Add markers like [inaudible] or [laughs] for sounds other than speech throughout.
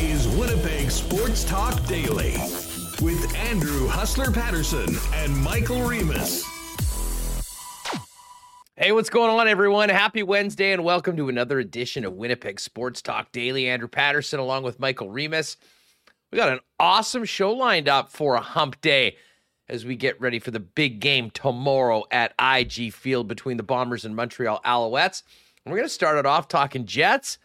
is Winnipeg Sports Talk Daily with Andrew Hustler Paterson and Michael Remis. Hey, what's going on, everyone? Happy Wednesday, and welcome to another edition of Winnipeg Sports Talk Daily. Andrew Paterson, along with Michael Remis. We got an awesome show lined up for a hump day as we get ready for the big game tomorrow at IG Field between the Bombers and Montreal Alouettes. And we're going to start it off talking Jets.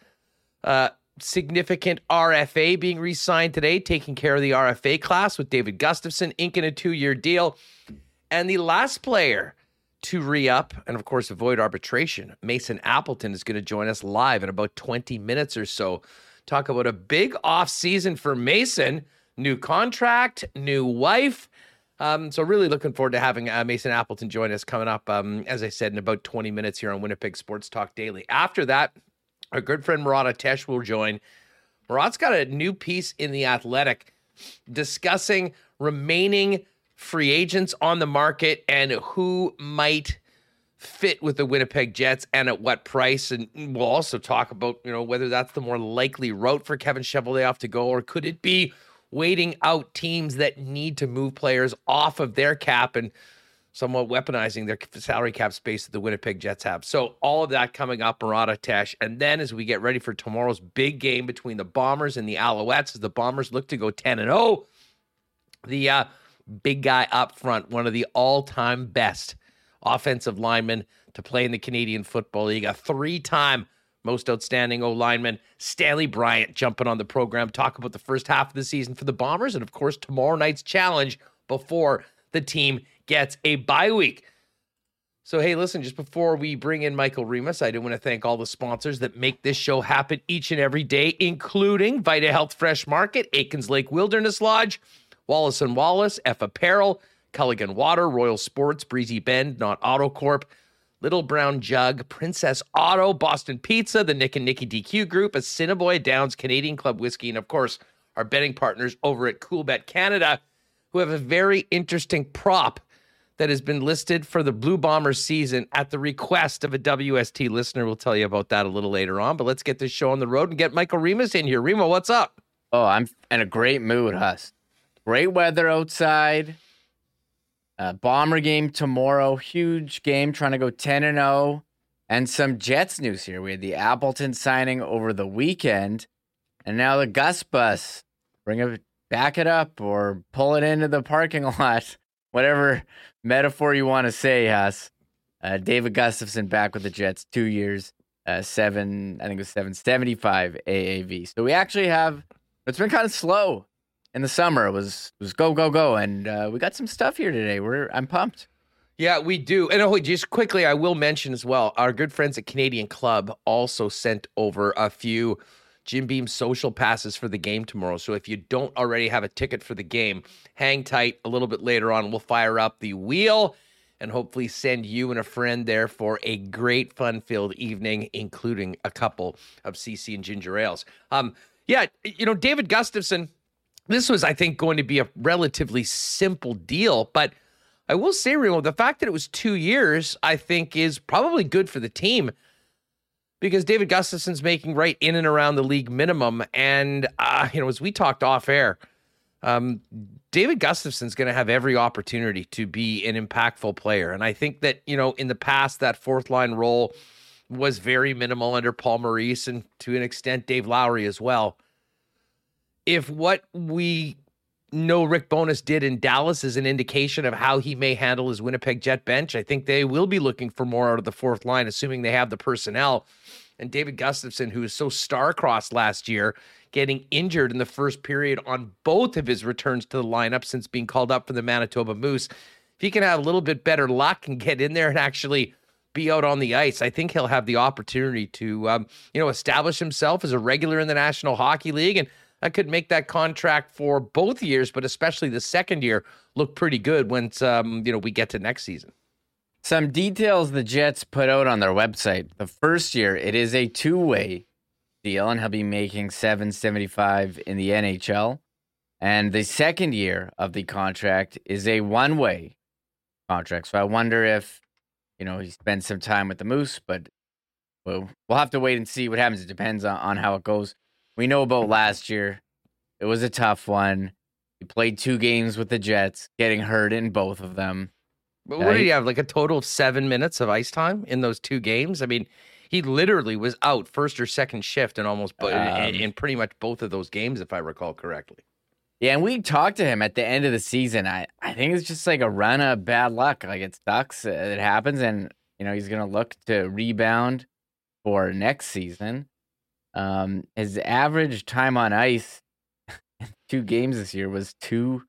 Uh, significant RFA being re signed today, taking care of the RFA class with David Gustafsson, inking a two year deal. And the last player to re up and, of course, avoid arbitration, Mason Appleton, is going to join us live in about 20 minutes or so. Talk about a big off season for Mason, new contract, new wife. Um, so really looking forward to having uh, Mason Appleton join us coming up, um, as I said, in about 20 minutes here on Winnipeg Sports Talk Daily. After that, our good friend Murat Ates will join. Murat's got a new piece in The Athletic discussing remaining free agents on the market and who might fit with the Winnipeg Jets and at what price. And we'll also talk about, you know, whether that's the more likely route for Kevin Cheveldayoff to go, or could it be waiting out teams that need to move players off of their cap and somewhat weaponizing their salary cap space that the Winnipeg Jets have. So all of that coming up, Murat Ates. And then as we get ready for tomorrow's big game between the Bombers and the Alouettes, as the Bombers look to go 10 and 0, the uh, big guy up front, one of the all-time best offensive linemen to play in the Canadian Football League, a three-time most outstanding O lineman, Stanley Bryant, jumping on the program, talk about the first half of the season for the Bombers, and of course, tomorrow night's challenge before the team gets a bye week. So, hey, listen, just before we bring in Michael Remis, I do want to thank all the sponsors that make this show happen each and every day, including Vita Health Fresh Market, Aikens Lake Wilderness Lodge, Wallace and Wallace, F Apparel, Culligan Water, Royal Sports, Breezy Bend, Not Auto Corp, Little Brown Jug, Princess Auto, Boston Pizza, the Nick and Nicky DQ Group, Assiniboia Downs, Canadian Club Whiskey, and of course, our betting partners over at Coolbet Canada, who have a very interesting prop that has been listed for the Blue Bombers season at the request of a WST listener. We'll tell you about that a little later on. But let's get this show on the road and get Michael Remis in here. Remo, what's up? Oh, I'm in a great mood, Hus. Great weather outside. Uh, bomber game tomorrow. Huge game, trying to go 10 and 0. And some Jets news here. We had the Appleton signing over the weekend, and now the Gus bus. Bring it, back it up, or pull it into the parking [laughs] lot. Whatever metaphor you want to say, Huss. Uh, David Gustafsson back with the Jets, two years, uh, seven, I think it was seven seventy five AAV. So we actually have. It's been kind of slow in the summer. It was was go go go, and uh, we got some stuff here today. We're I'm pumped. Yeah, we do. And oh, just quickly, I will mention as well, our good friends at Canadian Club also sent over a few Jim Beam social passes for the game tomorrow. So if you don't already have a ticket for the game, hang tight a little bit later on. We'll fire up the wheel and hopefully send you and a friend there for a great fun filled evening, including a couple of CC and ginger ales. Um, yeah, you know, David Gustafsson, this was, I think, going to be a relatively simple deal, but I will say, Remo, the fact that it was two years, I think, is probably good for the team because David Gustafsson's making right in and around the league minimum. And, uh, you know, as we talked off air, um, David Gustafsson's going to have every opportunity to be an impactful player. And I think that, you know, in the past, that fourth line role was very minimal under Paul Maurice and to an extent Dave Lowry as well. If what we know Rick Bowness did in Dallas is an indication of how he may handle his Winnipeg Jet bench. I think they will be looking for more out of the fourth line, assuming they have the personnel. And David Gustafsson, who was so star-crossed last year, getting injured in the first period on both of his returns to the lineup since being called up for the Manitoba Moose. If he can have a little bit better luck and get in there and actually be out on the ice, I think he'll have the opportunity to, um, you know, establish himself as a regular in the National Hockey League and that could make that contract for both years, but especially the second year, look pretty good once um, you know we get to next season. Some details the Jets put out on their website. The first year, it is a two-way deal, and he'll be making seven seventy-five in the NHL. And the second year of the contract is a one-way contract. So I wonder if you know he spends some time with the Moose, but we'll, we'll have to wait and see what happens. It depends on, on how it goes. We know about last year. It was a tough one. He played two games with the Jets, getting hurt in both of them. But what did he have? Like a total of seven minutes of ice time in those two games? I mean, he literally was out first or second shift in almost bo- um, in, in pretty much both of those games, if I recall correctly. Yeah, and we talked to him at the end of the season. I, I think it's just like a run of bad luck. Like it sucks. It happens. And, you know, he's going to look to rebound for next season. Um, his average time on ice [laughs] two games this year was two,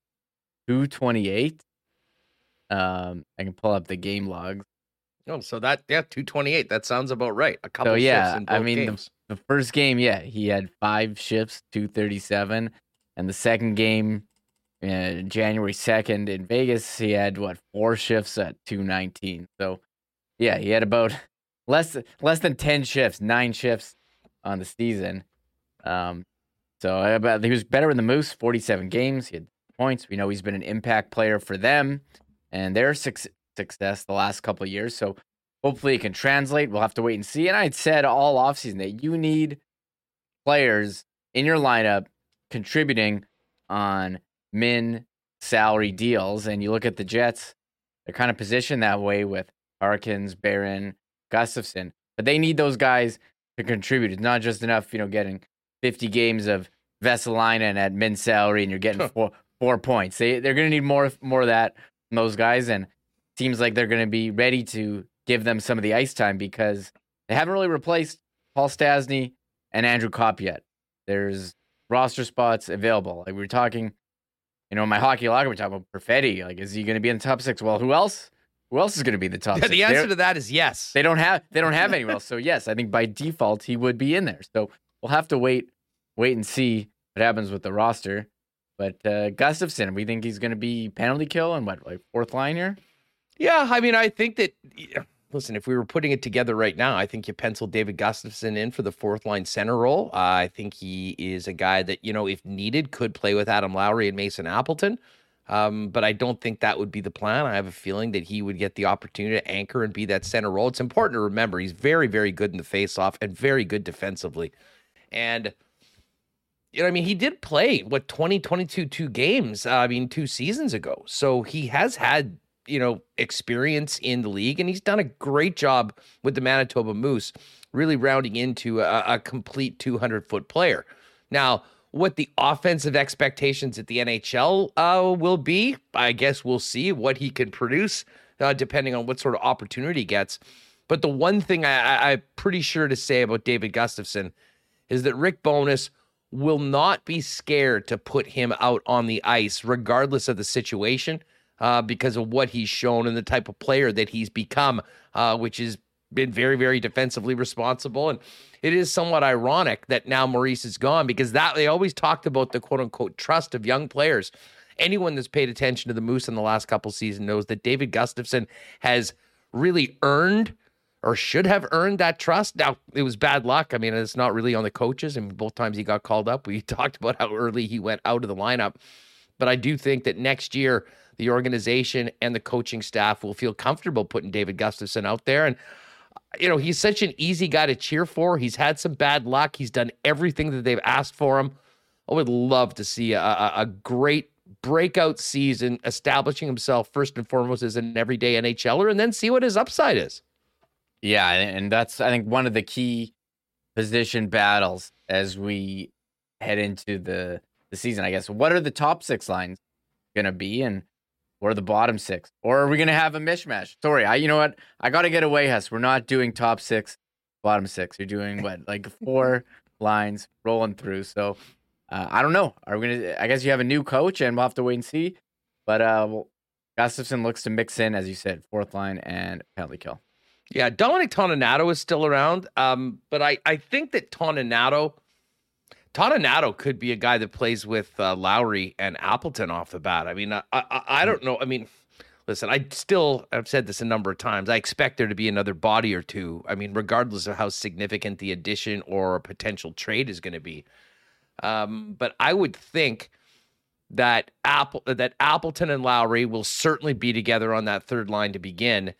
228. Um, I can pull up the game logs. Oh, so that yeah, two twenty eight. That sounds about right. A couple. So yeah, I mean the, the, first game, yeah, he had five shifts, two thirty seven, and the second game, uh, January second in Vegas, he had what four shifts at two nineteen. So yeah, he had about [laughs] less less than ten shifts, nine shifts on the season. Um, so about he was better in the Moose, forty seven games. He had points. We know he's been an impact player for them and their success success the last couple of years. So hopefully it can translate. We'll have to wait and see. And I'd said all offseason that you need players in your lineup contributing on min salary deals. And you look at the Jets, they're kind of positioned that way with Harkins, Barron, Gustafsson. But they need those guys to contribute. It's not just enough, you know, getting 50 games of Vesalainen at min salary and you're getting four four points. They they're gonna need more more of that from those guys. And seems like they're going to be ready to give them some of the ice time because they haven't really replaced Paul Stastny and Andrew Copp yet. There's roster spots available. Like we were talking, you know, in my hockey locker, we are talking about Perfetti. Like, is he going to be in the top six? Well, who else? Who else is going to be the top? the answer They're, to that is yes. They don't have they don't have [laughs] anyone else. So yes, I think by default he would be in there. So we'll have to wait wait and see what happens with the roster. But uh, Gustafsson, we think he's going to be penalty kill and what like fourth line here. Yeah, I mean, I think that. Listen, if we were putting it together right now, I think you pencil David Gustafsson in for the fourth line center role. Uh, I think he is a guy that you know, if needed, could play with Adam Lowry and Mason Appleton. Um, but I don't think that would be the plan. I have a feeling that he would get the opportunity to anchor and be that center role. It's important to remember he's very, very good in the faceoff and very good defensively. And you know, I mean, he did play what 20, 22, two games. Uh, I mean, two seasons ago. So he has had you know, experience in the league, and he's done a great job with the Manitoba Moose, really rounding into a, a complete 200 foot player. Now, what the offensive expectations at the NHL uh, will be, I guess we'll see what he can produce, uh, depending on what sort of opportunity he gets. But the one thing I, I'm pretty sure to say about David Gustafsson is that Rick Bowness will not be scared to put him out on the ice, regardless of the situation uh, because of what he's shown and the type of player that he's become, uh, which has been very, very defensively responsible. And it is somewhat ironic that now Maurice is gone because that they always talked about the quote unquote trust of young players. Anyone that's paid attention to the Moose in the last couple seasons knows that David Gustafsson has really earned or should have earned that trust. Now, it was bad luck. I mean, it's not really on the coaches. I mean, both times he got called up, we [laughs] talked about how early he went out of the lineup. But I do think that next year, the organization and the coaching staff will feel comfortable putting David Gustafsson out there. And, you know, he's such an easy guy to cheer for. He's had some bad luck. He's done everything that they've asked for him. I would love to see a, a, a great breakout season, establishing himself first and foremost as an everyday NHLer, and then see what his upside is. Yeah, and that's I think one of the key position battles as we head into the the season. I guess what are the top six lines going to be, and or the bottom six? Or are we going to have a mishmash? Sorry, I you know what? I got to get away, Hess. We're not doing top six, bottom six. You're doing what? Like [laughs] four lines rolling through. So uh, I don't know. Are we going to, I guess you have a new coach and we'll have to wait and see. But uh, well, Gustafsson looks to mix in, as you said, fourth line and penalty kill. Yeah, Dominic Toninato is still around. Um, but I, I think that Toninato – Toninato could be a guy that plays with uh, Lowry and Appleton off the bat. I mean, I, I, I don't know. I mean, listen, I still I've said this a number of times. I expect there to be another body or two. I mean, regardless of how significant the addition or a potential trade is going to be. Um, but I would think that Apple that Appleton and Lowry will certainly be together on that third line to begin.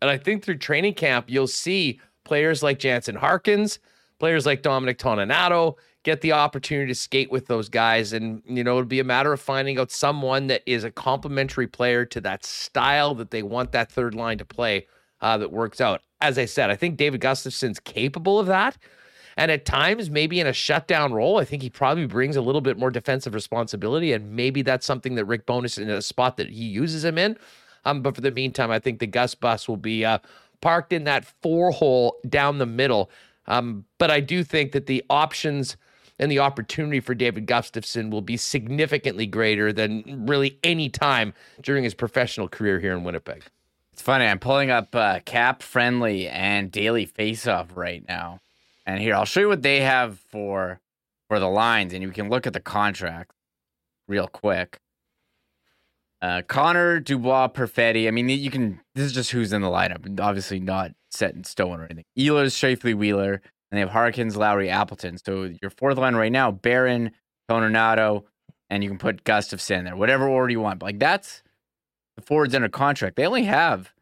And I think through training camp, you'll see players like Jansen Harkins, players like Dominic Toninato get the opportunity to skate with those guys. And, you know, it'll be a matter of finding out someone that is a complementary player to that style that they want that third line to play uh, that works out. As I said, I think David Gustafsson's capable of that. And at times, maybe in a shutdown role, I think he probably brings a little bit more defensive responsibility. And maybe that's something that Rick Bowness in a spot that he uses him in. Um, but for the meantime, I think the Gus bus will be uh, parked in that four hole down the middle. Um, but I do think that the options and the opportunity for David Gustafsson will be significantly greater than really any time during his professional career here in Winnipeg. It's funny. I'm pulling up uh, Cap Friendly and Daily Faceoff right now, and here I'll show you what they have for for the lines, and you can look at the contract real quick. Uh, Connor Dubois Perfetti. I mean, you can. This is just who's in the lineup. Obviously, not set in stone or anything. Ehlers, Scheifele, Wheeler, and they have Harkins, Lowry, Appleton. So your fourth line right now, Barron, Toninato, and you can put Gustafsson there, whatever order you want. But like that's the forwards under contract. They only have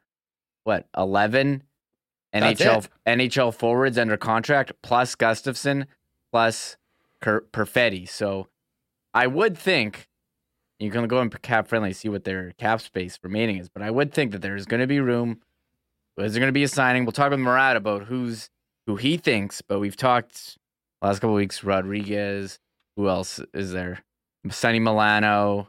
what eleven NHL NHL forwards under contract plus Gustafsson plus Perfetti. So I would think you can go and cap friendly see what their cap space remaining is, but I would think that there's going to be room. Is there going to be a signing? We'll talk with Murat about who's who he thinks, but we've talked last couple weeks. Rodrigues. who else is there? Sonny Milano.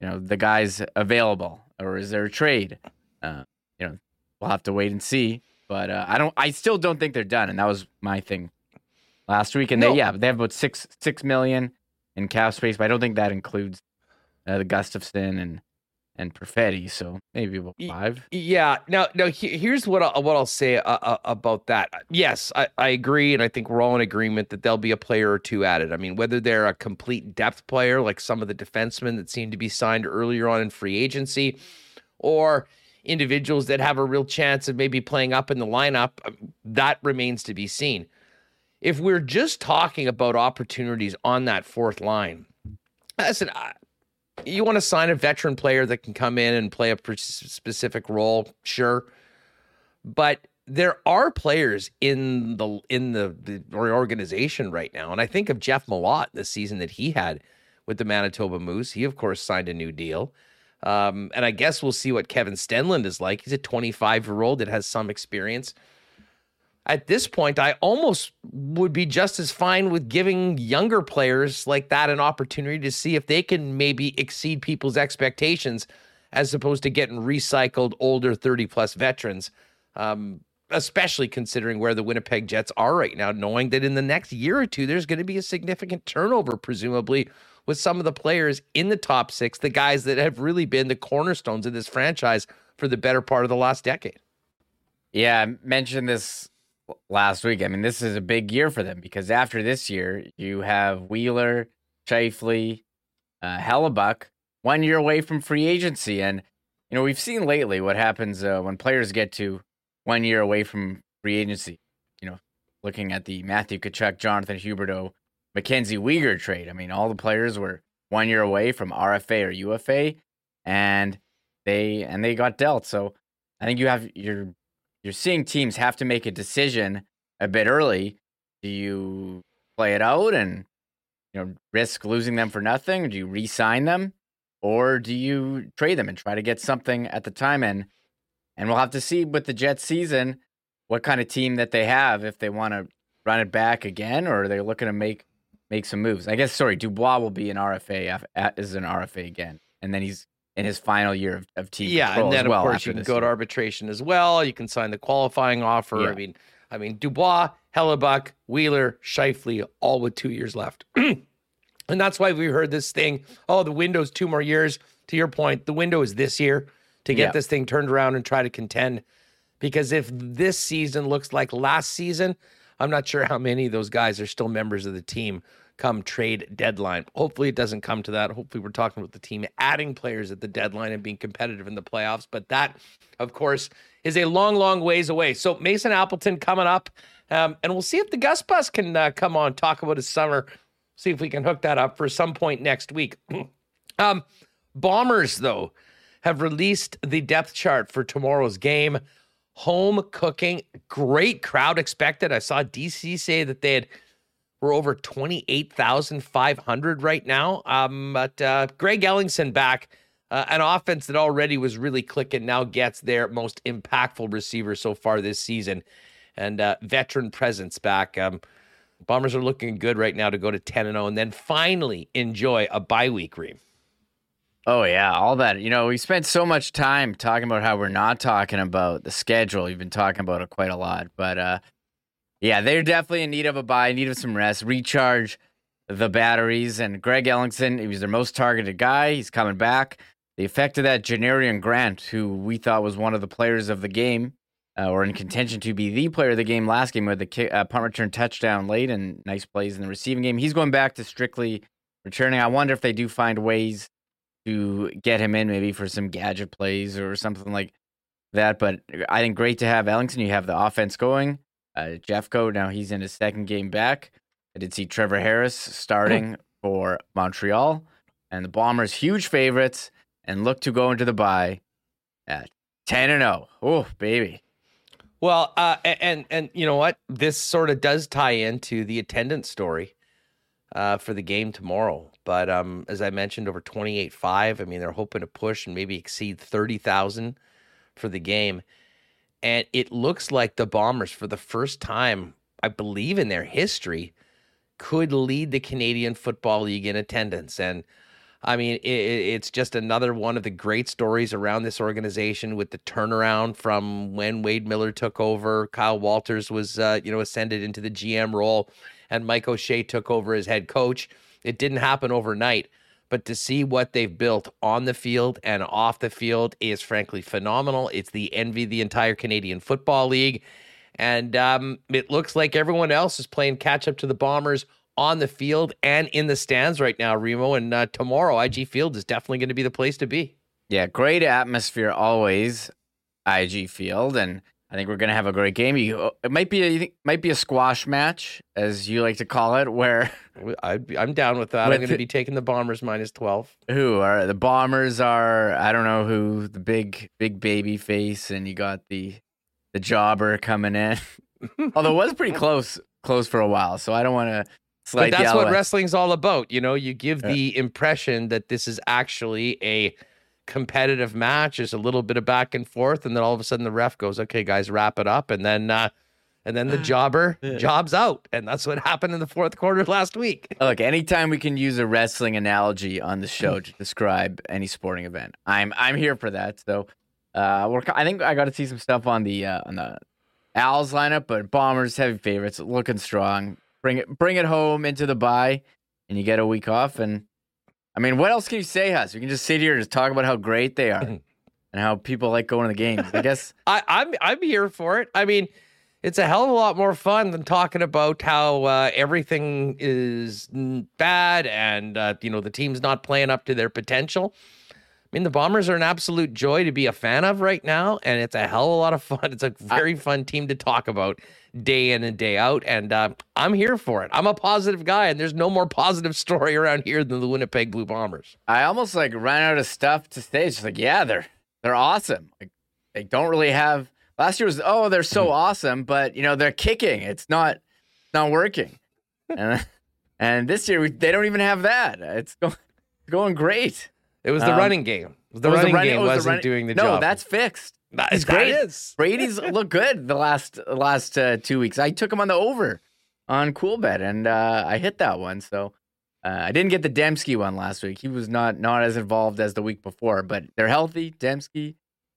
You know the guys available, or is there a trade? Uh, you know, we'll have to wait and see. But uh, I don't. I still don't think they're done, and that was my thing last week. And no. they, yeah, they have about six six million in cap space, but I don't think that includes uh, the Gustafsson and and Perfetti. So maybe about five. Yeah. Now, now here's what I'll, what I'll say uh, uh, about that. Yes, I, I agree, and I think we're all in agreement that there'll be a player or two added. I mean, whether they're a complete depth player like some of the defensemen that seem to be signed earlier on in free agency, or individuals that have a real chance of maybe playing up in the lineup, um, that remains to be seen. If we're just talking about opportunities on that fourth line, listen, I, you want to sign a veteran player that can come in and play a specific role, sure. But there are players in the in the, the organization right now, and I think of Jeff Malott the season that he had with the Manitoba Moose. He of course signed a new deal, um, and I guess we'll see what Kevin Stenlund is like. He's a 25 year old that has some experience at this point, I almost would be just as fine with giving younger players like that an opportunity to see if they can maybe exceed people's expectations as opposed to getting recycled older 30 plus veterans. Um, especially considering where the Winnipeg Jets are right now, knowing that in the next year or two, there's going to be a significant turnover, presumably, with some of the players in the top six, the guys that have really been the cornerstones of this franchise for the better part of the last decade. Yeah, I mentioned this last week. I mean, this is a big year for them because after this year, you have Wheeler, Scheifele, uh, Hellebuyck, one year away from free agency. And, you know, we've seen lately what happens uh, when players get to one year away from free agency. You know, looking at the Matthew Tkachuk, Jonathan Huberdeau, Mackenzie Weegar trade. I mean, all the players were one year away from RFA or UFA, and they and they got dealt. So I think you have your you're seeing teams have to make a decision a bit early. Do you play it out and you know risk losing them for nothing? Or do you re-sign them, or do you trade them and try to get something at the time? And and we'll have to see with the Jets season what kind of team that they have if they want to run it back again, or they're looking to make make some moves. I guess sorry, Dubois will be an RFA as an RFA again, and then he's in his final year of, of team yeah, and then well of course you can go year. to arbitration as well. You can sign the qualifying offer. Yeah. I mean, I mean Dubois, Hellebuyck, Wheeler, Scheifele, all with two years left, [clears throat] and that's why we heard this thing. Oh, the window's two more years. To your point, the window is this year to get yeah. this thing turned around and try to contend. Because if this season looks like last season, I'm not sure how many of those guys are still members of the team come trade deadline. Hopefully, it doesn't come to that. Hopefully, we're talking about the team adding players at the deadline and being competitive in the playoffs. But that, of course, is a long, long ways away. So Mason Appleton coming up, um, and we'll see if the Gus Bus can uh, come on talk about his summer. See if we can hook that up for some point next week. [clears throat] um, Bombers though have released the depth chart for tomorrow's game. home cooking, great crowd expected. I saw DC say that they had we're over 28,500 right now. Um, but uh, Greg Ellingson back, uh, an offense that already was really clicking, now gets their most impactful receiver so far this season, and uh, veteran presence back. Um, Bombers are looking good right now to go to 10 and 0 and then finally enjoy a bye week, Reem. Oh yeah, all that. You know, we spent so much time talking about how we're not talking about the schedule. We've been talking about it quite a lot, but uh yeah, they're definitely in need of a bye, need of some rest, recharge the batteries. And Greg Ellingson, he was their most targeted guy. He's coming back. The effect of that Janarion Grant, who we thought was one of the players of the game, uh, or in contention to be the player of the game last game with the kick, uh, punt return touchdown late and nice plays in the receiving game. He's going back to strictly returning. I wonder if they do find ways to get him in, maybe for some gadget plays or something like that. But I think great to have Ellingson. You have the offense going. Uh, Jeffcoat, now he's in his second game back. I did see Trevor Harris starting for Montreal. And the Bombers, huge favorites, and look to go into the bye at 10 and 0. Oh, baby. Well, uh, and and you know what? This sort of does tie into the attendance story uh, for the game tomorrow. But um, as I mentioned, over 28.5. I mean, they're hoping to push and maybe exceed 30,000 for the game. And it looks like the Bombers, for the first time, I believe in their history, could lead the Canadian Football League in attendance. And I mean, it, it's just another one of the great stories around this organization with the turnaround from when Wade Miller took over. Kyle Walters was, uh, you know, ascended into the GM role, and Mike O'Shea took over as head coach. It didn't happen overnight, but to see what they've built on the field and off the field is frankly phenomenal. It's the envy of the entire Canadian Football League. And um, it looks like everyone else is playing catch up to the Bombers on the field and in the stands right now, Remo. And uh, tomorrow, IG Field is definitely going to be the place to be. Yeah, great atmosphere always, IG Field. And I think we're gonna have a great game. You, oh, it might be a might be a squash match, as you like to call it, where [laughs] I, am down with that. With I'm going to be taking the Bombers minus twelve. Who are the Bombers? Are I don't know who the big big baby face, and you got the the jobber coming in. [laughs] Although it was pretty close close for a while, so I don't want to. But that's what wrestling's all about. You know, you give uh, the impression that this is actually a competitive match. There's a little bit of back and forth, and then all of a sudden the ref goes, "Okay, guys, wrap it up," and then uh, and then the jobber jobs out, and that's what happened in the fourth quarter [laughs] last week. Look, anytime we can use a wrestling analogy on the show to describe any sporting event, I'm I'm here for that. So, uh, we're I think I got to see some stuff on the uh, on the Owls lineup, but Bombers heavy favorites, looking strong. Bring it bring it home into the bye, and you get a week off and I mean, what else can you say, Huss? We can just sit here and just talk about how great they are [laughs] and how people like going to the games. I guess [laughs] I, I'm I'm here for it. I mean, it's a hell of a lot more fun than talking about how uh, everything is bad and uh, you know the team's not playing up to their potential. I mean, the Bombers are an absolute joy to be a fan of right now, and it's a hell of a lot of [laughs] fun. It's a very fun team to talk about day in and day out. And uh, I'm here for it. I'm a positive guy, and there's no more positive [laughs] story around here than the Winnipeg Blue Bombers. I almost like ran out of stuff to say. It's like, yeah, they're they're awesome. Like, they don't really have. Last year was oh they're so [laughs] awesome, but you know they're kicking. It's not not working. and and this year we, they don't even have that. It's going going great. It was the um, running game. The running, the running game wasn't running, doing the no, job. No, that's fixed. It's great. Is. Brady's [laughs] look good the last last uh, two weeks. I took him on the over on Cool Coolbet, and uh, I hit that one. So uh, I didn't get the Demski one last week. He was not not as involved as the week before, but they're healthy. Demski,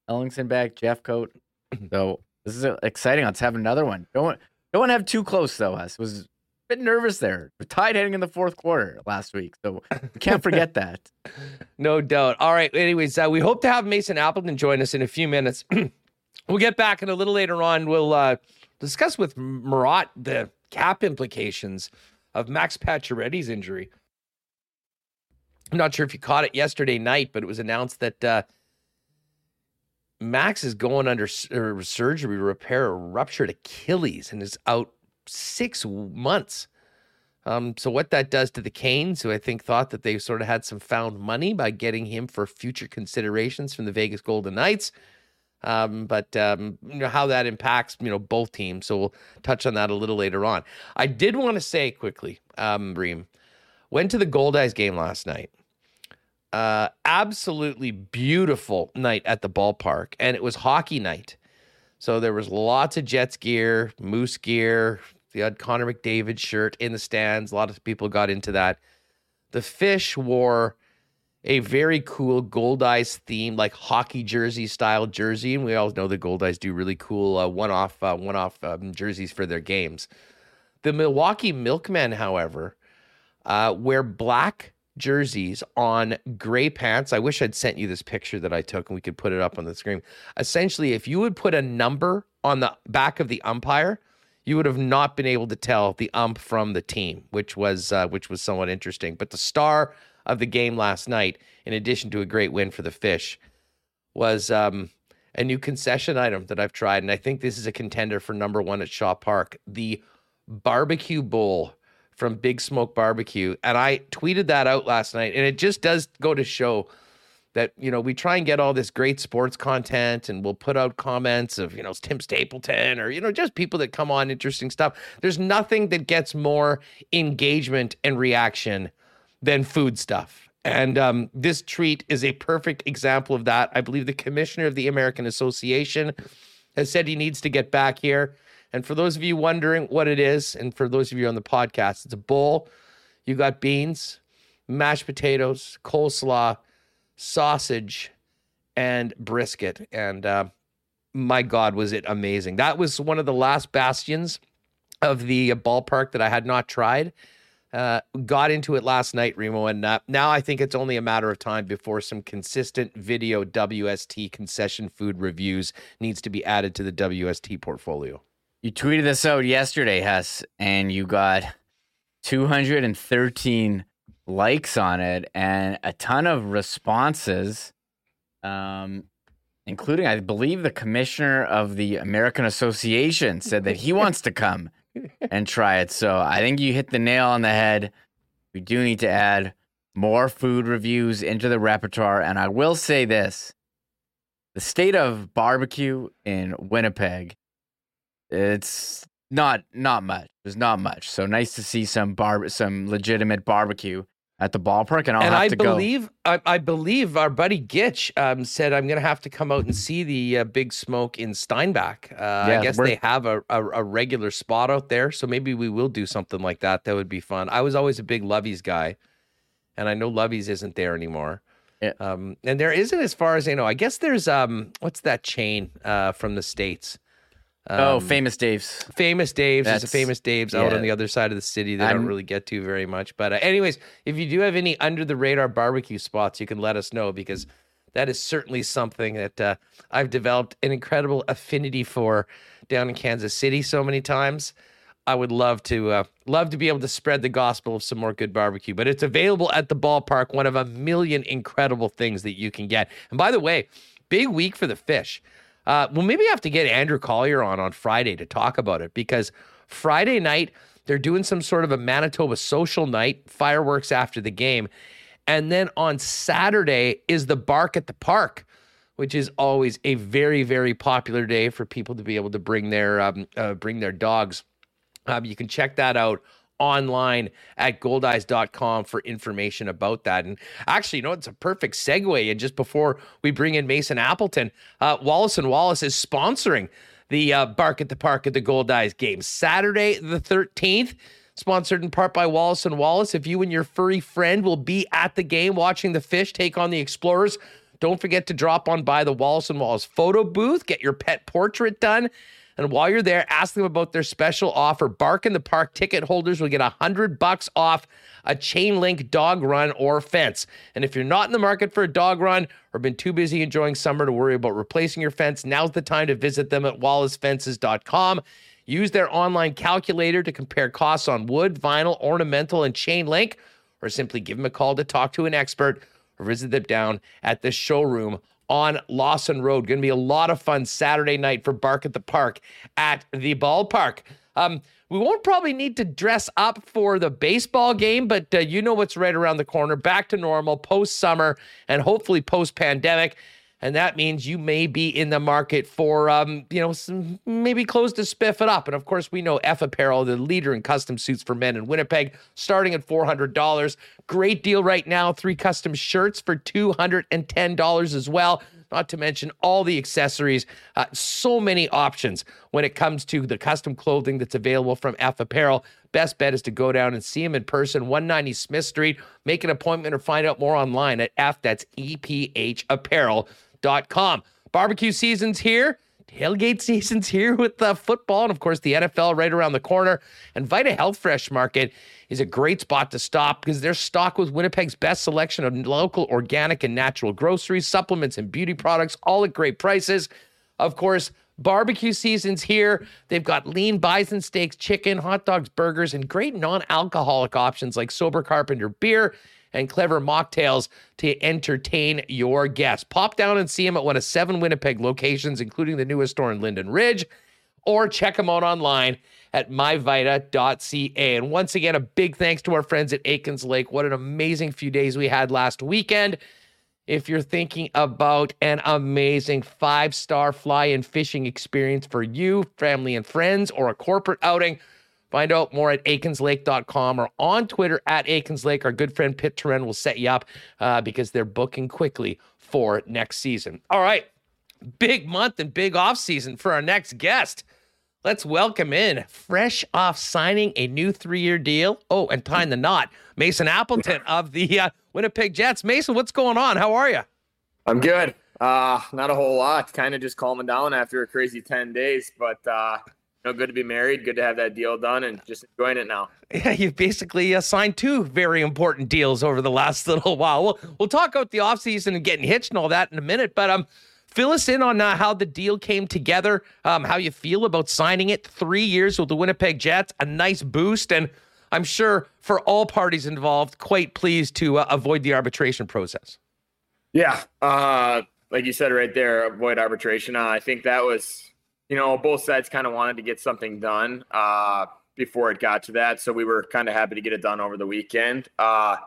Ellingson back, Jeffcoat. [clears throat] So this is exciting. Let's have another one. Don't don't want to have too close though. Us was bit nervous there. We're tied heading in the fourth quarter last week, so we can't forget that. [laughs] no doubt. All right. Anyways, uh, we hope to have Mason Appleton join us in a few minutes. [clears throat] we'll get back and a little later on. We'll uh, discuss with Murat the cap implications of Max Pacioretty's injury. I'm not sure if you caught it yesterday night, but it was announced that uh, Max is going under surgery to repair a ruptured Achilles and is out six months. Um, so what that does to the Canes, who I think thought that they sort of had some found money by getting him for future considerations from the Vegas Golden Knights, Um, but um, you know how that impacts you know both teams. So we'll touch on that a little later on. I did want to say quickly, um, Reem, went to the Goldeyes game last night. Uh, absolutely beautiful night at the ballpark, and it was hockey night. So there was lots of Jets gear, Moose gear. They had Connor McDavid shirt in the stands. A lot of people got into that. The Fish wore a very cool Goldeyes theme, like hockey jersey style jersey, and we all know the Goldeyes do really cool uh, one off uh, one off um, jerseys for their games. The Milwaukee Milkmen, however, uh, wear black jerseys on gray pants. I wish I'd sent you this picture that I took and we could put it up on the screen. Essentially, if you would put a number on the back of the umpire, you would have not been able to tell the ump from the team, which was uh, which was somewhat interesting. But the star of the game last night, in addition to a great win for the Fish, was um, a new concession item that I've tried, and I think this is a contender for number one at Shaw Park: the barbecue bowl from Big Smoke Barbecue. And I tweeted that out last night, and it just does go to show that you know we try and get all this great sports content and we'll put out comments of you know Tim Stapleton or you know just people that come on interesting stuff there's nothing that gets more engagement and reaction than food stuff. And um, this treat is a perfect example of that. I believe the commissioner of the American Association has said he needs to get back here. And for those of you wondering what it is, and for those of you on the podcast, it's a bowl. You got beans, mashed potatoes, coleslaw, sausage, and brisket. And uh, my God, was it amazing! That was one of the last bastions of the ballpark that I had not tried. Uh, got into it last night, Remo, and uh, now I think it's only a matter of time before some consistent video WST concession food reviews needs to be added to the WST portfolio. You tweeted this out yesterday, Hess, and you got 213 likes on it and a ton of responses, um, including, I believe, the commissioner of the American Association said that he wants to come and try it. So I think you hit the nail on the head. We do need to add more food reviews into the repertoire. And I will say this the state of barbecue in Winnipeg, it's not not much. There's not much. So nice to see some bar some legitimate barbecue at the ballpark, and I'll and have I to believe go. I, I believe our buddy Gitch um, said I'm going to have to come out and see the uh, Big Smoke in Steinbach. Uh, Yeah, I guess they have a, a a regular spot out there, so maybe we will do something like that. That would be fun. I was always a big Lovey's guy, and I know Lovey's isn't there anymore. Yeah. Um, and there isn't, as far as I know. I guess there's um, what's that chain uh from the states? Oh, Um, famous Dave's. Famous Dave's There's a famous Dave's out on the other side of the city that I don't really get to very much. But uh, anyways, if you do have any under the radar barbecue spots, you can let us know because that is certainly something that uh, I've developed an incredible affinity for down in Kansas City so many times. I would love to uh, love to be able to spread the gospel of some more good barbecue, but it's available at the ballpark. One of a million incredible things that you can get. And by the way, big week for the fish. Uh, well, maybe I have to get Andrew Collier on on Friday to talk about it because Friday night they're doing some sort of a Manitoba social night, fireworks after the game, and then on Saturday is the Bark at the Park, which is always a very very popular day for people to be able to bring their um, uh, bring their dogs. Um, you can check that out online at goldeyes.com for information about that. And actually, you know, it's a perfect segue. And just before we bring in Mason Appleton, uh, Wallace and Wallace is sponsoring the uh, Bark at the Park at the Goldeyes game Saturday, the 13th. Sponsored in part by Wallace and Wallace. If you and your furry friend will be at the game watching the fish take on the Explorers, don't forget to drop on by the Wallace and Wallace photo booth, get your pet portrait done. And while you're there, ask them about their special offer. Bark in the Park ticket holders will get a hundred bucks off a chain link dog run or fence. And if you're not in the market for a dog run or been too busy enjoying summer to worry about replacing your fence, now's the time to visit them at wallacefences.com. Use their online calculator to compare costs on wood, vinyl, ornamental, and chain link, or simply give them a call to talk to an expert or visit them down at the showroom on Lawson Road. Going to be a lot of fun Saturday night for Bark at the Park at the ballpark. Um, we won't probably need to dress up for the baseball game, but uh, you know what's right around the corner. Back to normal post summer and hopefully post pandemic. And that means you may be in the market for um, you know, some maybe clothes to spiff it up. And of course, we know F Apparel, the leader in custom suits for men in Winnipeg, starting at $400. Great deal right now. Three custom shirts for $210 as well not to mention all the accessories. Uh, so many options when it comes to the custom clothing that's available from F Apparel. Best bet is to go down and see him in person, 190 Smith Street. Make an appointment or find out more online at F, that's EPH Apparel com. Barbecue season's here. Tailgate [laughs] season's here with the football and, of course, the NFL right around the corner. And Vita Health Fresh Market is a great spot to stop because they're stocked with Winnipeg's best selection of local, organic, and natural groceries, supplements, and beauty products, all at great prices. Of course, barbecue season's here. They've got lean bison steaks, chicken, hot dogs, burgers, and great non alcoholic options like Sober Carpenter beer and clever mocktails to entertain your guests. Pop down and see them at one of seven Winnipeg locations, including the newest store in Linden Ridge, or check them out online at myvita.ca. And once again, a big thanks to our friends at Aikens Lake. What an amazing few days we had last weekend. If you're thinking about an amazing five star fly and fishing experience for you, family, and friends, or a corporate outing, Find out more at aikenslake.com or on Twitter at aikenslake. Our good friend Pitt Terren will set you up uh, because they're booking quickly for next season. All right, big month and big off season for our next guest. Let's welcome in, fresh off signing a new three year deal. Oh, and tying the knot, Mason Appleton of the uh, Winnipeg Jets. Mason, what's going on? How are you? I'm good. Uh, not a whole lot. Kind of just calming down after a crazy 10 days, but uh, know, good to be married, good to have that deal done, and just enjoying it now. Yeah, you've basically uh, signed two very important deals over the last [laughs] little while. We'll, we'll talk about the offseason and getting hitched and all that in a minute, but um, fill us in on uh, how the deal came together, um, how you feel about signing it. Three years with the Winnipeg Jets, a nice boost, and I'm sure for all parties involved, quite pleased to uh, avoid the arbitration process. Yeah, uh, like you said right there, avoid arbitration. Uh, I think that was you know, both sides kind of wanted to get something done uh, before it got to that. So we were kind of happy to get it done over the weekend. Uh,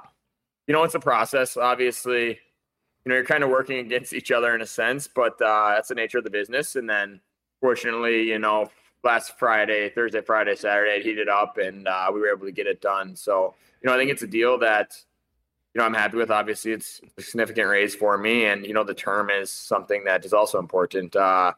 you know, it's a process. Obviously, you know, you're kind of working against each other in a sense, but uh, that's the nature of the business. And then, fortunately, you know, last Friday, Thursday, Friday, Saturday, it heated up and uh, we were able to get it done. So, you know, I think it's a deal that, you know, I'm happy with. Obviously, it's a significant raise for me. And, you know, the term is something that is also important. Uh,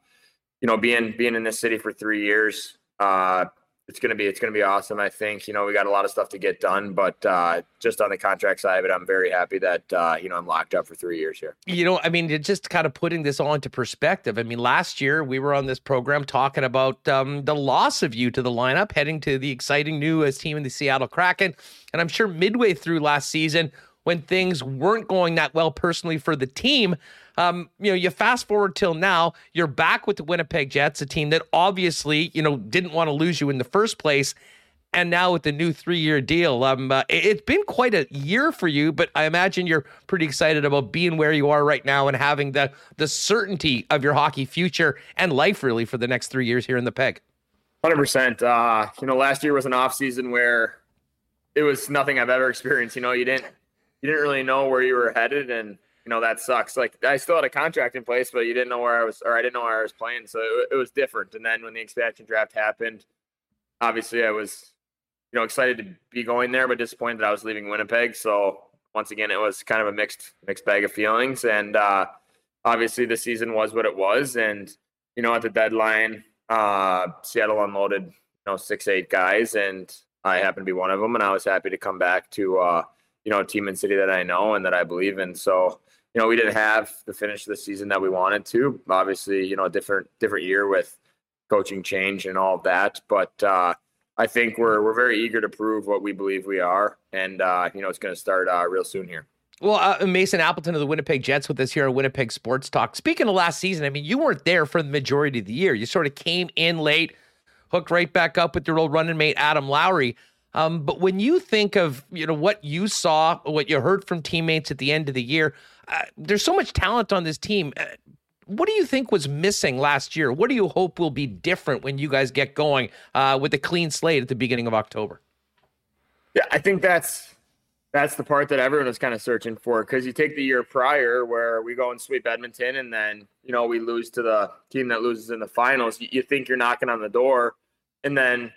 you know, being being in this city for three years, uh, it's gonna be it's gonna be awesome. I think you know we got a lot of stuff to get done, but uh, just on the contract side of it, I'm very happy that uh, you know I'm locked up for three years here. You know, I mean, just kind of putting this all into perspective. I mean, last year we were on this program talking about um, the loss of you to the lineup, heading to the exciting new as team in the Seattle Kraken, and I'm sure midway through last season when things weren't going that well personally for the team. Um, you know, you fast forward till now, you're back with the Winnipeg Jets, a team that obviously, you know, didn't want to lose you in the first place. And now with the new three-year deal, um, uh, it's been quite a year for you. But I imagine you're pretty excited about being where you are right now and having the the certainty of your hockey future and life really for the next three years here in the Peg. Hundred uh, percent. You know, last year was an off season where it was nothing I've ever experienced. You know, you didn't you didn't really know where you were headed, and you know that sucks. Like I still had a contract in place, but you didn't know where I was, or I didn't know where I was playing, so it, it was different. And then when the expansion draft happened, obviously I was, you know, excited to be going there, but disappointed that I was leaving Winnipeg. So once again, it was kind of a mixed mixed bag of feelings, and uh, obviously the season was what it was, and you know at the deadline, uh, Seattle unloaded you know six eight guys, and I happened to be one of them, and I was happy to come back to. Uh, you know, a team in city that I know and that I believe in. So, you know, we didn't have the finish of the season that we wanted to. Obviously, you know, a different different year with coaching change and all that. But uh, I think we're we're very eager to prove what we believe we are, and uh, you know, it's going to start uh, real soon here. Well, uh, Mason Appleton of the Winnipeg Jets with us here at Winnipeg Sports Talk. Speaking of last season, I mean, you weren't there for the majority of the year. You sort of came in late, hooked right back up with your old running mate Adam Lowry. Um, but when you think of you know what you saw, what you heard from teammates at the end of the year, uh, there's so much talent on this team. Uh, what do you think was missing last year? What do you hope will be different when you guys get going uh, with a clean slate at the beginning of October? Yeah, I think that's that's the part that everyone was kind of searching for because you take the year prior where we go and sweep Edmonton and then you know we lose to the team that loses in the finals. You, you think you're knocking on the door, and then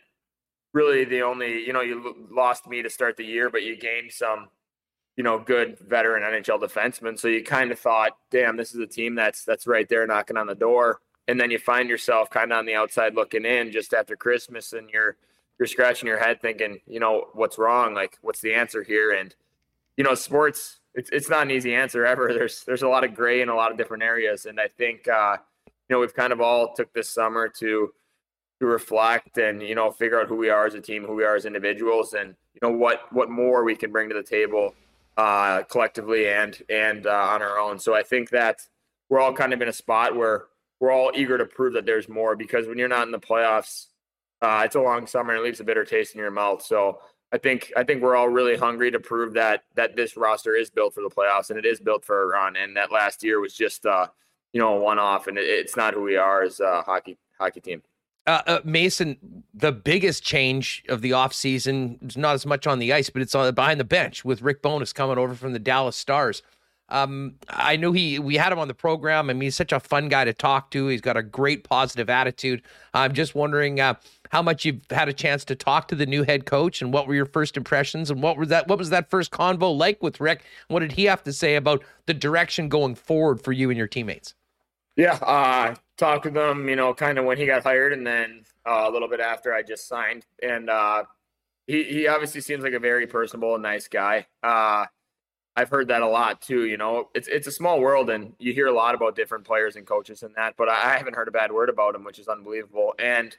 really the only you know you lost me to start the year, but you gained some you know good veteran NHL defensemen. So you kind of thought, damn, this is a team that's that's right there knocking on the door, and then you find yourself kind of on the outside looking in just after Christmas, and you're you're scratching your head thinking, you know, what's wrong? Like, what's the answer here? And, you know, sports, it's, it's not an easy answer ever. [laughs] There's, there's a lot of gray in a lot of different areas. And I think, uh, you know, we've kind of all took this summer to, to reflect and, you know, figure out who we are as a team, who we are as individuals and, you know, what, what more we can bring to the table, uh, collectively and, and, uh, on our own. So I think that we're all kind of in a spot where we're all eager to prove that there's more because when you're not in the playoffs, uh, it's a long summer and it leaves a bitter taste in your mouth. So I think I think we're all really hungry to prove that that this roster is built for the playoffs and it is built for a run. And that last year was just uh, you know a one off, and it, it's not who we are as a hockey hockey team. Uh, uh, Mason, the biggest change of the offseason is not as much on the ice, but it's on behind the bench with Rick Bowness coming over from the Dallas Stars. Um, I knew he we had him on the program. I mean, he's such a fun guy to talk to. He's got a great positive attitude. I'm just wondering uh, how much you've had a chance to talk to the new head coach and what were your first impressions and what was that what was that first convo like with Rick? What did he have to say about the direction going forward for you and your teammates? Yeah, uh, talked with him, you know, kind of when he got hired and then uh, a little bit after I just signed. And uh, he, he obviously seems like a very personable and nice guy. Uh, I've heard that a lot too. You know, it's it's a small world, and you hear a lot about different players and coaches and that. But I haven't heard a bad word about him, which is unbelievable. And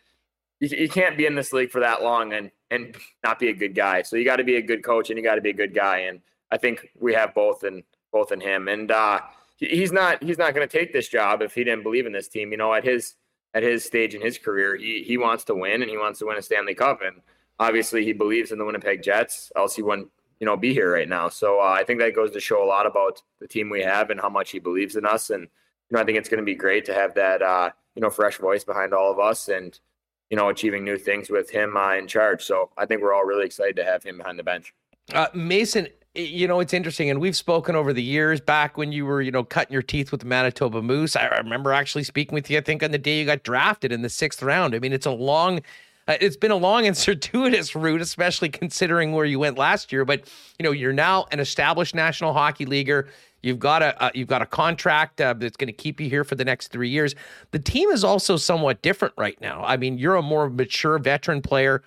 you, you can't be in this league for that long and and not be a good guy. So you got to be a good coach and you got to be a good guy. And I think we have both in both in him. And uh, he's not he's not going to take this job if he didn't believe in this team. You know, at his at his stage in his career, he he wants to win and he wants to win a Stanley Cup. And obviously, he believes in the Winnipeg Jets. Else he wouldn't you know, be here right now. So uh, I think that goes to show a lot about the team we have and how much he believes in us. And you know, I think it's going to be great to have that uh, you know fresh voice behind all of us and you know achieving new things with him uh, in charge. So I think we're all really excited to have him behind the bench. Uh, Mason, you know, it's interesting, and we've spoken over the years back when you were, you know, cutting your teeth with the Manitoba Moose. I remember actually speaking with you, I think, on the day you got drafted in the sixth round. I mean, it's a long uh, it's been a long and [laughs] circuitous route, especially considering where you went last year. But you know, you're now an established National Hockey Leaguer. You've got a uh, you've got a contract uh, that's going to keep you here for the next three years. The team is also somewhat different right now. I mean, you're a more mature veteran player.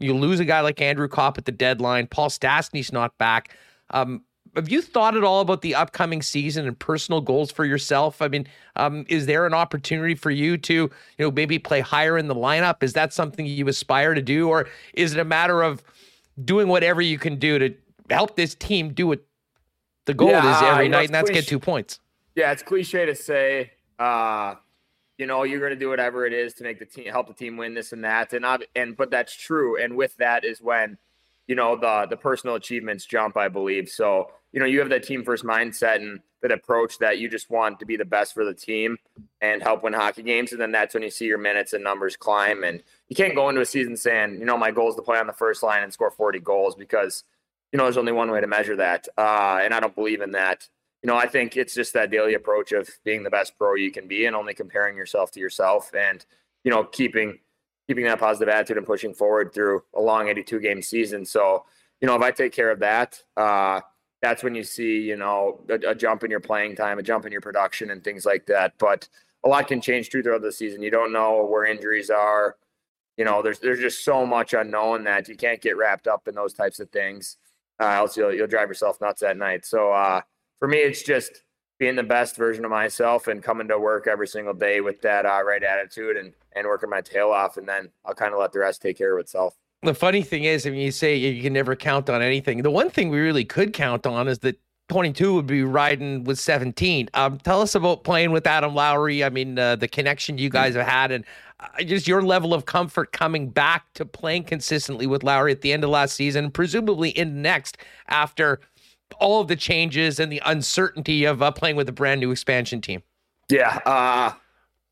You lose a guy like Andrew Copp at the deadline. Paul Stastny's not back. Um, have you thought at all about the upcoming season and personal goals for yourself? I mean, um, is there an opportunity for you to, you know, maybe play higher in the lineup? Is that something you aspire to do, or is it a matter of doing whatever you can do to help this team do what the goal yeah, is every night, and that's cliche. get two points? Yeah, it's cliche to say, uh, you know, you're going to do whatever it is to make the team help the team win this and that, and and but that's true. And with that is when you know the the personal achievements jump i believe. So you know you have that team first mindset and that approach that you just want to be the best for the team and help win hockey games. And then that's when you see your minutes and numbers climb. And you can't go into a season saying you know my goal is to play on the first line and score 40 goals because you know there's only one way to measure that. Uh, and i don't believe in that. You know i think it's just that daily approach of being the best pro you can be and only comparing yourself to yourself and you know keeping keeping that positive attitude and pushing forward through a long 82 game season. So, you know, if I take care of that, uh, that's when you see, you know, a, a, jump in your playing time, a jump in your production, and things like that. But a lot can change throughout the season. You don't know where injuries are. You know, there's there's just so much unknown that you can't get wrapped up in those types of things. Uh, else you'll you'll drive yourself nuts at night. So uh, for me, it's just being the best version of myself and coming to work every single day with that uh, right attitude and and working my tail off, and then I'll kind of let the rest take care of itself. The funny thing is, I mean, you say you can never count on anything. The one thing we really could count on is that 22 would be riding with 17. Um, tell us about playing with Adam Lowry. I mean, uh, the connection you guys have had, and uh, just your level of comfort coming back to playing consistently with Lowry at the end of last season, presumably in next after all of the changes and the uncertainty of uh, playing with a brand new expansion team. Yeah, uh,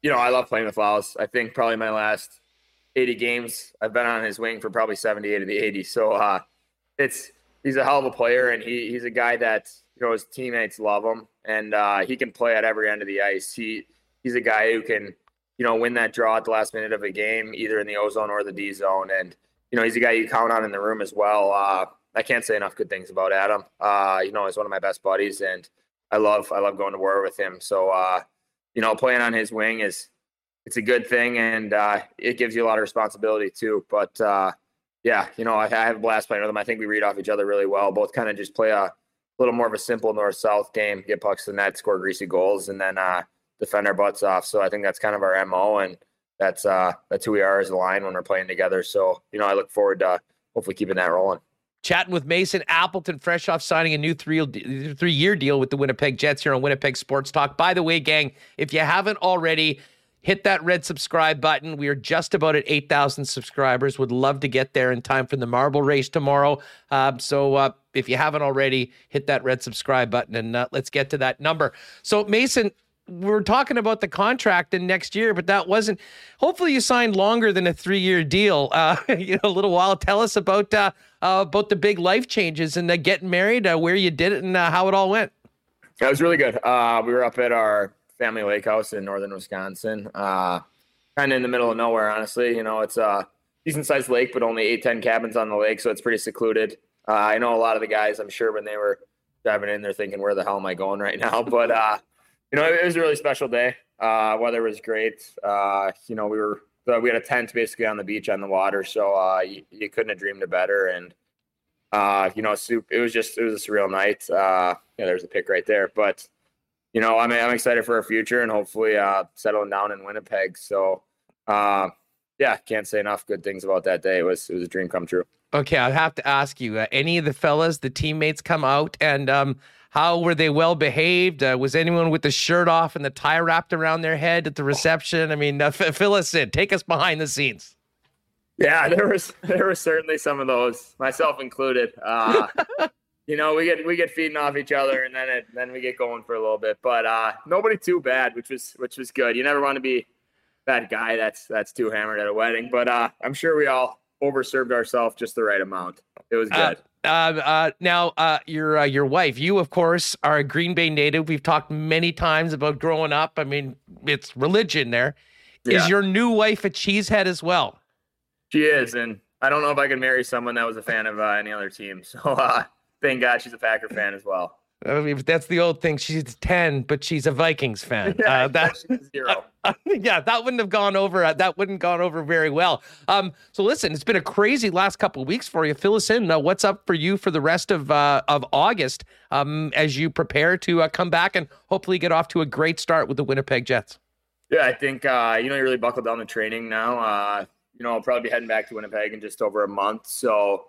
you know, I love playing with Laus. I think probably my last 80 games, I've been on his wing for probably 78 of the 80. So uh, it's he's a hell of a player, and he he's a guy that you know his teammates love him, and uh, he can play at every end of the ice. He he's a guy who can you know win that draw at the last minute of a game, either in the O zone or the D zone, and you know he's a guy you count on in the room as well. Uh, I can't say enough good things about Adam. Uh, you know, he's one of my best buddies, and I love I love going to war with him. So uh, you know, playing on his wing is it's a good thing, and uh, it gives you a lot of responsibility too. But uh, yeah, you know, I, I have a blast playing with him. I think we read off each other really well. Both kind of just play a little more of a simple north south game, get pucks to the net, score greasy goals, and then uh, defend our butts off. So I think that's kind of our mo, and that's uh, that's who we are as a line when we're playing together. So you know, I look forward to hopefully keeping that rolling. Chatting with Mason Appleton, fresh off signing a new three three year deal with the Winnipeg Jets here on Winnipeg Sports Talk. By the way, gang, if you haven't already, hit that red subscribe button. We are just about at 8,000 subscribers. Would love to get there in time for the marble race tomorrow. Uh, so uh, if you haven't already, hit that red subscribe button and uh, let's get to that number. So, Mason, we're talking about the contract in next year, but that wasn't. Hopefully, you signed longer than a three-year deal. [laughs] Uh, you know, a little while. Tell us about uh, uh, about the big life changes and uh, getting married, uh, where you did it, and uh, how it all went. That was really good. we were up at our family lake house in northern Wisconsin, kind of in the middle of nowhere. Honestly, you know, it's a decent-sized lake, but only eight, ten cabins on the lake, so it's pretty secluded. I know a lot of the guys. I'm sure when they were driving in, they're thinking, "Where the hell am I going right now?" [laughs] But you know, it was a really special day. Uh, weather was great. Uh, you know, we were we had a tent basically on the beach on the water, so uh, you, you, couldn't have dreamed it better. And uh, you know, soup. It was just it was a surreal night. Uh, yeah, there's a pic right there. But you know, I'm I'm excited for our future and hopefully uh, settling down in Winnipeg. So uh, yeah, can't say enough good things about that day. It was it was a dream come true. Okay, I have to ask you, uh, any of the fellas, the teammates come out and um, how were they well behaved? Uh, was anyone with the shirt off and the tie wrapped around their head at the reception? I mean, uh, f- fill us in. Take us behind the scenes. Yeah, [laughs] there was there was certainly some of those, myself included. Uh, [laughs] you know, we get we get feeding off each other, and then it then we get going for a little bit. But uh, nobody too bad, which was which was good. You never want to be that guy that's that's too hammered at a wedding. But uh, I'm sure we all overserved ourselves just the right amount. It was uh, good. Uh, uh, now, uh, your uh, your wife, you of course are a Green Bay native. We've talked many times about growing up. I mean, it's religion. There yeah. is your new wife a cheesehead as well. She is, and I don't know if I could marry someone that was a fan of uh, any other team. [laughs] So uh, thank God she's a Packer fan as well. I mean, that's the old thing. She's 10, but she's a Vikings fan. [laughs] Yeah, uh, that, zero. Uh, [laughs] yeah, that wouldn't have gone over. Uh, that wouldn't gone over very well. Um, so listen, it's been a crazy last couple of weeks for you. Fill us in. Uh, what's up for you for the rest of uh, of August um, as you prepare to uh, come back and hopefully get off to a great start with the Winnipeg Jets? Yeah, I think you know you really buckled down the training now. you know, I'll probably be heading back to Winnipeg in just over a month. So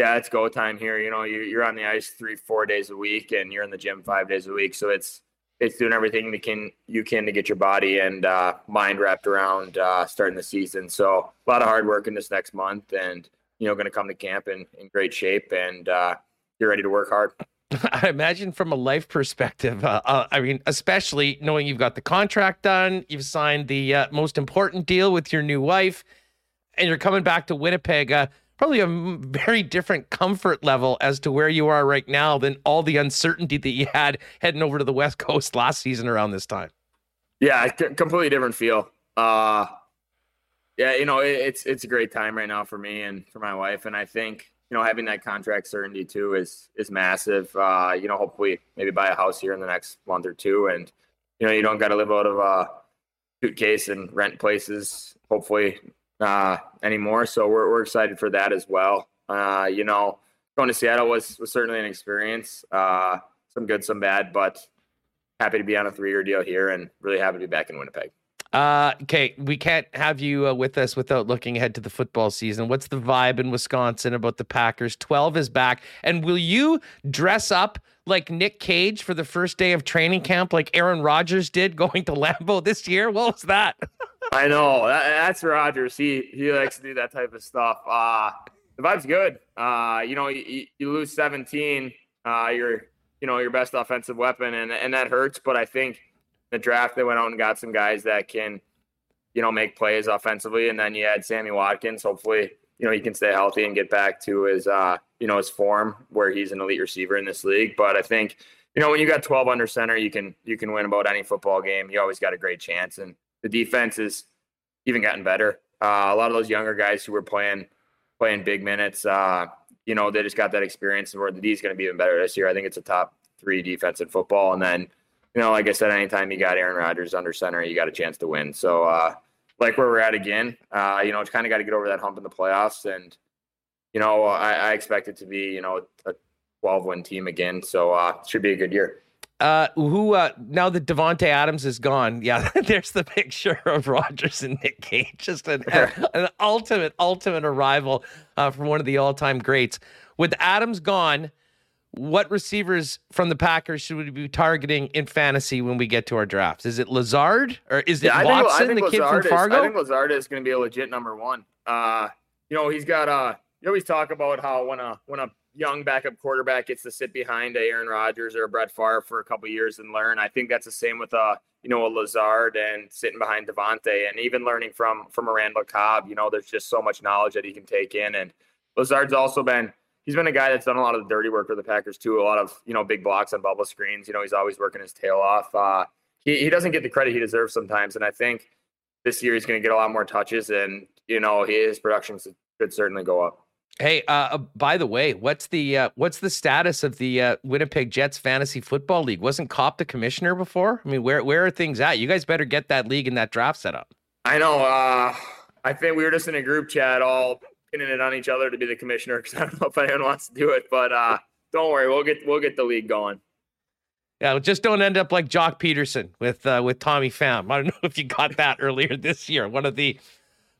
yeah, it's go time here. You know, you, you're on the ice three, four days a week, and you're in the gym five days a week. So it's it's doing everything that can you can to get your body and uh, mind wrapped around uh, starting the season. So a lot of hard work in this next month, and you know, going to come to camp in in great shape, and uh, you're ready to work hard. [laughs] I imagine from a life perspective, uh, uh, I mean, especially knowing you've got the contract done, you've signed the uh, most important deal with your new wife, and you're coming back to Winnipeg. Uh, probably a very different comfort level as to where you are right now than all the uncertainty that you had heading over to the West [laughs] Coast last season around this time. Yeah, completely different feel. Uh, yeah, you know, it, it's it's a great time right now for me and for my wife, and I think you know having that contract certainty too is is massive. Uh, you know, hopefully maybe buy a house here in the next month or two, and you know you don't got to live out of a suitcase and rent places. Hopefully, uh, anymore. So we're, we're excited for that as well. Uh, you know, going to Seattle was, was certainly an experience. Uh, some good, some bad, but happy to be on a three year deal here and really happy to be back in Winnipeg. Uh, okay, we can't have you uh, with us without looking ahead to the football season. What's the vibe in Wisconsin about the Packers? 12 is back. And will you dress up like Nick Cage for the first day of training camp like Aaron Rodgers did going to Lambeau this year? What was that? [laughs] I know that, that's Rodgers. He he likes to do that type of stuff. Uh, the vibe's good. Uh, you know, you, you lose 17, uh, you're you know your best offensive weapon, and and that hurts. But I think the draft they went out and got some guys that can, you know, make plays offensively, and then you had Sammy Watkins. Hopefully, you know he can stay healthy and get back to his uh, you know his form where he's an elite receiver in this league. But I think you know when you got 12 under center, you can you can win about any football game. You always got a great chance, and the defense is even gotten better. Uh, a lot of those younger guys who were playing playing big minutes, uh, you know, they just got that experience where the D is going to be even better this year. I think it's a top three defense in football, and then you know, like I said, anytime you got Aaron Rodgers under center, you got a chance to win. So, uh, like where we're at again, uh, you know, it's kind of got to get over that hump in the playoffs. And, you know, I, I expect it to be, you know, a 12 win team again. So, uh, it should be a good year. Uh, who uh, now that Davante Adams is gone? [laughs] Yeah, there's the picture of Rodgers and Nick Cage, just an, [laughs] an ultimate, ultimate arrival uh, from one of the all-time greats. With Adams gone, what receivers from the Packers should we be targeting in fantasy when we get to our drafts? Is it Lazard or is it yeah, Watson, think, the kid from Fargo? Is, I think Lazard is going to be a legit number one. Uh, you know, he's got uh you always talk about how when a when a young backup quarterback gets to sit behind a Aaron Rodgers or a Brett Favre for a couple years and learn. I think that's the same with a uh, you know a Lazard and sitting behind Davante and even learning from from a Randall Cobb. You know, there's just so much knowledge that he can take in. And Lazard's also been he's been a guy that's done a lot of the dirty work for the Packers too. A lot of you know big blocks on bubble screens. You know he's always working his tail off. Uh, he he doesn't get the credit he deserves sometimes, and I think this year he's going to get a lot more touches, and you know his production could certainly go up. Hey, uh, uh, by the way, what's the uh, what's the status of the uh, Winnipeg Jets fantasy football league? Wasn't Copp the commissioner before? I mean, where where are things at? You guys better get that league and that draft set up. I know. Uh, I think we were just in a group chat all pinning it on each other to be the commissioner because [laughs] I don't know if anyone wants to do it. But uh, don't worry, we'll get we'll get the league going. Yeah, just don't end up like Joc Pederson with uh, with Tommy Pham. I don't [laughs] know if you got that earlier this year. One of the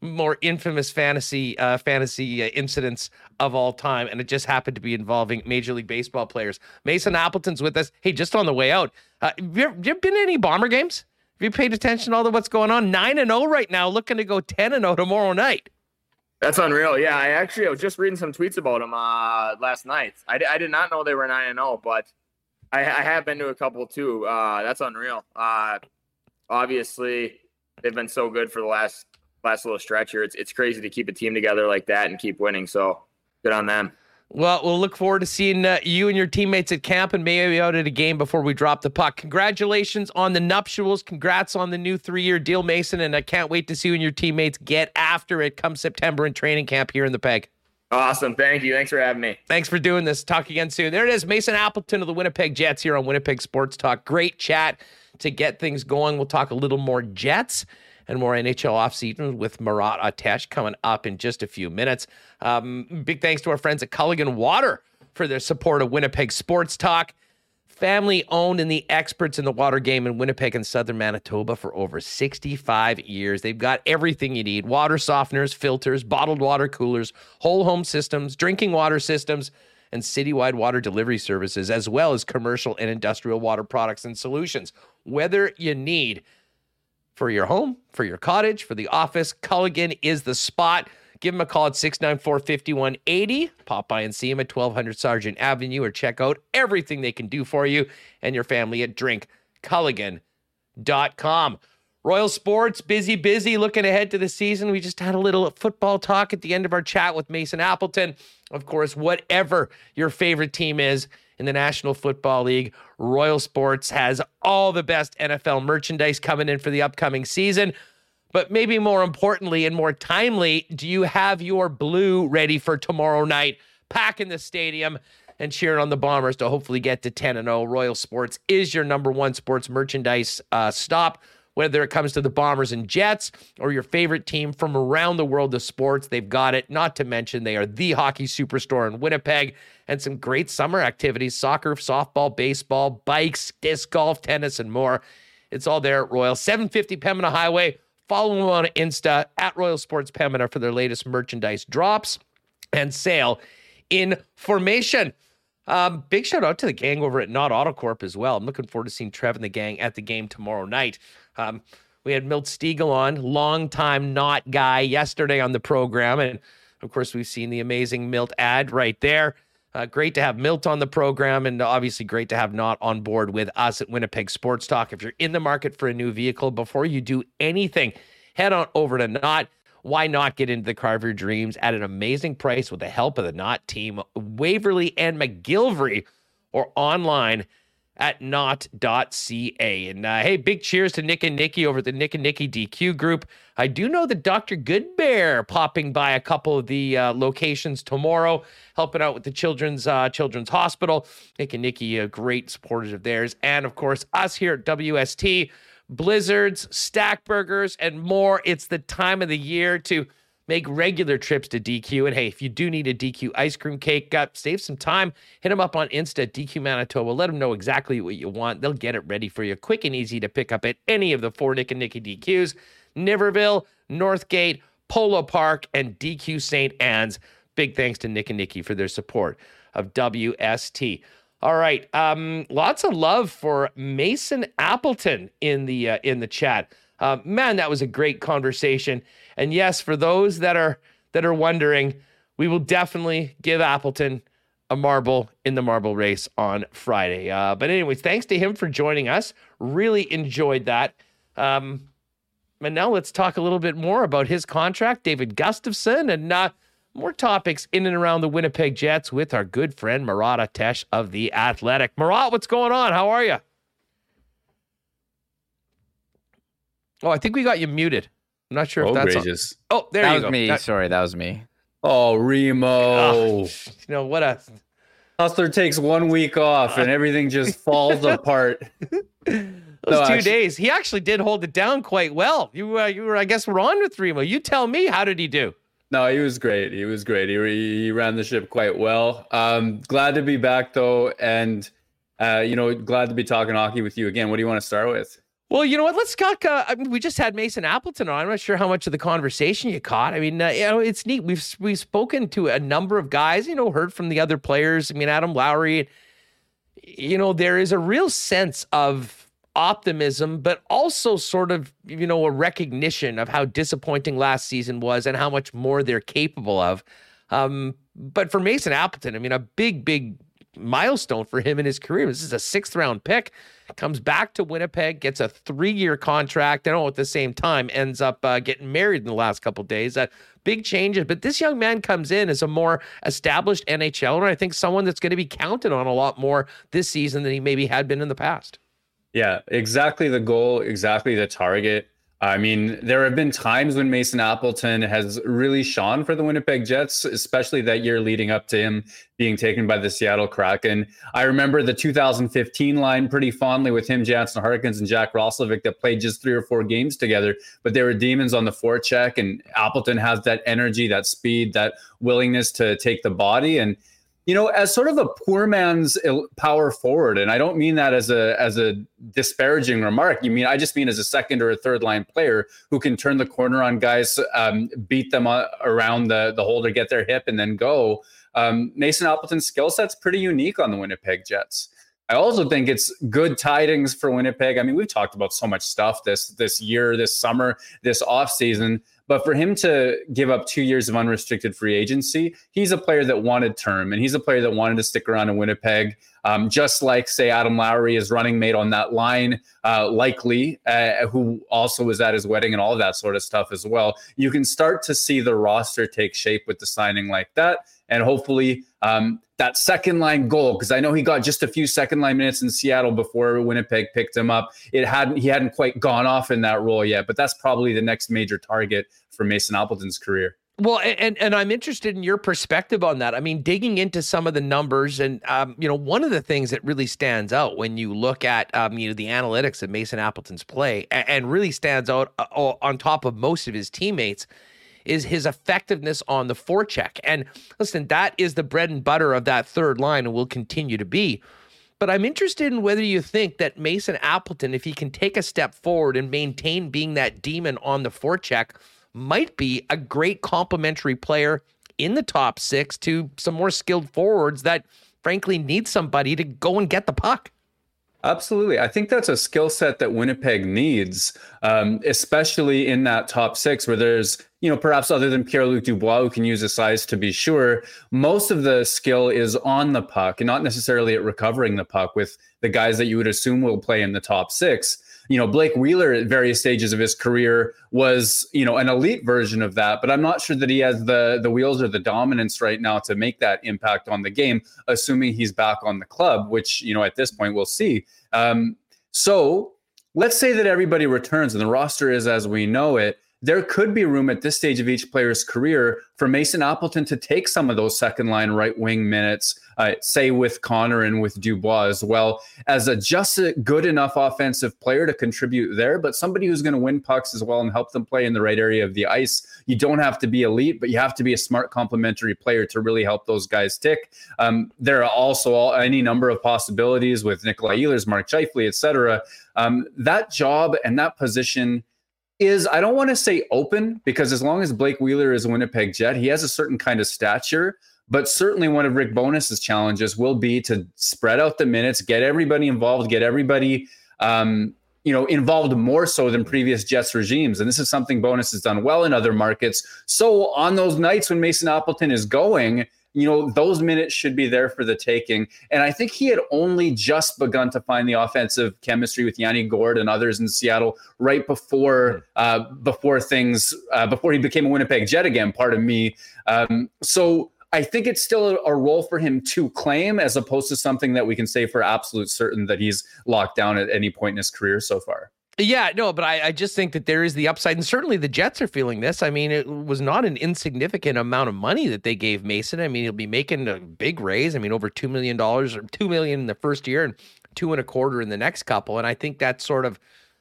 more infamous fantasy uh, fantasy uh, incidents of all time, and it just happened to be involving Major League Baseball players. Mason Appleton's with us. Hey, just on the way out, uh, have, you have you been any Bomber games? Have you paid attention to all the what's going on? Nine and zero oh right now, looking to go ten and zero oh tomorrow night. That's unreal. Yeah, I actually I was just reading some tweets about them uh, last night. I, I did not know they were nine and zero, oh, but I, I have been to a couple too. Uh, that's unreal. Uh, obviously, they've been so good for the last last little stretch here. It's it's crazy to keep a team together like that and keep winning. So good on them. Well, we'll look forward to seeing uh, you and your teammates at camp and maybe out at a game before we drop the puck. Congratulations on the nuptials. Congrats on the new three year deal, Mason. And I can't wait to see you and your teammates get after it come September in training camp here in the Peg. Awesome. Thank you. Thanks for having me. Thanks for doing this. Talk again soon. There it is. Mason Appleton of the Winnipeg Jets here on Winnipeg Sports Talk. Great chat to get things going. We'll talk a little more Jets and more NHL offseason with Murat Ates coming up in just a few minutes. Um, big thanks to our friends at Culligan Water for their support of Winnipeg Sports Talk. Family owned and the experts in the water game in Winnipeg and southern Manitoba for over 65 years. They've got everything you need water softeners, filters, bottled water coolers, whole home systems, drinking water systems, and citywide water delivery services, as well as commercial and industrial water products and solutions. Whether you need for your home, for your cottage, for the office. Culligan is the spot. Give them a call at 694 5180. Pop by and see them at 1200 Sargent Avenue or check out everything they can do for you and your family at drinkculligan.com. Royal Sports, busy, busy, looking ahead to the season. We just had a little football talk at the end of our chat with Mason Appleton. Of course, whatever your favorite team is, in the National Football League. Royal Sports has all the best NFL merchandise coming in for the upcoming season. But maybe more importantly and more timely, do you have your blue ready for tomorrow night? Packing the stadium and cheering on the Bombers to hopefully get to 10 and 0. Royal Sports is your number one sports merchandise uh, stop whether it comes to the Bombers and Jets or your favorite team from around the world of sports, they've got it. Not to mention, they are the hockey superstore in Winnipeg and some great summer activities soccer, softball, baseball, bikes, disc golf, tennis, and more. It's all there at Royal. 750 Pembina Highway. Follow them on Insta at Royal Sports Pembina for their latest merchandise drops and sale information. Um, big shout out to the gang over at Knott Autocorp as well. I'm looking forward to seeing Trev and the gang at the game tomorrow night. Um, we had Milt Stegall on, longtime Knott guy, yesterday on the program. And of course, we've seen the amazing Milt ad right there. Uh, great to have Milt on the program, and obviously great to have Knott on board with us at Winnipeg Sports Talk. If you're in the market for a new vehicle, before you do anything, head on over to Knott. why not get into the car of your dreams at an amazing price with the help of the Knott team, Waverley and McGillivray, or online at knott.ca. And uh, hey, big cheers to Nick and Nikki over the Nick and Nikki DQ group. I do know that Dr. Goodbear popping by a couple of the uh, locations tomorrow, helping out with the children's uh, children's hospital. Nick and Nikki, uh, great supporters of theirs, and of course us here at WST. Blizzards, stack burgers, and more. It's the time of the year to make regular trips to DQ. And hey, if you do need a DQ ice cream cake, uh, save some time. Hit them up on Insta DQ Manitoba. Let them know exactly what you want. They'll get it ready for you, quick and easy to pick up at any of the four Nick and Nikki DQs Niverville, Northgate, Polo Park, and DQ St. Anne's. Big thanks to Nick and Nikki for their support of WST. All right, um, lots of love for Mason Appleton in the uh, in the chat. Uh, man, that was a great conversation. And yes, for those that are that are wondering, we will definitely give Appleton a marble in the marble race on Friday. Uh, but anyways, thanks to him for joining us. Really enjoyed that. Um, let's talk a little bit more about his contract, David Gustafsson, and uh, more topics in and around the Winnipeg Jets with our good friend Murat Ates of the Athletic. Murat, what's going on? How are you? Oh, I think we got you muted. I'm not sure if that's Outrageous. Oh, there that you was me. That- Sorry, that was me. Oh, Remo. Oh, [laughs] you know what a Hustler takes one week off and everything just falls apart. [laughs] those No, two actually- days. He actually did hold it down quite well. You uh, you were I guess were on with Remo. You tell me how did he do? No, he was great. He was great. He, he ran the ship quite well. Um, glad to be back though, and uh, you know, glad to be talking hockey with you again. What do you want to start with? Well, you know what? Let's talk. Uh, I mean, we just had Mason Appleton on. I'm not sure how much of the conversation you caught. I mean, uh, you know, it's neat. We've we've spoken to a number of guys. You know, heard from the other players. I mean, Adam Lowry. You know, there is a real sense of optimism, but also sort of you know a recognition of how disappointing last season was and how much more they're capable of. Um, but for Mason Appleton, I mean, a big, big milestone for him in his career. This is a sixth round pick. Comes back to Winnipeg, gets a three year contract, and all at the same time ends up uh, getting married in the last couple days. Uh, big changes, but this young man comes in as a more established NHLer. I think someone that's going to be counted on a lot more this season than he maybe had been in the past. Yeah, exactly the goal, exactly the target. I mean, there have been times when Mason Appleton has really shone for the Winnipeg Jets, especially that year leading up to him being taken by the Seattle Kraken. I remember the 2015 line pretty fondly with him, Jansen Harkins, and Jack Roslovic that played just three or four games together, but they were demons on the forecheck. And Appleton has that energy, that speed, that willingness to take the body. And you know, as sort of a poor man's power forward, and I don't mean that as a as a disparaging remark. You mean I just mean as a second or a third line player who can turn the corner on guys, um, beat them around the the holder, get their hip, and then go. Um, Mason Appleton's skill set's pretty unique on the Winnipeg Jets. I also think it's good tidings for Winnipeg. I mean, we've talked about so much stuff this this year, this summer, this off season. But for him to give up two years of unrestricted free agency, he's a player that wanted term and he's a player that wanted to stick around in Winnipeg. Um, just like, say, Adam Lowry, is running mate on that line, uh, likely, uh, who also was at his wedding and all that sort of stuff as well. You can start to see the roster take shape with the signing like that. And hopefully, um, that second line goal, because I know he got just a few second line minutes in Seattle before Winnipeg picked him up. It hadn't he hadn't quite gone off in that role yet, but that's probably the next major target for Mason Appleton's career. Well, and and I'm interested in your perspective on that. I mean, digging into some of the numbers, and um, you know, one of the things that really stands out when you look at um, you know the analytics of Mason Appleton's play, and, and really stands out uh, on top of most of his teammates, is his effectiveness on the forecheck. And listen, that is the bread and butter of that third line, and will continue to be. But I'm interested in whether you think that Mason Appleton, if he can take a step forward and maintain being that demon on the forecheck, might be a great complementary player in the top six to some more skilled forwards that frankly need somebody to go and get the puck. Absolutely. I think that's a skill set that Winnipeg needs, um, especially in that top six where there's, you know, perhaps other than Pierre Luc Dubois, who can use his size to be sure, most of the skill is on the puck and not necessarily at recovering the puck with the guys that you would assume will play in the top six. You know, Blake Wheeler at various stages of his career was, you know, an elite version of that, but I'm not sure that he has the the wheels or the dominance right now to make that impact on the game, assuming he's back on the club, which, you know, at this point we'll see. Um, so let's say that everybody returns and the roster is as we know it there could be room at this stage of each player's career for Mason Appleton to take some of those second line right wing minutes, uh, say with Connor and with Dubois as well, as a just a good enough offensive player to contribute there, but somebody who's going to win pucks as well and help them play in the right area of the ice. You don't have to be elite, but you have to be a smart complementary player to really help those guys tick. Um, there are also all, any number of possibilities with Nikolai Ehlers, Mark Scheifele, et cetera. Um, that job and that position is I don't want to say open because as long as Blake Wheeler is a Winnipeg Jet, he has a certain kind of stature. But certainly one of Rick Bowness's challenges will be to spread out the minutes, get everybody involved, get everybody um, you know involved more so than previous Jets regimes. And this is something Bowness has done well in other markets. So on those nights when Mason Appleton is going, you know, those minutes should be there for the taking. And I think he had only just begun to find the offensive chemistry with Yanni Gourde and others in Seattle right before uh, before things uh, before he became a Winnipeg Jet again. Part of me. Um, so I think it's still a, a, role for him to claim, as opposed to something that we can say for absolute certain that he's locked down at any point in his career so far. Yeah, no, but I, I, just think that there is the upside, and certainly the Jets are feeling this. I mean, it was not an insignificant amount of money that they gave Mason. I mean, he'll be making a big raise. I mean, over two million dollars or two million in the first year and two and a quarter in the next couple. And I think that's sort of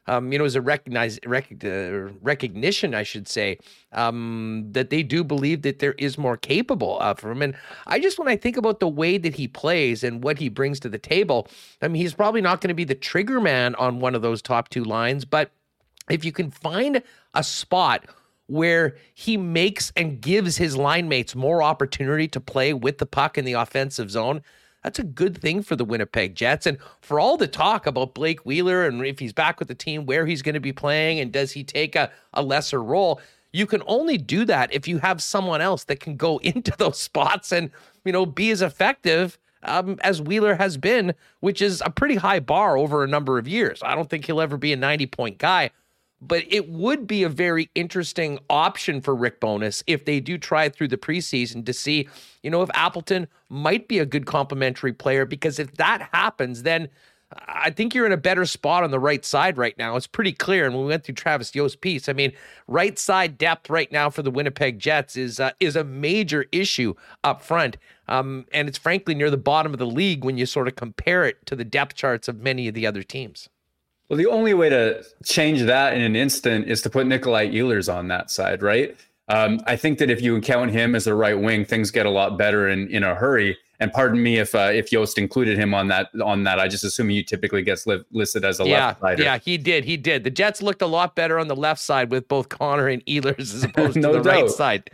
um, you know, as a recognized rec- uh, recognition, I should say, um, that they do believe that there is more capable of him. And I just, when I think about the way that he plays and what he brings to the table, I mean, he's probably not going to be the trigger man on one of those top two lines, but if you can find a spot where he makes and gives his line mates more opportunity to play with the puck in the offensive zone, that's a good thing for the Winnipeg Jets. And for all the talk about Blake Wheeler and if he's back with the team, where he's going to be playing and does he take a, a lesser role, you can only do that if you have someone else that can go [laughs] into those spots and, you know, be as effective um, as Wheeler has been, which is a pretty high bar over a number of years. I don't think he'll ever be a 90 point guy, but it would be a very interesting option for Rick Bowness if they do try through the preseason to see, you know, if Appleton might be a good complementary player. Because if that happens, then I think you're in a better spot on the right side right now. It's pretty clear. And when we went through Travis Yost's piece, I mean, right side depth right now for the Winnipeg Jets is uh, is a major issue up front. Um, and it's frankly near the bottom of the league when you sort of compare it to the depth charts of many of the other teams. Well, the only way to change that in an instant is to put Nikolai Ehlers on that side, right? Um, I think that if you count him as a right wing, things get a lot better in in a hurry. And pardon me if uh, if Yost included him on that on that. I just assume he typically gets li- listed as a yeah, left sider. Yeah, he did. He did. The Jets looked a lot better on the left side with both Connor and Ehlers as [laughs] opposed no to the doubt. right side.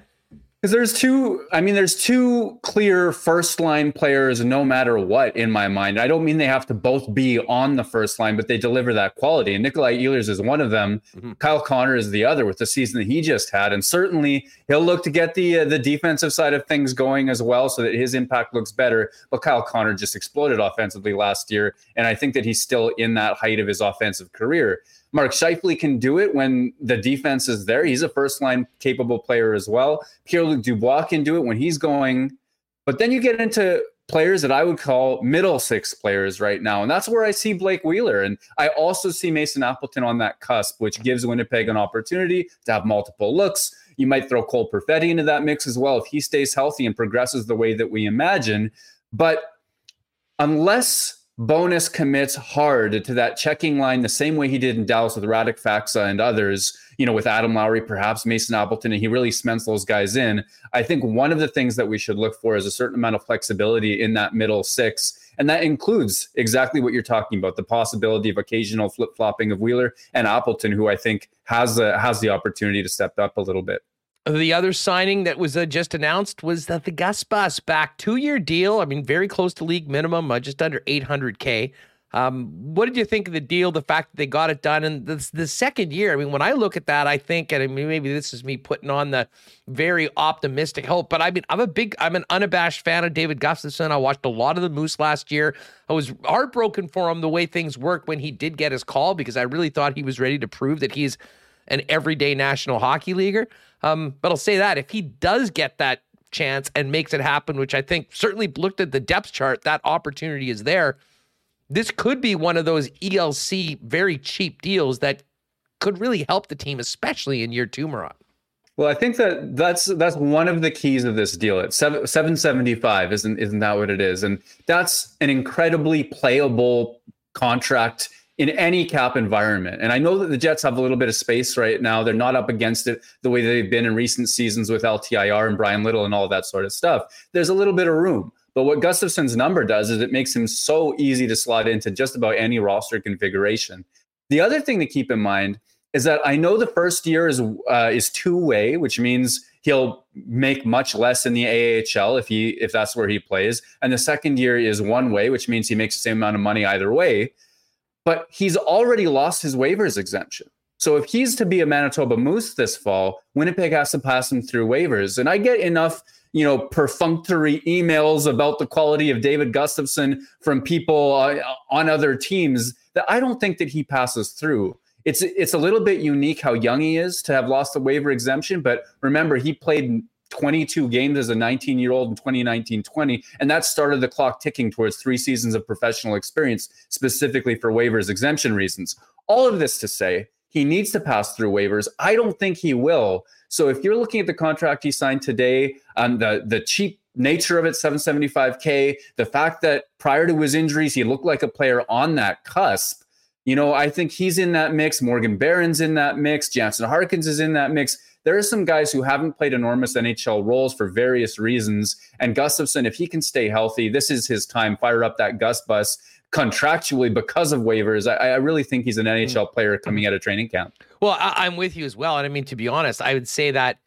Because there's two, I mean, there's two clear first line players no matter what in my mind. I don't mean they have to both be on the first line, but they deliver that quality. And Nikolai Ehlers is one of them. Mm-hmm. Kyle Connor is the other with the season that he just had. And certainly he'll look to get the uh, the defensive side of things going as well so that his impact looks better. But Kyle Connor just exploded offensively last year. And I think that he's still in that height of his offensive career. Mark Scheifele can do it when the defense is there. He's a first line capable player as well. Pierre Luc Dubois can do it when he's going. But then you get into players that I would call middle six players right now. And that's where I see Blake Wheeler. And I also see Mason Appleton on that cusp, which gives Winnipeg an opportunity to have multiple looks. You might throw Cole Perfetti into that mix as well if he stays healthy and progresses the way that we imagine. But unless Bowness commits hard to that checking line the same way he did in Dallas with Radek Faksa and others, you know, with Adam Lowry, perhaps Mason Appleton, and he really cements those guys in. I think one of the things that we should look for is a certain amount of flexibility in that middle six. And that includes exactly what you're talking about, the possibility of occasional flip-flopping of Wheeler and Appleton, who I think has the has the opportunity to step up a little bit. The other signing that was uh, just announced was that the Gus Bus back two year deal. I mean, very close to league minimum, uh, just under 800K. Um, what did you think of the deal? The fact that they got it done, and the, the second year. I mean, when I look at that, I think, and I mean, maybe this is me putting on the very optimistic hope, but I mean, I'm a big, I'm an unabashed fan of David Gustafsson. I watched a lot of the Moose last year. I was heartbroken for him the way things worked when he did get his call because I really thought he was ready to prove that he's an everyday National Hockey Leaguer. Um, but I'll say that if he does get that chance and makes it happen, which I think certainly looked at the depth chart, that opportunity is there this could be one of those ELC very cheap deals that could really help the team, especially in year two, Murat. Well, I think that that's that's one of the keys of this deal. It's seven seventy five, isn't isn't that what it is? And that's an incredibly playable contract in any cap environment. And I know that the Jets have a little bit of space right now. They're not up against it the way they've been in recent seasons with LTIR and Bryan Little and all that sort of stuff. There's a little bit of room. But what Gustafsson's number does is it makes him so easy to slot into just about any roster configuration. The other thing to keep in mind is that I know the first year is uh, is two way, which means he'll make much less in the AHL if he if that's where he plays, and the second year is one way, which means he makes the same amount of money either way. But he's already lost his waivers exemption. So if he's to be a Manitoba Moose this fall, Winnipeg has to pass him through waivers. And I get enough you know, perfunctory emails about the quality of David Gustafsson from people uh, on other teams that I don't think that he passes through. It's it's a little bit unique how young he is to have lost the waiver exemption, but remember he played 22 games as a 19 year old in 2019 20, and that started the clock ticking towards three seasons of professional experience, specifically for waivers exemption reasons. All of this to say, he needs to pass through waivers. I don't think he will. So if you're looking at the contract he signed today, um, the the cheap nature of it, 775k, the fact that prior to his injuries he looked like a player on that cusp. You know, I think he's in that mix. Morgan Barron's in that mix. Jansen Harkins is in that mix. There are some guys who haven't played enormous NHL roles for various reasons. And Gustafsson, if he can stay healthy, this is his time. Fire up that Gus bus contractually because of waivers. I, I really think he's an hmm. NHL player coming out of training camp. Well, I, I'm with you as well. And I mean, to be honest, I would say that.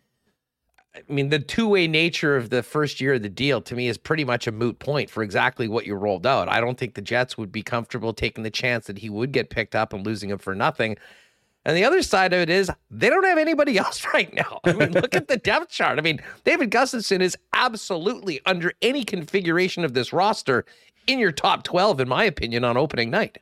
I mean, the two way nature of the first year of the deal to me is pretty much a moot point for exactly what you rolled out. I don't think the Jets would be comfortable taking the chance that he would get picked up and losing him for nothing. And the other side of it is they don't have anybody [laughs] else right now. I mean, look at the depth chart. I mean, David Gustafsson is absolutely under any configuration of this roster in your top 12, in my opinion, on opening night.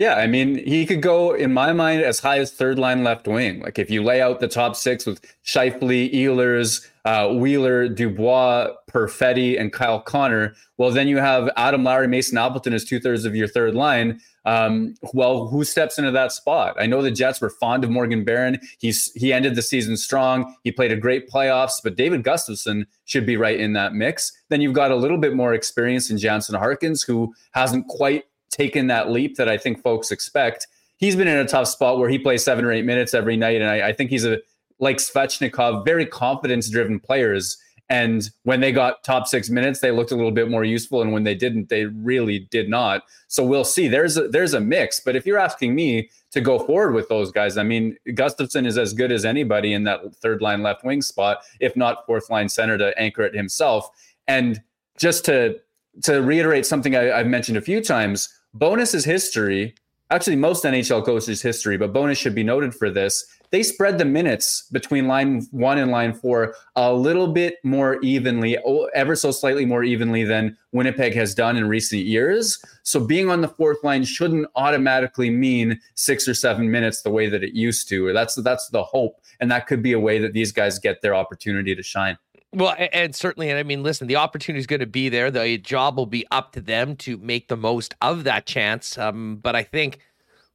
Yeah, I mean, he could go, in my mind, as high as third line left wing. Like if you lay out the top six with Scheifele, Ehlers, uh, Wheeler, Dubois, Perfetti, and Kyle Connor, well, then you have Adam Lowry, Mason Appleton as two thirds of your third line. Um, well, who steps into that spot? I know the Jets were fond of Morgan Barron. He's he ended the season strong. He played a great playoffs, but David Gustafsson should be right in that mix. Then you've got a little bit more experience in Jansen Harkins, who hasn't quite taken that leap that I think folks expect. He's been in a tough spot where he plays seven or eight minutes every night, and I, I think he's a like Svechnikov, very confidence-driven players. And when they got top six minutes, they looked a little bit more useful, and when they didn't, they really did not. So we'll see. There's a, there's a mix, but if you're asking me to go forward with those guys, I mean, Gustafsson is as good as anybody in that third line left wing spot, if not fourth line center to anchor it himself. And just to to reiterate something I, I've mentioned a few times, Bowness is history, actually most NHL coaches' history, but Bowness should be noted for this. They spread the minutes between line one and line four a little bit more evenly, ever so slightly more evenly than Winnipeg has done in recent years. So being on the fourth line shouldn't automatically mean six or seven minutes the way that it used to. That's that's the hope, and that could be a way that these guys get their opportunity to shine. Well, and certainly, and I mean, listen, the opportunity is going to be there. The job will be up to them to make the most of that chance. Um, but I think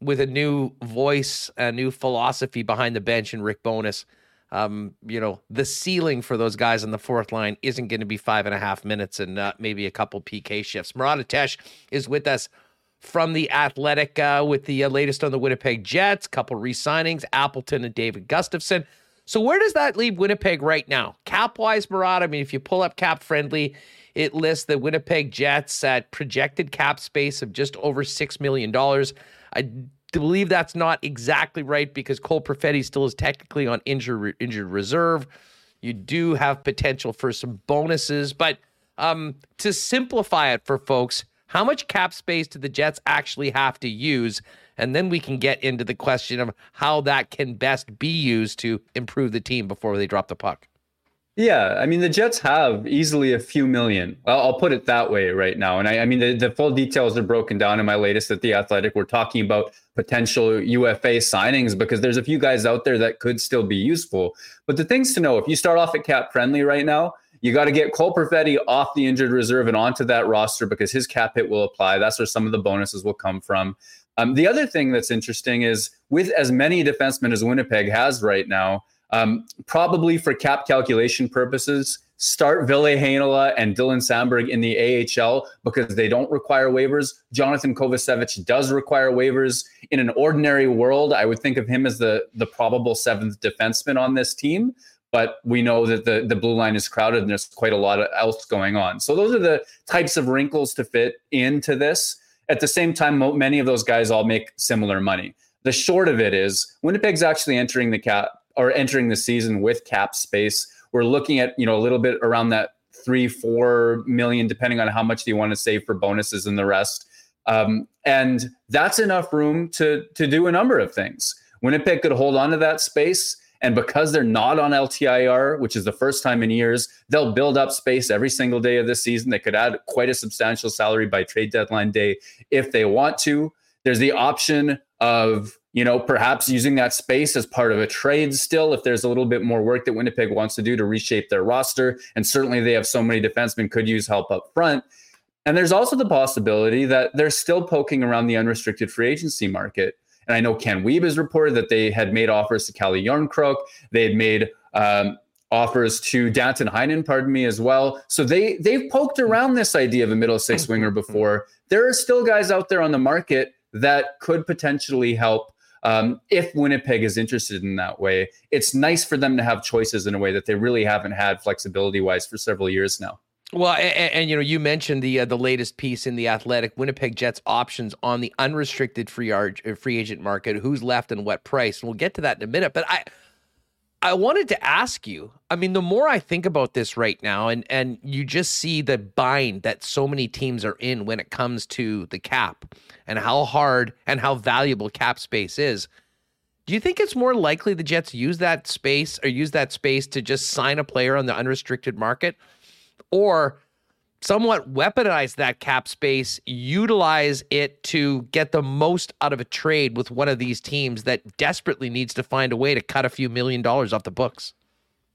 with a new voice, a new philosophy behind the bench, and Rick Bowness, um, you know, the ceiling for those guys on the fourth line isn't going to be five and a half minutes and uh, maybe a couple PK shifts. Murat Ates is with us from the Athletic uh, with the uh, latest on the Winnipeg Jets, couple re-signings, Appleton and David Gustafsson. So where does that leave Winnipeg right now? Cap wise, Murat, I mean, if you pull up cap friendly, it lists the Winnipeg Jets at projected cap space of just over $6 million. I believe that's not exactly right because Cole Perfetti still is technically on injured, injured reserve. You do have potential for some bonuses, but um, to simplify it for folks, How much cap space do the Jets actually have to use? And then we can get into the question of how that can best be used to improve the team before they drop the puck. Yeah, I mean the Jets have easily a few million. I'll, I'll put it that way right now. And I, I mean the, the, full details are broken down in my latest at the Athletic. We're talking about potential UFA signings because there's a few guys out there that could still be useful. But the things to know: if you start off at cap friendly right now, you got to get Cole Perfetti off the injured reserve and onto that roster because his cap hit will apply. That's where some of the bonuses will come from. Um, the other thing that's interesting is with as many defensemen as Winnipeg has right now um, probably for cap calculation purposes, start Ville Heinola and Dylan Samberg in the AHL because they don't require waivers. Johnathan Kovacevic does require waivers. In an ordinary world, I would think of him as the the probable seventh defenseman on this team. But we know that the, the blue line is crowded and there's quite a lot of else going on. So those are the types of wrinkles to fit into this. At the same time, many of those guys all make similar money. The short of it is Winnipeg's actually entering the cap are entering the season with cap space. We're looking at, you know, a little bit around that three, four million, depending on how much you want to save for bonuses and the rest. Um, and that's enough room to to do a number of things. Winnipeg could hold on to that space. And because they're not on LTIR, which is the first time in years, they'll build up space every single day of the season. They could add quite a substantial salary by trade deadline day if they want to. There's the option of you know, perhaps using that space as part of a trade still, if there's a little bit more work that Winnipeg wants to do to reshape their roster. And certainly they have so many defensemen could use help up front. And there's also the possibility that they're still poking around the unrestricted free agency market. And I know Ken Wiebe has reported that they had made offers to Calle Jarnkrok. They had made um, offers to Danton Heinen, pardon me, as well. So they they've poked around this idea of a middle six winger before. There are still guys out there on the market that could potentially help um, if Winnipeg is interested in that way, it's nice for them to have choices in a way that they really haven't had flexibility wise for several years now. Well, and, and, you know, you mentioned the uh, the latest piece in the Athletic Winnipeg Jets options on the unrestricted free art, uh, free agent market. Who's left and what price? And we'll get to that in a minute. But I I wanted to ask you. I mean, the more I think about this right now, and and you just see the bind that so many teams are in when it comes to the cap and how hard and how valuable cap space is. Do you think it's more likely the Jets use that space or use that space to just sign a player on the unrestricted market or somewhat weaponize that cap space, utilize it to get the most out of a trade with one of these teams that desperately needs to find a way to cut a few million dollars off the books?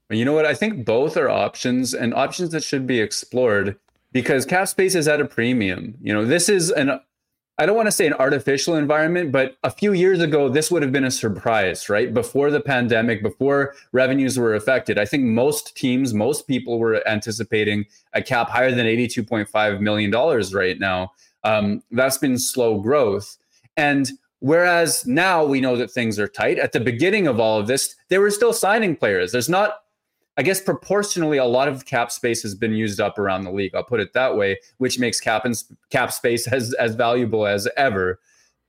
You know what? I think both are options and options that should be explored because cap space is at a premium. You know, this is an I don't want to say an artificial environment, but a few years ago, this would have been a surprise, right? Before the pandemic, before revenues were affected, I think most teams, most people were anticipating a cap higher than $82.5 million right now. Um, that's been slow growth. And whereas now we know that things are tight, at the beginning of all of this, they were still signing players. There's not I guess proportionally, a lot of cap space has been used up around the league. I'll put it that way, which makes cap and cap space [laughs] as as valuable as ever.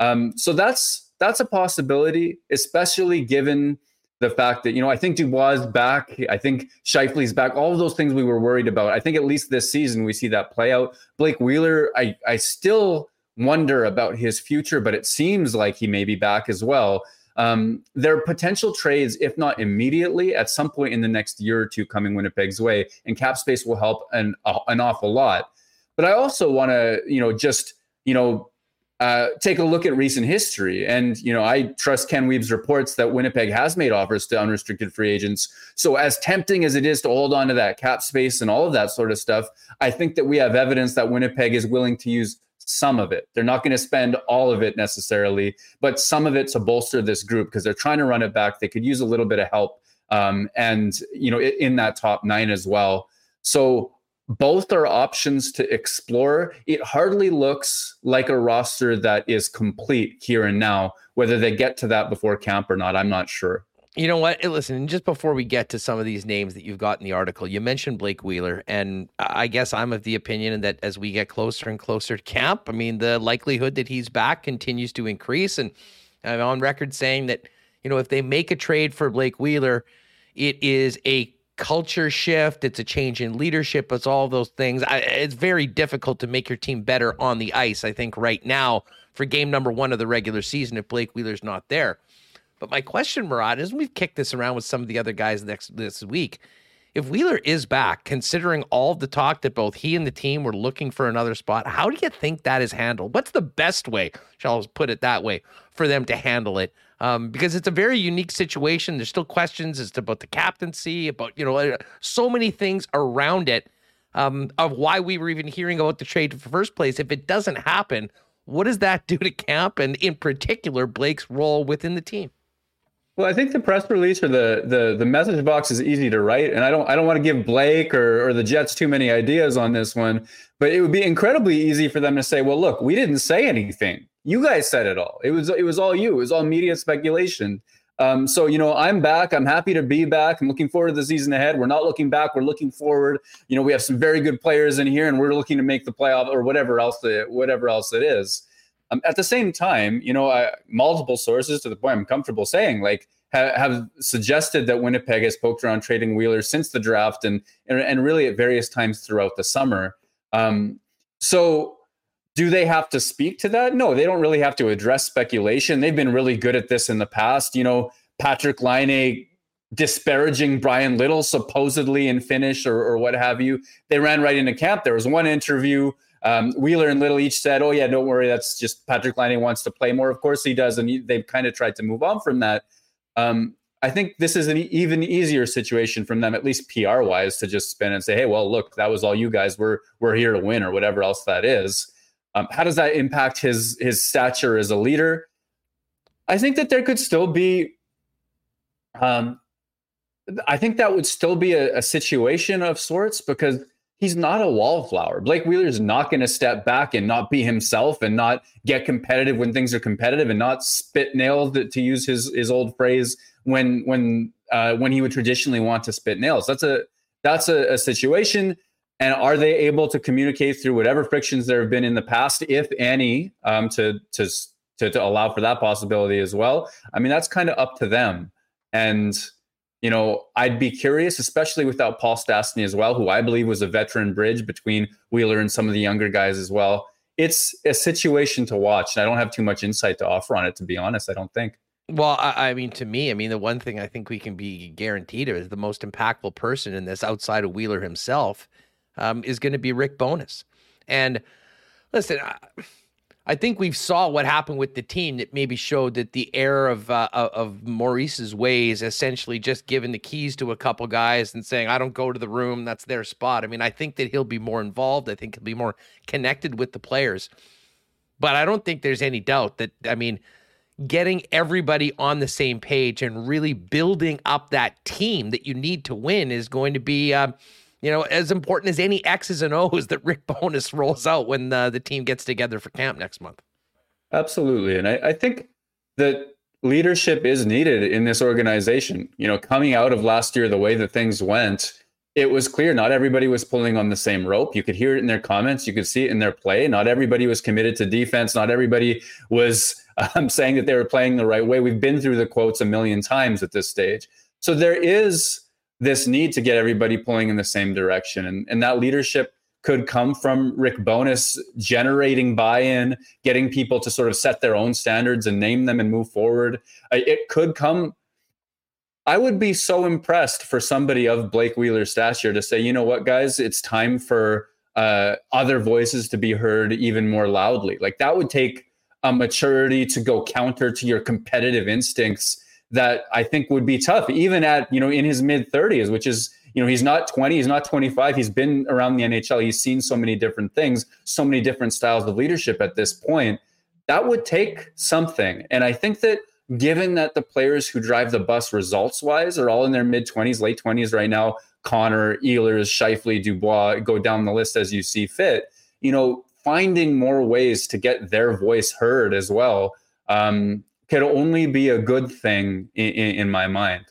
Um, so that's that's a possibility, especially given the fact that you know I think Dubois is back. I think Scheifele's back. All of those things we were worried about. I think at least this season we see that play out. Blake Wheeler, I I still wonder about his future, but it seems like he may be back as well. Um, there are potential trades, if not immediately, at some point in the next year or two coming Winnipeg's way, and cap space will help an, uh, an awful lot. But I also want to, you know, just, you know, uh, take a look at recent history. And, you know, I trust Ken Wiebe's reports that Winnipeg has made offers to unrestricted free agents. So, as tempting as it is to hold on to that cap space and all of that sort of stuff, I think that we have evidence that Winnipeg is willing to use some of it. They're not going to spend all of it necessarily, but some of it to bolster this group because they're trying to run it back. They could use a little bit of help, um, and you know, in that top nine as well. So both are options to explore. It hardly looks like a roster that is complete here and now. Whether they get to that before camp or not, I'm not sure. You know what? Listen, just before we get to some of these names that you've got in the article, you mentioned Blake Wheeler, and I guess I'm of the opinion that as we get closer and closer to camp, I mean, the likelihood that he's back continues to increase. And I'm on record saying that, you know, if they make a trade for Blake Wheeler, it is a culture shift, it's a change in leadership, it's all those things. I, it's very difficult to make your team better on the ice. I think right now for game number one of the regular season if Blake Wheeler's not there. But my question, Murat, is we've kicked this around with some of the other guys next this week. If Wheeler is back, considering all the talk that both he and the team were looking for another spot, how do you think that is handled? What's the best way, shall I put it that way, for them to handle it? Um, because it's a very unique situation. There's still questions as to about the captaincy, about you know, uh, so many things around it um, of why we were even hearing about the trade in the first place. If it doesn't happen, what does that [laughs] do to camp and in particular Blake's role within the team? Well, I think the press release or the the the message box is easy to write, and I don't I don't want to give Blake or or the Jets too many ideas on this one, but it would be incredibly easy for them to say, "Well, look, we didn't say anything. You guys said it all. It was it was all you. It was all media speculation." Um, so you know, I'm back. I'm happy to be back. I'm looking forward to the season ahead. We're not looking back. We're looking forward. You know, we have some very good players in here, and we're looking to make the playoff or whatever else the whatever else it is. Um, at the same time, you know, I, multiple sources to the point I'm comfortable saying, like, ha- have suggested that Winnipeg has poked around trading Wheeler since the draft and and, and really at various times throughout the summer. Um, so, do they have to speak to that? No, they don't really have to address speculation. They've been really good at this in the past. You know, Patrick Laine disparaging Bryan Little supposedly in Finnish or, or what have you. They ran right into camp. There was one interview um, Wheeler and Little each said, "Oh yeah, don't worry, that's just Patrick Laine wants to play more. Of course he does." And he, they've kind of tried to move on from that. Um, I think this is an even easier situation from them, at least PR wise, to just spin and say, "Hey, well, look, that was all you guys. We're we're here to win, or whatever else that is." Um, how does that impact his his stature as a leader? I think that there could still be. Um, I think that would still be a, a situation of sorts because he's not a wallflower. Blake Wheeler is not going to step back and not be himself and not get competitive when things are competitive and not spit nails to use his his old phrase when when uh, when he would traditionally want to spit nails. That's a that's a, a situation. And are they able to communicate through whatever frictions there have been in the past, if any, um, to, to to to allow for that possibility as well? I mean, that's kind of up to them. And you know, I'd be curious, especially without Paul Stastny as well, who I believe was a veteran bridge between Wheeler and some of the younger guys as well. It's a situation to watch. And I don't have too much insight to offer on it, to be honest. I don't think. Well, I, I, mean, to me, I mean, the one thing I think we can be guaranteed of is the most impactful person in this outside of Wheeler himself um, is going to be Rick Bowness. And listen, I, I think we saw what happened with the team that maybe showed that the air of uh, of Maurice's ways, essentially just giving the keys to a couple guys and saying, "I don't go to the room; that's their spot." I mean, I think that he'll be more involved. I think he'll be more connected with the players. But I don't think there's any doubt that I mean, getting everybody on the same page and really building up that team that you need to win is going to be. Uh, you know, as important as any X's and O's that Rick Bowness [laughs] rolls out when uh, the team gets together for camp next month. Absolutely. And I, I think that leadership is needed in this organization. You know, coming out of last year, the way that things went, it was clear not everybody was pulling on the same rope. You could hear it in their comments, you could see it in their play. Not everybody was committed to defense, not everybody was [laughs] um, saying that they were playing the right way. We've been through the quotes a million times at this stage. So there is this need to get everybody pulling in the same direction. And, and that leadership could come from Rick Bowness generating buy in, getting people to sort of set their own standards and name them and move forward. It could come. I would be so impressed for somebody of Blake Wheeler's stature to say, you know what, guys, it's time for uh, other voices to be heard even more loudly. Like that would take a maturity to go counter to your competitive instincts that I think would be tough, even at, you know, in his mid 30s, which is, you know, he's not 20, he's not 25. He's been around the NHL. He's seen so many different things, so many different styles of leadership at this point. That would take something. And I think that given that the players who drive the bus results wise are all in their mid 20s, late 20s right now, Connor, Ehlers, Scheifele, Dubois, go down the list as you see fit, you know, finding more ways to get their voice heard as well um, could only be a good thing in, in, my mind.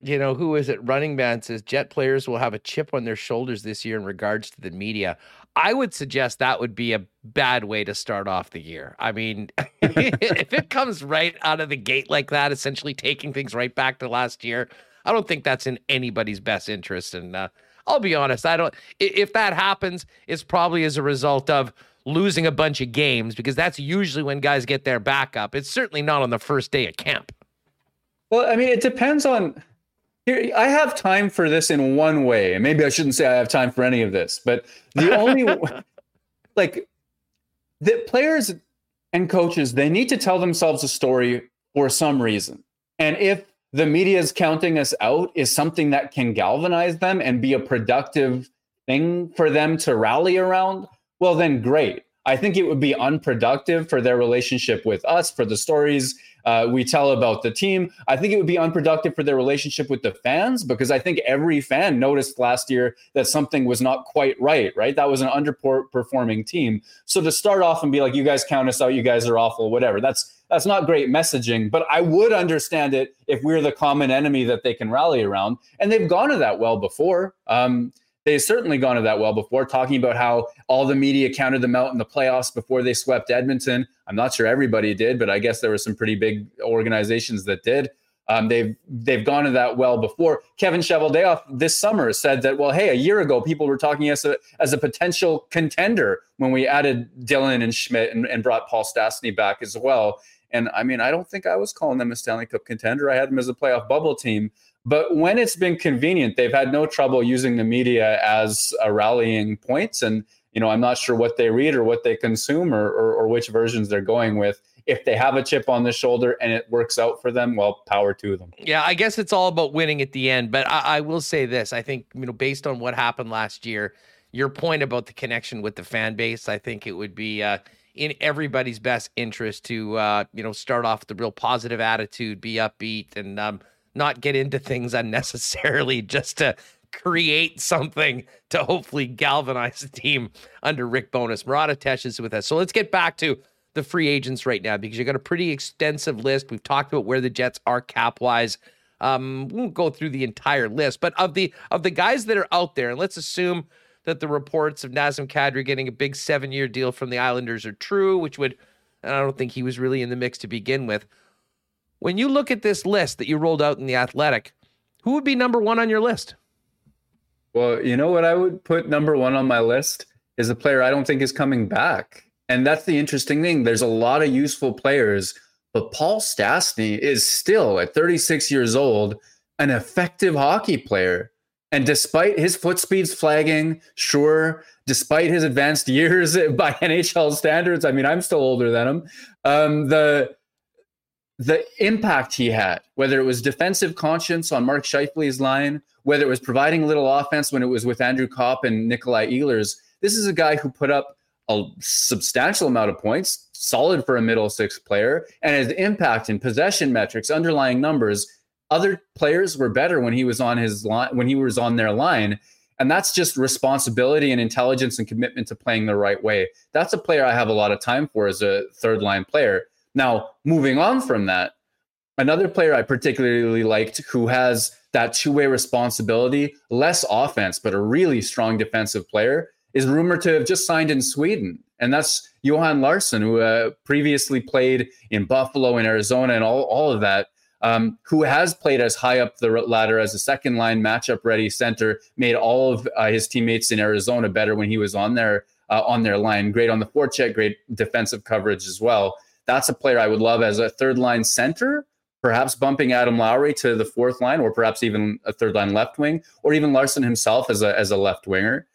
You know, who is it? Running Man says Jet players will have a chip on their shoulders this year in regards to the media. I would suggest that would be a bad way to start off the year. I mean, [laughs] if it comes right out of the gate like that, essentially taking things right back to last year, I don't think that's in anybody's best interest. And uh, I'll be honest, I don't. If that happens, it's probably as a result of losing a bunch of games because that's usually when guys get their backup. It's certainly not on the first day of camp. Well, I mean, it depends on. Here, I have time for this in one way, and maybe I shouldn't say I have time for any of this, but the only [laughs] [laughs] like the players and coaches they need to tell themselves a story for some reason, and if the media is counting us out is something that can galvanize them and be a productive thing for them to rally around, well, then great. I think it would be unproductive for their relationship with us, for the stories uh, we tell about the team. I think it would be unproductive for their relationship with the fans because I think every fan noticed last year that something was not quite right, right? That was an underperforming team. So to start off and be like, you guys count us out, you guys are awful, whatever, that's that's not great messaging, but I would understand it if we're the common enemy that they can rally around. And they've gone to that well before. Um, they've certainly gone to that well before, talking about how all the media counted them out in the playoffs before they swept Edmonton. I'm not sure everybody did, but I guess there were some pretty big organizations that did. Um, they've they've gone to that well before. Kevin Cheveldayoff this summer said that, well, hey, a year ago people were talking as a as a potential contender when we added Dillon and Schmidt and, and brought Paul Stastny back as well. And I mean, I don't think I was calling them a Stanley Cup contender. I had them as a playoff bubble team. But when it's been convenient, they've had no trouble using the media as a rallying points. And, you know, I'm not sure what they read or what they consume or, or, or which versions they're going with. If they have a chip on the shoulder and it works out for them, well, power to them. Yeah, I guess it's all about winning at the end. But I, I will say this I think, you know, based on what happened last year, your point about the connection with the fan base, I think it would be uh, in everybody's best interest to, uh, you know, start off with a real positive attitude, be upbeat, and um, not get into things unnecessarily [laughs] just to create something to hopefully galvanize the team under Rick Bowness. Murat Ates is with us. So let's get back to the free agents right now because you've got a pretty extensive list. We've talked about where the Jets are cap wise. Um, we won't go through the entire list, but of the of the guys that are out there, and let's assume that the reports of Nazem Kadri getting a big seven year deal from the Islanders are true, which would, and I don't think he was really in the mix to begin with. When you look at this list that you rolled out in the Athletic, who would be number one on your list? Well, you know what I would put number one on my list is a player I don't think is coming back. And that's the interesting thing. There's a lot of useful players, but Paul Stastny is still at 36 years old an effective hockey player. And despite his foot speeds flagging, sure, despite his advanced [laughs] years by NHL standards, I mean, I'm still older than him. Um, the the impact he had, whether it was defensive conscience on Mark Scheifele's line, whether it was providing a little offense when it was with Andrew Copp and Nikolai Ehlers, this is a guy who put up a substantial amount of points, solid for a middle six player, and his impact in possession metrics, underlying numbers. Other players were better when he was on his line, when he was on their line. And that's just responsibility and intelligence and commitment to playing the right way. That's a player I have a lot of time for as a third line player. Now, moving on from that, another player I particularly liked who has that two way responsibility, less offense, but a really strong defensive player, is rumored to have just signed in Sweden. And that's Johan Larsson, who uh, previously played in Buffalo and Arizona and all, all of that, um, who has played as high up the ladder as a second line matchup ready center, made all of uh, his teammates in Arizona better when he was on their, uh, on their line. Great on the forecheck, great defensive coverage as well that's a player I would love as a third line center, perhaps bumping Adam Lowry to the fourth line, or perhaps even a third line left wing, or even Larsson himself as a as a left winger.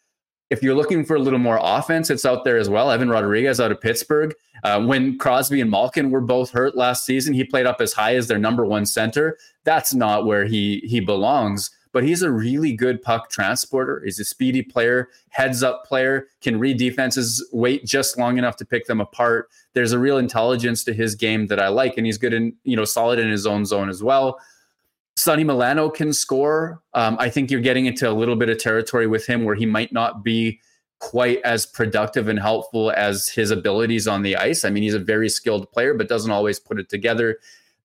If you're looking for a little more offense, it's out there as well. Evan Rodrigues out of Pittsburgh. Uh, when Crosby and Malkin were both hurt last season, he played up as high as their number one center. That's not where he he belongs but he's a really good puck transporter. He's a speedy player, heads up player, can read defenses, wait just long enough to pick them apart. There's a real intelligence to his game that I like, and he's good in, you know, solid in his own zone as well. Sonny Milano can score. Um, I think you're getting into a little bit of territory with him where he might not be quite as productive and helpful as his abilities on the ice. I mean, he's a very skilled player, but doesn't always put it together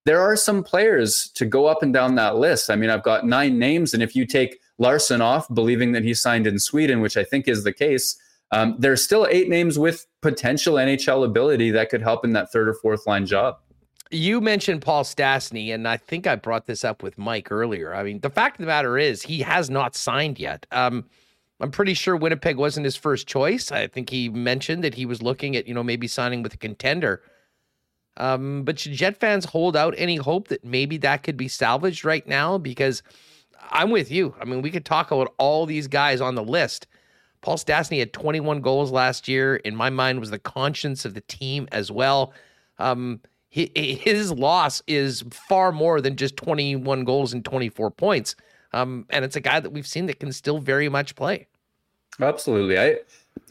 there are some players to go up and down that list. I mean, I've got nine names, and if you take Larsson off, believing that he signed in Sweden, which I think is the case, um, there's still eight names with potential NHL ability that could help in that third or fourth line job. You mentioned Paul Stastny, and I think I brought this up with Mike earlier. I mean, the fact of the matter is he has not signed yet. Um, I'm pretty sure Winnipeg wasn't his first choice. I think he mentioned that he was looking at, you know, maybe signing with a contender. Um, but should Jet fans hold out any hope that maybe that could be salvaged right now? Because I'm with you. I mean, we could talk about all these guys on the list. Paul Stastny had 21 goals last year. In my mind, was the conscience of the team as well. Um, his loss is far more than just 21 goals and 24 points. Um, and it's a guy that we've seen that can still very much play. Absolutely. I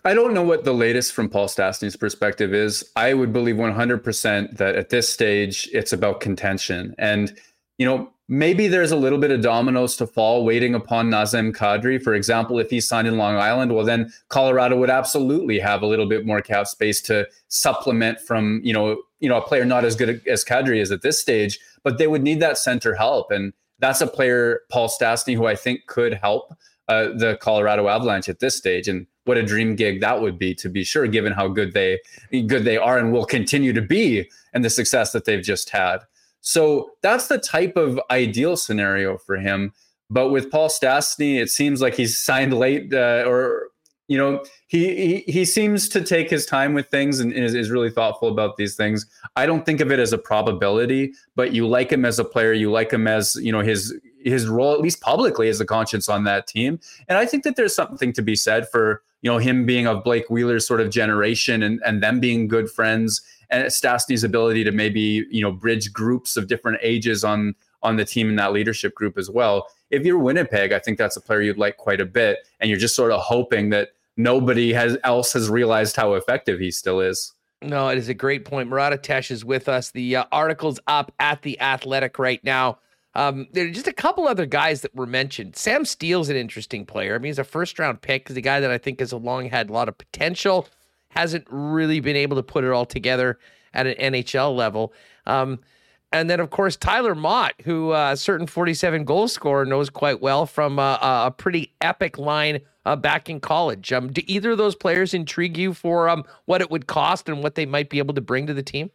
I don't know what the latest from Paul Stastny's perspective is. I would believe 100% that at this stage it's about contention. And you know, maybe there's a little bit of dominoes to fall waiting upon Nazem Kadri. For example, if he signed in Long Island, well, then Colorado would absolutely have a little bit more cap space to supplement from, you know, you know, a player not as good as Kadri is at this stage, but they would need that center help. And that's a player, Paul Stastny, who I think could help uh, the Colorado Avalanche at this stage. And what a dream gig that would be to be sure, given how good they good they are and will continue to be and the success that they've just had. So that's the type of ideal scenario for him. But with Paul Stastny, it seems like he's [laughs] signed late, uh, or you know, he, he he seems to take his time with things and is, is really thoughtful about these things. I don't think of it as a probability, but you like him as a player, you like him as you know his his role at least publicly as a conscience on that team, and I think that there's something to be said for you know him being of Blake Wheeler's sort of generation and and them being good friends and Stastny's ability to maybe you know bridge groups of different ages on on the team in that leadership group as well. If you're Winnipeg, I think that's a player you'd like quite a bit, and you're just sort of hoping that nobody has else has realized how effective he still is. No, it is a great point. Murat Ates is with us. The uh, article's up at the Athletic right now. Um, there are just a couple other guys that were mentioned. Sam Steel's an interesting player. I mean, he's a first round pick. He's a guy that I think has long had a lot of potential hasn't really been able to put it all together at an NHL level. Um, and then, of course, Tyler Motte, who uh, a certain 47 goal scorer knows quite well from uh, a pretty epic line uh, back in college. Um, do either of those players intrigue you for um, what it would cost and what they might be able to bring to the team?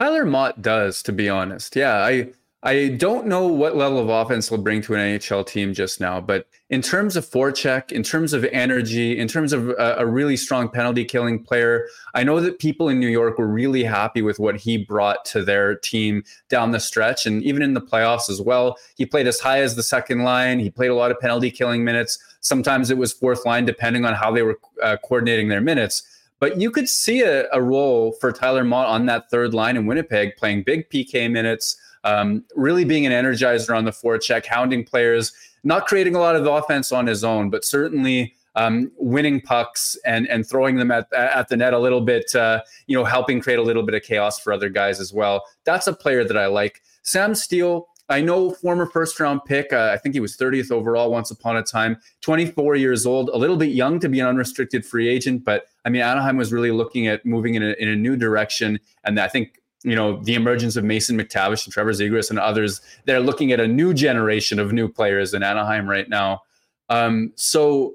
Tyler Motte does, to be honest. Yeah, I I don't know what level of offense he'll bring to an NHL team just now, but in terms of forecheck, in terms of energy, in terms of a, a, really strong penalty killing player, I know that people in New York were really happy with what he brought to their team down the stretch and even in the playoffs as well. He played as high as the second line, he played a lot of penalty killing minutes. Sometimes it was fourth line, depending on how they were uh, coordinating their minutes. But you could see a, a role for Tyler Motte on that third line in Winnipeg, playing big PK minutes um, really being an energizer on the forecheck, hounding players, not creating a lot of offense on his own, but certainly um, winning pucks and and throwing them at at the net a little bit, uh, you know, helping create a little bit of chaos for other guys as well. That's a player that I like. Sam Steel. I know former first round pick. Uh, I think he was 30th overall once upon a time. 24 years old, a little bit young to be an unrestricted free agent, but I mean Anaheim was really looking at moving in a, in a new direction, and I think you know the emergence of Mason McTavish and Trevor Zegras and others. They're looking at a new generation of new players in Anaheim right now. Um, so,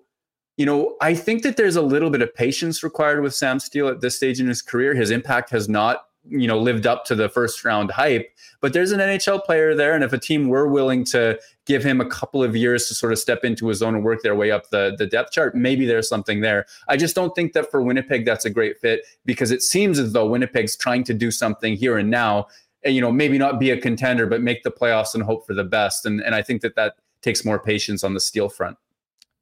you know, I think that there's a little bit of patience required with Sam Steel at this stage in his career. His impact has not you know lived up to the first round hype but there's an nhl player there and if a team were willing to give him a couple of years to sort of step into his own and work their way up the, the depth chart maybe there's something there i just don't think that for winnipeg that's a great fit because it seems as though winnipeg's trying to do something here and now you know maybe not be a contender but make the playoffs and hope for the best and, and i think that that takes more patience on the steel front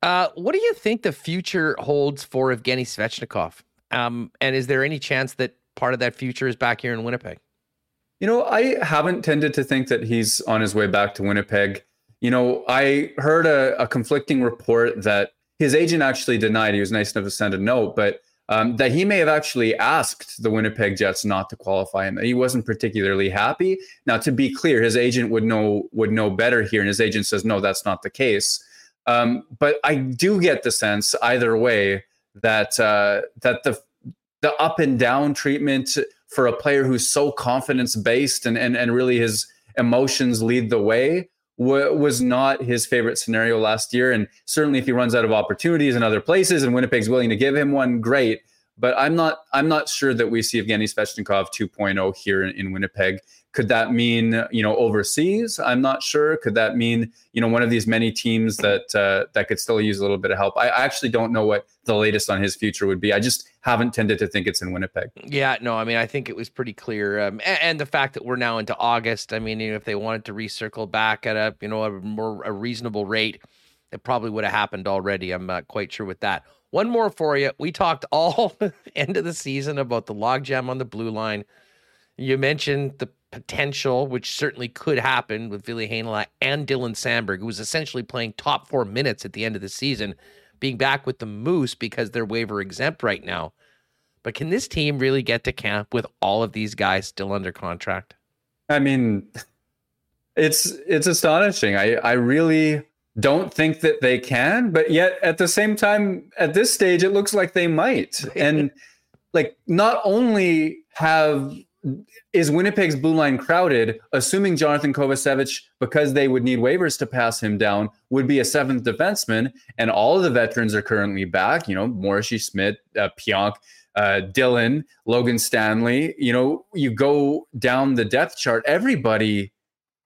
uh, what do you think the future holds for evgeny svechnikov um, and is there any chance that part of that future is back here in Winnipeg? You know, I haven't tended to think that he's on his way back to Winnipeg. You know, I heard a, a conflicting report that his agent actually denied. He was nice enough to send a note, but um, that he may have actually asked the Winnipeg Jets not to qualify him. He wasn't particularly happy. Now, to be clear, his agent would know would know better here, and his agent says no, that's not the case. Um, but I do get the sense either way that uh, that the the up and down treatment for a player who's so confidence based and, and, and really his emotions lead the way was not his favorite scenario last year. And certainly if he runs out of opportunities in other places and Winnipeg's willing to give him one, great. But I'm not I'm not sure that we see Evgeny Svechnikov 2.0 here in, in Winnipeg Could that mean you know overseas? I'm not sure. Could that mean you know one of these many teams that uh, that could still use a little bit of help? I, actually don't know what the latest on his future would be. I just haven't tended to think it's in Winnipeg. Yeah, no, I mean, I think it was pretty clear, um, and, and, the fact that we're now into August. I mean, you know, if they wanted to recircle back at a you know a more a reasonable rate, it probably would have happened already. I'm not quite sure with that. One more for you. We talked all [laughs] end of the season about the logjam on the blue line. You mentioned the potential, which certainly could happen with Ville Heinola and Dylan Samberg, who was essentially playing top four minutes at the end of the season, being back with the Moose because they're waiver exempt right now. But can this team really get to camp with all of these guys still under contract? I mean, it's it's astonishing. I I really don't think that they can, but yet at the same time, at this stage, it looks like they might. [laughs] And like, not only have is Winnipeg's blue line crowded, assuming Johnathan Kovacevic, because they would need waivers to pass him down, would be a seventh defenseman, and all of the veterans are currently back. You know, Morrissey, Smith, uh, Pionk, uh, Dillon, Logan Stanley. You know, you go down the depth chart, everybody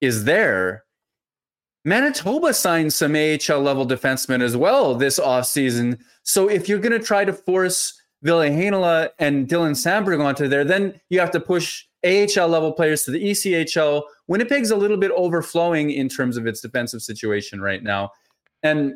is there. Manitoba signed some AHL level defensemen as well this offseason. So if you're going to try to force Ville Heinola and Dylan Samberg onto there, then you have to push AHL level players to the ECHL. Winnipeg's a little bit overflowing in terms of its defensive situation right now. And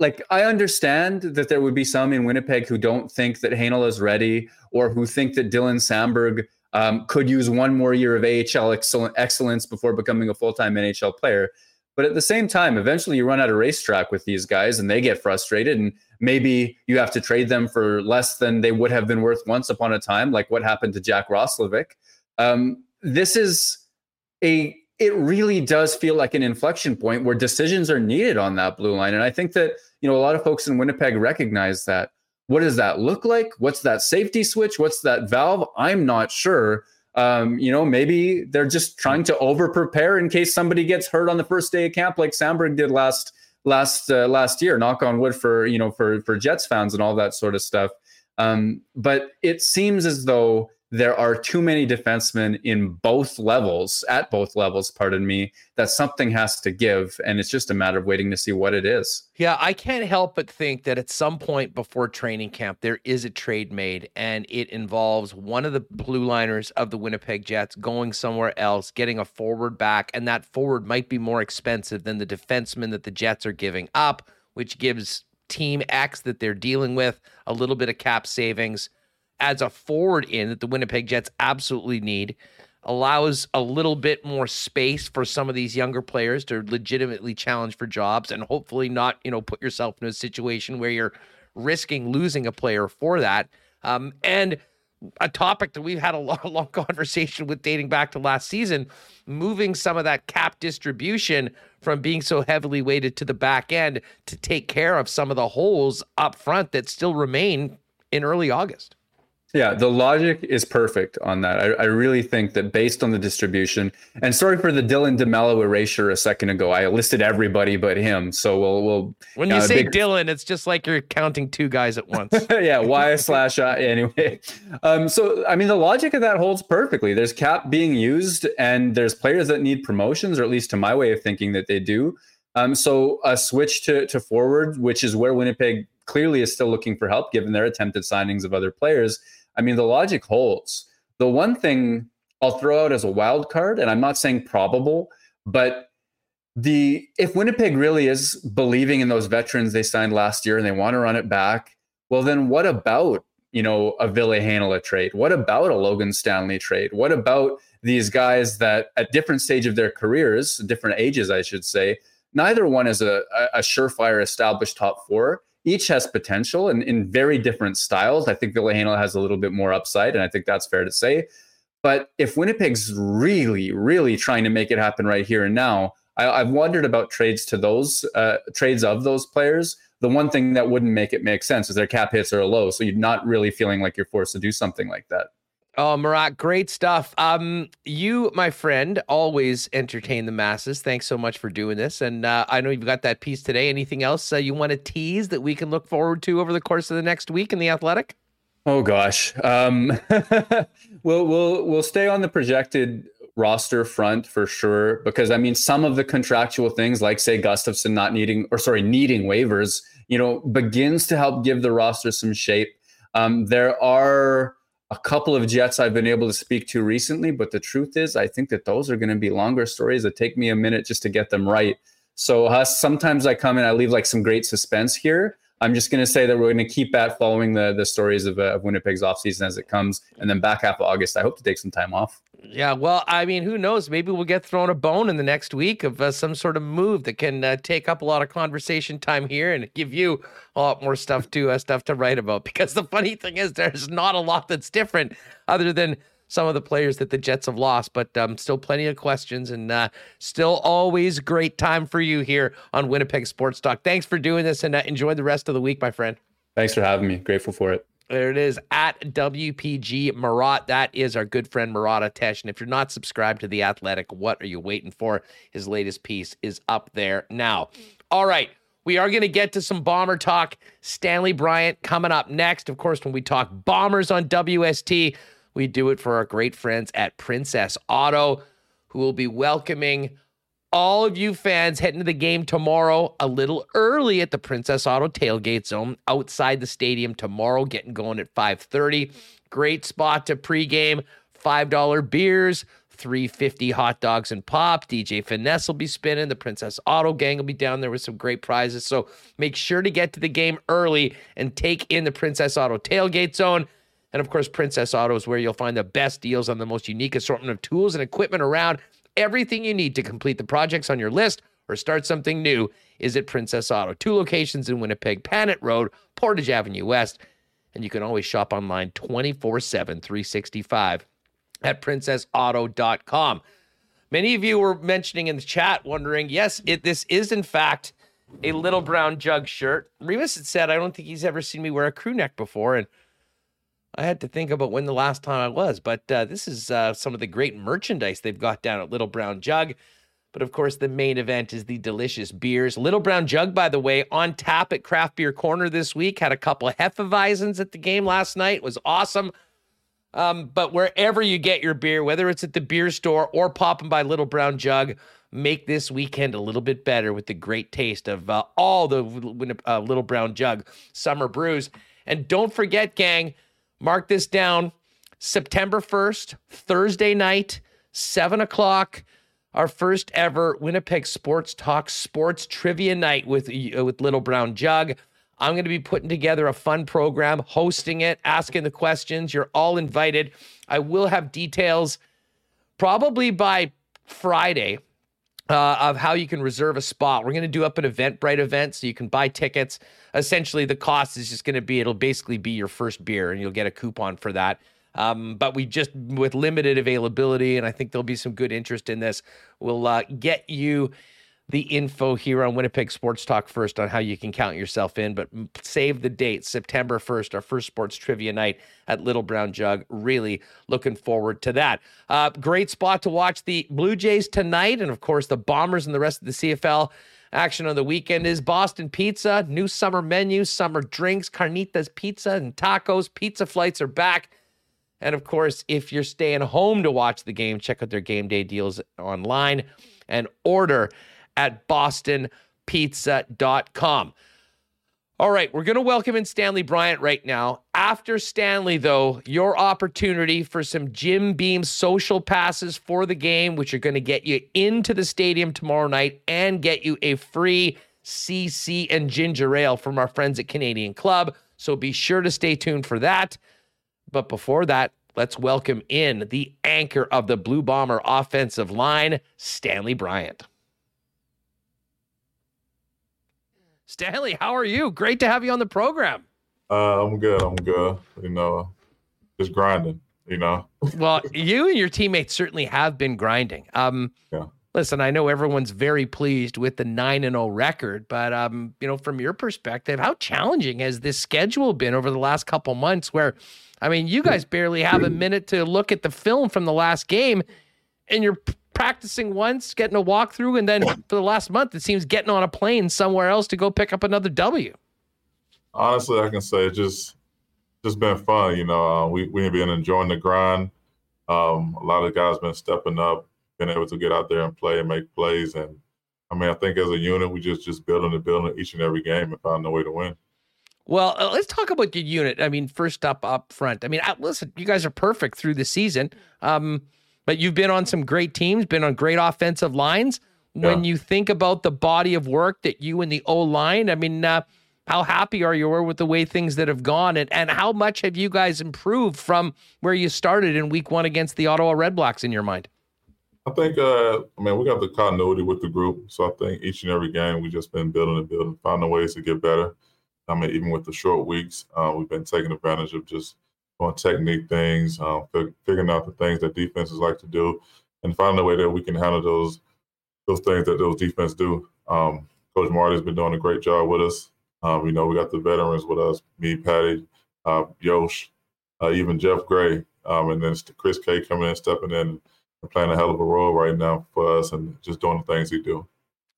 like I understand that there would be some in Winnipeg who don't think that Heinola is ready or who think that Dylan Samberg um, could use one more year of AHL excellence before becoming a full-time NHL player. But at the same time, eventually you run out of racetrack with these guys and they get frustrated. And maybe you have to trade them for less than they would have been worth once upon a time, like what happened to Jack Roslovic. Um, this is a, it really does feel like an inflection point where decisions are needed on that blue line. And I think that, you know, a lot of folks in Winnipeg recognize that. What does that look like? What's that safety switch? What's that valve? I'm not sure um, you know, maybe they're just trying to over prepare in case somebody gets hurt on the first day of camp, like Samberg did last last uh, last year. Knock on wood for you know for for Jets fans and all that sort of stuff. Um, but it seems as though there are too many defensemen in both levels, at both levels, pardon me, that something has to give. And it's just a matter of waiting to see what it is. Yeah, I can't help but think that at some point before training camp, there is a trade made, and it involves one of the blue liners of the Winnipeg Jets going somewhere else, getting a forward back, and that forward might be more expensive than the defenseman that the Jets are giving up, which gives Team X that they're dealing with a little bit of cap savings adds a forward in that the Winnipeg Jets absolutely need, allows a little bit more space for some of these younger players to legitimately challenge for jobs and hopefully not, you know, put yourself in a situation where you're risking losing a player for that. Um, and a topic that we've had a [laughs] long, long conversation with dating back to last season, moving some of that cap distribution from being so heavily weighted to the back end to take care of some of the holes up front that still remain in early August. Yeah, the logic is perfect on that. I, I, really think that based on the distribution, and sorry for the Dylan DeMelo erasure a second ago. I listed everybody but him. So we'll we'll. When you uh, say big... Dylan, it's just like you're counting two guys at once. [laughs] yeah, Y slash I. Anyway, um, so I mean, the logic of that holds perfectly. There's cap being used, and there's players that need promotions, or at least to my way of thinking that they do. Um, so a switch to to forward, which is where Winnipeg clearly is still looking for help, given their attempted signings of other players I mean, the logic holds. The one thing I'll throw out as a wild card, and I'm not saying probable, but the if Winnipeg really is believing in those veterans they signed last year and they want to run it back, well, then what about you know a Ville trade? What about a Logan Stanley trade? What about these guys that at different stage of their careers, different ages, I should say, neither one is a, a surefire established top four each has potential and in very different styles. I think Ville Heinola has a little bit more upside, and I think that's fair to say. But if Winnipeg's really, really trying to make it happen right here and now, I, have wondered about trades to those uh, trades of those players. The one thing that wouldn't make it make sense is their cap hits are low, so you're not really feeling like you're forced to do something like that. Oh, Murat, great stuff. Um, you, my friend, always entertain the masses. Thanks so much for doing this. And uh, I know you've got that piece today. Anything else uh, you want to tease that we can look forward to over the course of the next week in the Athletic? Oh gosh, um, [laughs] we'll we'll we'll stay on the projected roster front for sure. Because I mean, some of the contractual things, like say Gustafsson not needing or sorry, needing waivers, you know, begins to help give the roster some shape. Um, there are a couple of Jets I've been able to speak to recently, but the truth is, I think that those are going to be longer stories that take me a minute just to get them right. So, Huss, sometimes I come and I leave like some great suspense here. I'm just going to say that we're going to keep that following the the stories of, uh, of Winnipeg's offseason as it comes. And then back half of August, I hope to take some time off. Yeah, well, I mean, who knows? Maybe we'll get thrown a bone in the next week of uh, some sort of move that can uh, take up a lot of conversation time here and give you a lot more stuff to uh, stuff to write about. [laughs] Because the funny thing is, there's not a lot that's different other than some of the players that the Jets have lost, but um, still plenty of questions and uh, still always great time for you here on Winnipeg Sports Talk. Thanks for doing this and uh, enjoy the rest of the week, my friend. Thanks for having me. Grateful for it. There it is at WPG Murat. That is our good friend Murat Ates. And if you're not subscribed to The Athletic, what are you waiting for? His latest piece is up there now. All right. We are going to get to some bomber talk. Stanley Bryant coming up next. Of course, when we talk bombers on WST, we do it for our great friends at Princess Auto, who will be welcoming all of you fans heading to the game tomorrow a little early at the Princess Auto tailgate zone outside the stadium tomorrow, getting going at 5:30. Great spot to pregame. $5 beers, 350 hot dogs and pop. DJ Finesse will be spinning. The Princess Auto Gang will be down there with some great prizes. So make sure to get to the game early and take in the Princess Auto tailgate zone. And of course, Princess Auto is where you'll find the best deals on the most unique assortment of tools and equipment around. Everything you need to complete the projects on your list or start something new is at Princess Auto. Two locations in Winnipeg, Panet Road, Portage Avenue West. And you can always shop online 24 7, 365 at princessauto.com. Many of you were mentioning in the chat, wondering, yes, it, this is in fact a little brown jug shirt. Remis had said, I don't think he's ever seen me wear a crew neck before. And I had to think about when the last time I was, but uh, this is uh, some of the great merchandise they've got down at Little Brown Jug. But of course, the main event is the delicious beers. Little Brown Jug, by the way, on tap at Craft Beer Corner this week. Had a couple of Hefeweizens at the game last night. It was awesome. Um, but wherever you get your beer, whether it's at the beer store or popping by Little Brown Jug, make this weekend a little bit better with the great taste of uh, all the uh, Little Brown Jug summer brews. And don't forget, gang, Mark this down. September 1st, Thursday night, 7 o'clock, our first ever Winnipeg Sports Talk Sports Trivia Night with, uh, with Little Brown Jug. I'm going to be putting together a fun program, hosting it, asking the questions. You're all invited. I will have details probably by Friday uh, of how you can reserve a spot. We're going to do up an Eventbrite event so you can buy tickets. Essentially, the cost is just going to be it'll basically be your first beer, and you'll get a coupon for that. Um, but we just with limited availability, and I think there'll be some good interest in this. We'll uh, get you the info here on Winnipeg Sports Talk first on how you can count yourself in, but save the date, September 1st, our first sports trivia night at Little Brown Jug. Really looking forward to that. Uh, great spot to watch the Blue Jays tonight, and of course, the Bombers and the rest of the CFL. Action on the weekend is Boston Pizza, new summer menu, summer drinks, carnitas pizza and tacos. Pizza flights are back. And of course, if you're staying home to watch the game, check out their game day deals online and order at bostonpizza.com. All right, we're going to welcome in Stanley Bryant right now. After Stanley, though, your opportunity for some Jim Beam social passes for the game, which are going to get you into the stadium tomorrow night and get you a free CC and ginger ale from our friends at Canadian Club. So be sure to stay tuned for that. But before that, let's welcome in the anchor of the Blue Bomber offensive line, Stanley Bryant. Stanley, how are you? Great to have you on the program. Uh, I'm good. I'm good. You know, just grinding. You know. [laughs] well, you and your teammates certainly have been grinding. Um, yeah. Listen, I know everyone's very pleased with the nine and zero oh record, but um, you know, from your perspective, how challenging has this schedule been over the last couple months? Where, I mean, you guys barely have a minute to look at the film from the last game, and you're practicing once, getting a walkthrough, and then for the last month, it seems getting on a plane somewhere else to go pick up another W. Honestly, I can say just just been fun. You know, uh, we we've been enjoying the grind. Um, a lot of guys been stepping up, been able to get out there and play and make plays. And I mean, I think as a unit, we just just building and building each and every game and finding a way to win. Well, uh, let's talk about your unit. I mean, first up up front. I mean, listen, you guys are perfect through the season. Um, but you've been on some great teams, been on great offensive lines. When Yeah. you think about the body of work that you and the O line, I mean, uh, how happy are you with the way things that have gone, and and how much have you guys improved from where you started in Week One against the Ottawa Redblacks? In your mind, I think, uh, I mean, we got the continuity with the group. So I think each and every game we've just been building and building, finding ways to get better. I mean, even with the short weeks, uh, we've been taking advantage of just doing technique things, um, fig- figuring out the things that defenses like to do, and finding a way that we can handle those those things that those defense do. Um, Coach Marty's been doing a great job with us. Um, you know, we got the veterans with us, me, Patty, uh, Yosh, uh, even Geoff Gray, um, and then Chris K coming in, stepping in, and playing a hell of a role right now for us, and just doing the things he do.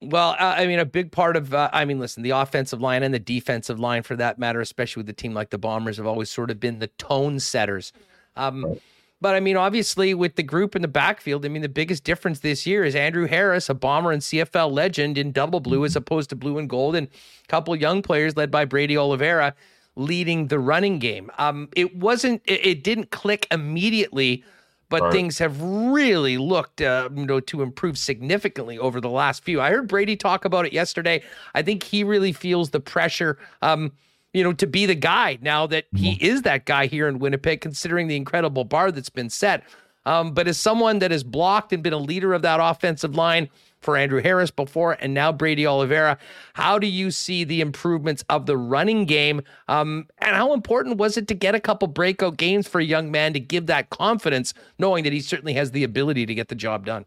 Well, uh, I mean, a big part of, uh, I mean, listen, the offensive line and the defensive line, for that matter, especially with the team like the Bombers, have always sort of been the tone setters. Um, But I mean, obviously, with the group in the backfield, I mean, the biggest difference this year is Andrew Harris, a Bomber and CFL legend in double blue as opposed to blue and gold, and a couple young players led by Brady Oliveira leading the running game. Um, it wasn't, it, it didn't click immediately but Right. things have really looked uh, you know to improve significantly over the last few. I heard Brady talk about it yesterday. I think he really feels the pressure um you know to be the guy now that he is that guy here in Winnipeg considering the incredible bar that's been set. Um, but as someone that has blocked and been a leader of that offensive line for Andrew Harris before and now Brady Oliveira, how do you see the improvements of the running game? Um, and how important was it to get a couple breakout games for a young man to give that confidence, knowing that he certainly has the ability to get the job done?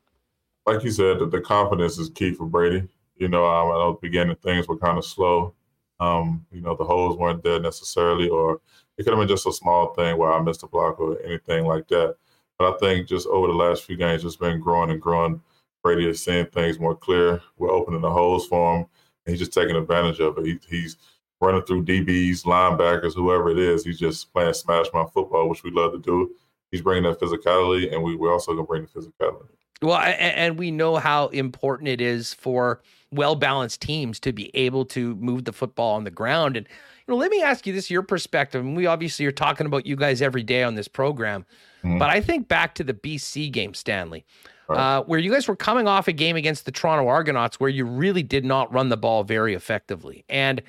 Like you said, the confidence is key for Brady. You know, um, I at the beginning things were kind of slow. Um, you know, the holes weren't there necessarily, or it could have been just a small thing where I missed a block or anything like that. But I think just over the last few games, just been growing and growing. Brady is seeing things more clear. We're opening the holes for him, and he's just taking advantage of it. He, he's running through DBs, linebackers, whoever it is. He's just playing smash mouth football, which we love to do. He's bringing that physicality, and we, we're also going to bring the physicality. Well, and we know how important it is for well balanced teams to be able to move the football on the ground. And you know, let me ask you this: your perspective. And we obviously are talking about you guys every day on this program, Mhm. but I think back to the BC game, Stanley, Right. uh, where you guys were coming off a game against the Toronto Argonauts where you really did not run the ball very effectively, and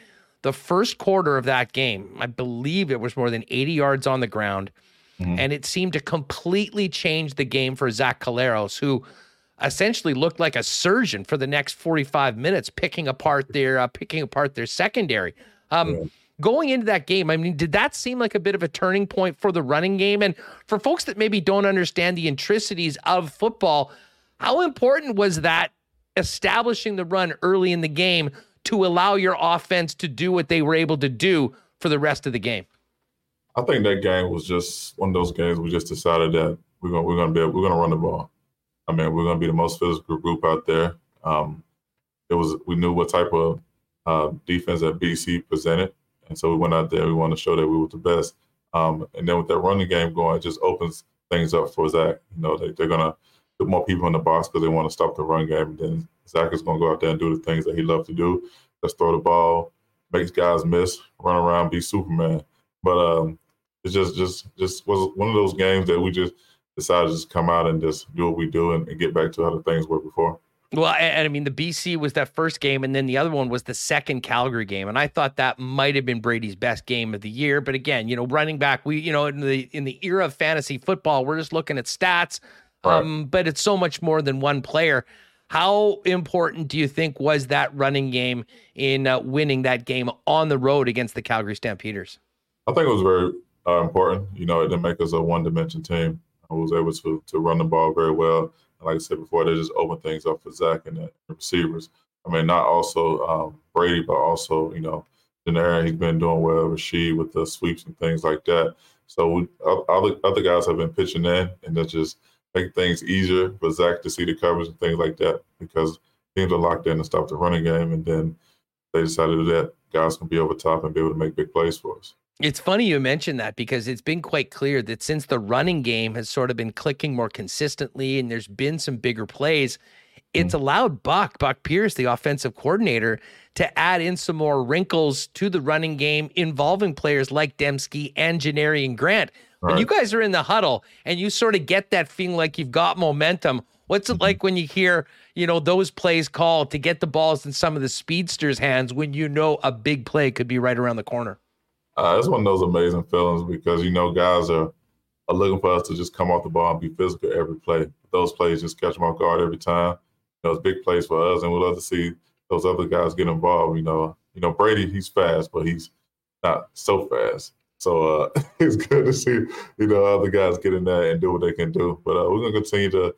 the first quarter of that game, I believe it was more than 80 yards on the ground Mhm. and it seemed to completely change the game for Zach Collaros, who essentially looked like a surgeon for the next 45 minutes, picking apart their uh, picking apart their secondary. Um, Yeah. Going into that game, I mean, did that seem like a bit of a turning point for the running game? And for folks that maybe don't understand the intricacies of football, how important was that establishing the run early in the game to allow your offense to do what they were able to do for the rest of the game? I think that game was just one of those games we just decided that we're gonna we're gonna be we're gonna run the ball. I mean, we're gonna be the most physical group out there. Um, it was we knew what type of uh, defense that BC presented, and so we went out there. We wanted to show that we were the best. Um, and then with that running game going, it just opens things up for Zach. You know, they, they're gonna put more people in the box because they want to stop the run game. And then Zach is gonna go out there and do the things that he loves to do. Just throw the ball, makes guys miss, run around, be Superman. But um, it's just just just was one of those games that we just decided to just come out and just do what we do and, and get back to how the things were before. Well, and, and I mean, the BC was that first game, and then the other one was the second Calgary game, and I thought that might have been Brady's best game of the year. But again, you know, running back, we, you know, in the in the era of fantasy football, we're just looking at stats, Right. um, but it's so much more than one player. How important do you think was that running game in uh, winning that game on the road against the Calgary Stampeders? I think it was very uh, important. You know, it didn't make us a one-dimension team. I was able to to run the ball very well. And like I said before, they just open things up for Zach and the receivers. I mean, not also um, Brady, but also you know, Denaire. He's been doing well. Rasheed with the sweeps and things like that. So we, other other guys have been pitching in, and that just make things easier for Zach to see the coverage and things like that because teams are locked in to stop the running game, and then they decided that guys can be over top and be able to make big plays for us. It's funny you mentioned that because it's been quite clear that since the running game has sort of been clicking more consistently and there's been some bigger plays, it's Mm-hmm. allowed Buck, Buck Pierce, the offensive coordinator, to add in some more wrinkles to the running game involving players like Demski and Janarion Grant. When you guys are in the huddle and you sort of get that feeling like you've got momentum, what's it like when you hear, you know, those plays called to get the balls in some of the speedsters' hands when you know a big play could be right around the corner? Uh, it's one of those amazing feelings because you know guys are, are looking for us to just come off the ball and be physical every play. Those plays just catch them off guard every time. You know, it's big plays for us, and we love to see those other guys get involved. You know, you know Brady, he's fast, but he's not so fast. So uh, [laughs] it's good to see you know other guys get in there and do what they can do. But uh, we're gonna continue to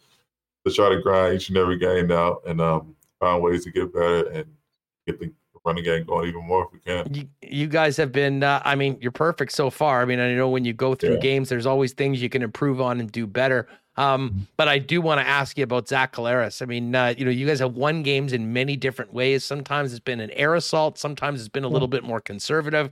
to try to grind each and every game now and um, find ways to get better and get the running game going even more if we can. You, you guys have been, uh, I mean, you're perfect so far. I mean, I know when you go through Yeah. games, there's always things you can improve on and do better. Um, but I do want to ask you about Zach Collaros. I mean, uh, you know, you guys have won games in many different ways. Sometimes it's been an air assault, sometimes it's been a little bit more conservative.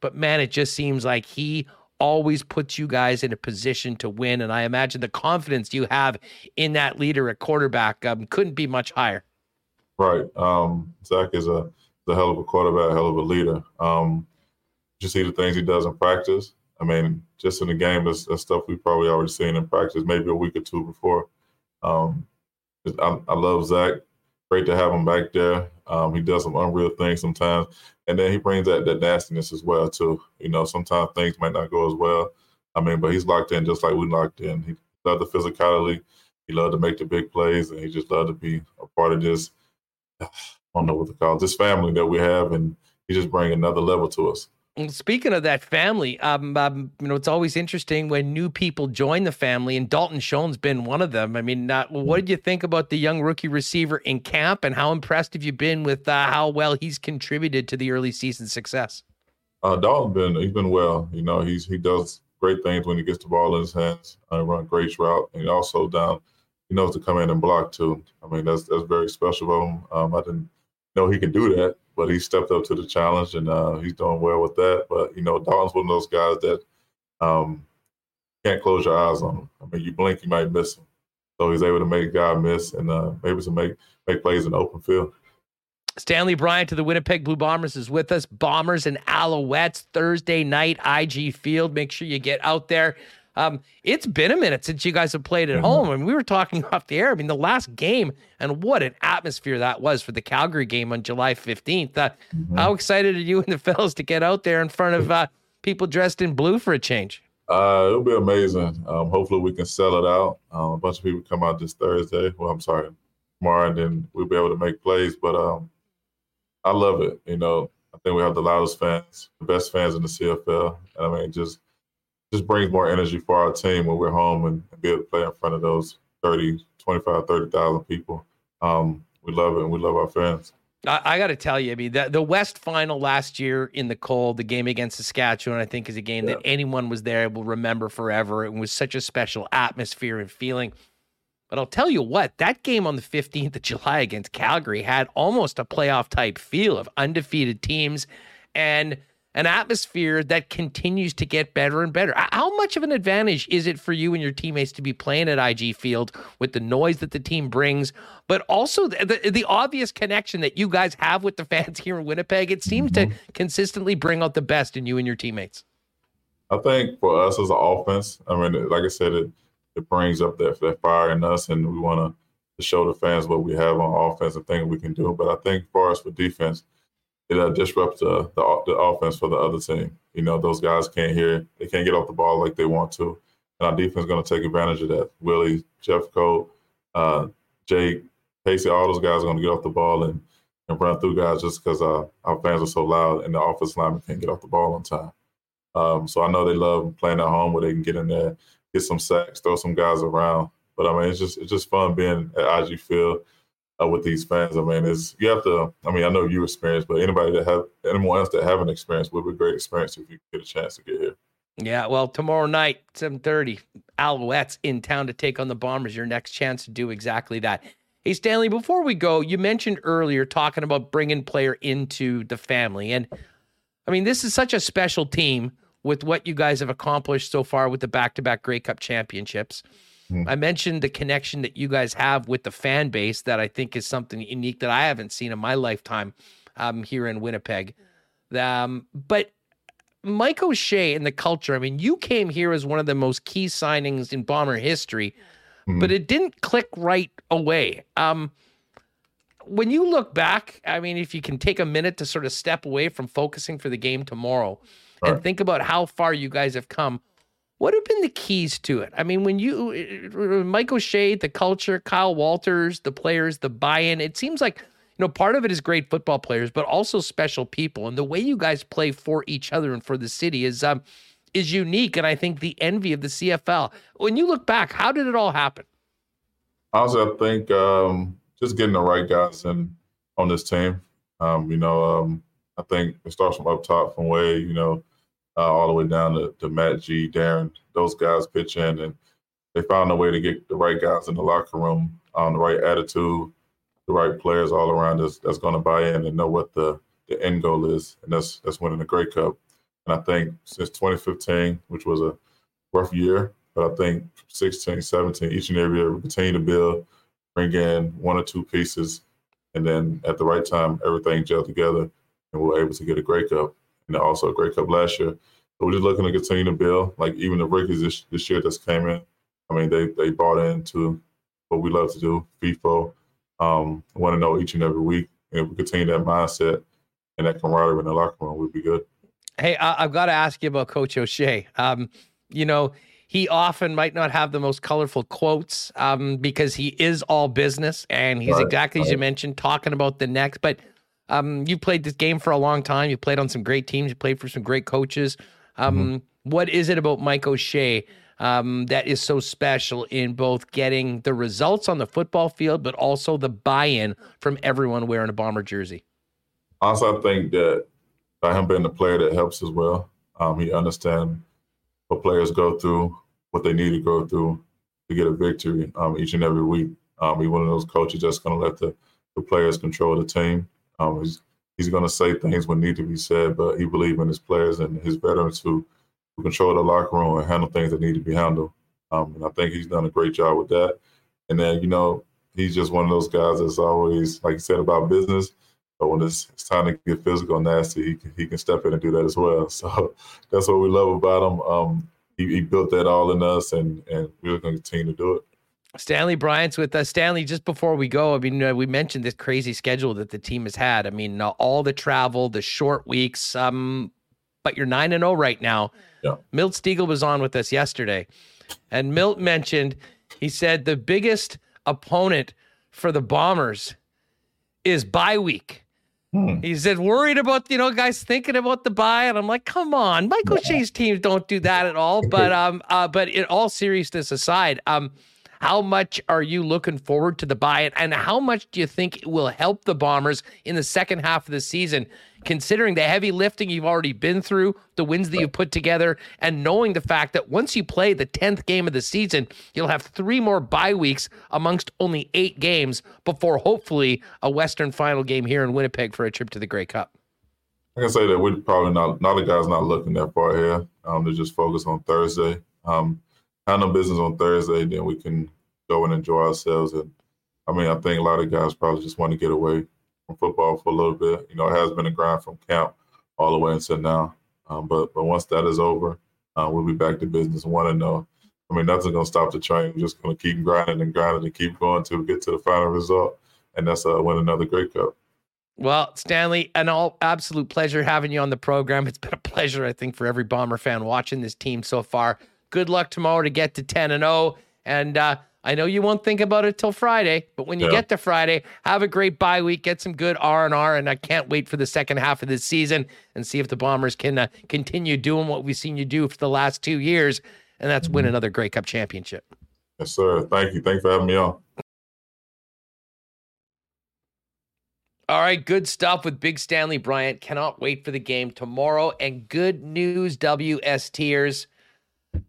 But man, it just seems like he always puts you guys in a position to win. And I imagine the confidence you have in that leader at quarterback um, couldn't be much higher. Right. Um, Zach is a, a hell of a quarterback, hell of a leader. Um, you see the things he does in practice. I mean, just in the game, that's, that's stuff we've probably already seen in practice, maybe a week or two before. Um, I, I love Zach. Great to have him back there. Um, he does some unreal things sometimes, and then he brings that that nastiness as well too. You know, sometimes things might not go as well. I mean, but he's locked in just like we locked in. He loved the physicality. He loved to make the big plays, and he just loved to be a part of this. I don't know what to call it, this family that we have, and he just bring another level to us. Speaking of that family, um, um, you know, it's always interesting when new people join the family, and Dalton Schoen's been one of them. I mean, uh, what did you think about the young rookie receiver in camp, and how impressed have you been with uh, how well he's contributed to the early season success? Uh, Dalton been he's been well. You know, he's he does great things when he gets the ball in his hands. Uh, run great route, and also down. He knows to come in and block too. I mean, that's that's very special of him. Um, I didn't know he can do that, but he stepped up to the challenge, and uh, he's doing well with that. But you know, Dalton's one of those guys that um, can't close your eyes on him. I mean, you blink, you might miss him. So he's able to make guy miss, and uh, able to make make plays in the open field. Stanley Bryant to the Winnipeg Blue Bombers is with us. Bombers and Alouettes Thursday night, IG Field. Make sure you get out there. Um, it's been a minute since you guys have played at Mhm. home. Mean, we were talking [laughs] off the air. I mean, the last game, and what an atmosphere that was for the Calgary game on July 15th. Uh, How excited are you and the fellas to get out there in front of uh, people dressed in blue for a change? Uh, it'll be amazing. Um, hopefully, we can sell it out. Um, a bunch of people come out this Thursday. Well, I'm sorry, tomorrow, and then we'll be able to make plays. But um, I love it. You know, I think we have the loudest fans, the best fans in the CFL, and I mean, just just brings more energy for our team when we're home and, and be able to play in front of those 30, 25, 30,000 people. Um, we love it, and we love our fans. I, I got to tell you, I mean, the, the West final last year in the cold, the game against Saskatchewan, I think is a game that anyone was there will remember forever. It was such a special atmosphere and feeling. But I'll tell you what, that game on the 15th of July against Calgary had almost a playoff type feel of undefeated teams and an atmosphere that continues to get better and better. How much of an advantage is it for you and your teammates to be playing at IG Field with the noise that the team brings, but also the, the, the obvious connection that you guys have with the fans here in Winnipeg? It seems to mm-hmm. consistently bring out the best in you and your teammates. I think for us as an offense, I mean, like I said, it it brings up that that fire in us, and we want to show the fans what we have on offense and things we can do. But I think for us for defense, it uh, disrupt the, the the offense for the other team. You know, those guys can't hear, they can't get off the ball like they want to, and our defense is going to take advantage of that. Willie, Jeffcoat, uh, Jake, Casey, all those guys are going to get off the ball and and run through guys just because uh, our fans are so loud and the offensive lineman can't get off the ball on time. Um, so I know they love playing at home where they can get in there, get some sacks, throw some guys around. But I mean, it's just it's just fun being at IG Field uh, with these fans. I mean, it's you have to. I mean, I know you experienced, but anybody that have anyone else that haven't experienced would be a great experience if you get a chance to get here. Yeah, well, tomorrow night, 7:30, Alouettes in town to take on the Bombers. Your next chance to do exactly that. Hey, Stanley, before we go, you mentioned earlier talking about bringing player into the family. And I mean, this is such a special team with what you guys have accomplished so far with the back-to-back Grey Cup championships. Mm. I mentioned the connection that you guys have with the fan base that I think is something unique that I haven't seen in my lifetime um, here in Winnipeg. Um, but Mike O'Shea and the culture, I mean, you came here as one of the most key signings in Bomber history, mm. but it didn't click right away. Um, when you look back, I mean, if you can take a minute to sort of step away from focusing for the game tomorrow and think about how far you guys have come, what have been the keys to it? I mean, when you, Mike O'Shea, the culture, Kyle Walters, the players, the buy in, it seems like, you know, part of it is great football players, but also special people. And the way you guys play for each other and for the city is, um, is unique. And I think the envy of the CFL. When you look back, how did it all happen? Honestly, I think um, just getting the right guys in on this team. Um, you know, um, I think it starts from up top, from way you know, uh, all the way down to, to Matt G, Darren. Those guys pitch in, and they found a way to get the right guys in the locker room, um, the right attitude, the right players all around us that's going to buy in and know what the the end goal is, and that's that's winning the Grey Cup. And I think since 2015, which was a rough year, but I think 16, 17, each and every year we continue to build bring in one or two pieces, and then at the right time, everything gelled together, and we're able to get a Grey Cup also a Grey Cup last year. So we're just looking to continue to build. Like even the rookies this, this year that's came in, I mean, they they bought into what we love to do, FIFO. Um, want to know each and every week, and if we continue that mindset and that camaraderie in the locker room, we'd be good. Hey, I, have got to ask you about Coach O'Shea. Um, you know, he often might not have the most colorful quotes um, because he is all business and he's right, exactly right. as you mentioned talking about the next. But um, you played this game for a long time. You played on some great teams. You played for some great coaches. Um, mm-hmm. what is it about Mike O'Shea um, that is so special in both getting the results on the football field, but also the buy-in from everyone wearing a bomber jersey? Also, I think that by him being the player that helps as well. Um, he understands what players go through, what they need to go through to get a victory um, each and every week. Um, he's one of those coaches that's going to let the, the players control the team. Um, he's he's going to say things when need to be said, but he believes in his players and his veterans who, who control the locker room and handle things that need to be handled. Um, and I think he's done a great job with that. And then, you know, he's just one of those guys that's always, like you said, about business. But when it's, it's time to get physical and nasty, he can, he can step in and do that as well. [laughs] So that's what we love about him. Um, he, he, built that all in us, and and we're going to continue to do it. Stanley Bryant's with us. Stanley, just before we go, I mean, we mentioned this crazy schedule that the team has had. I mean, all the travel, the short weeks. Um, but you're nine and zero oh right now. Yeah. Milt Stegall was on with us yesterday, and Milt mentioned he said the biggest opponent for the Bombers is bye week. Hmm. He said, worried about, you know, guys thinking about the bye. And I'm like, come on, Mike O'Shea's teams don't do that at all. But um, uh, but in all seriousness aside, um, how much are you looking forward to the bye and how much do you think it will help the Bombers in the second half of the season, considering the heavy lifting you've already been through, the wins that you've put together, and knowing the fact that once you play the 10th game of the season, you'll have three more bye weeks amongst only eight games before hopefully a Western final game here in Winnipeg for a trip to the Grey Cup? I can say that we're probably not, not the guys not looking that far here. Um, they're just focused on Thursday. Um, handle business on Thursday, then we can go and enjoy ourselves. And I mean, I think a lot of guys probably just want to get away from football for a little bit. You know, it has been a grind from camp all the way until now. Um, but but once that is over, uh, we'll be back to business. Want to know? I mean, nothing's gonna stop the train. We're just gonna keep grinding and grinding and keep going to get to the final result, and that's uh, win another Grey Cup. Well, Stanley, an all absolute pleasure having you on the program. It's been a pleasure, I think, for every Bomber fan watching this team so far. Good luck tomorrow to get to 10 and 0. And uh, I know you won't think about it till Friday, but when you yeah. get to Friday, have a great bye week, get some good R and R, and I can't wait for the second half of this season and see if the Bombers can uh, continue doing what we've seen you do for the last two years, and that's win mm-hmm. another Grey Cup championship. Yes, sir. Thank you. Thanks for having me on. All right, good stuff with Big Stanley Bryant. Cannot wait for the game tomorrow. And good news, WS WSTers.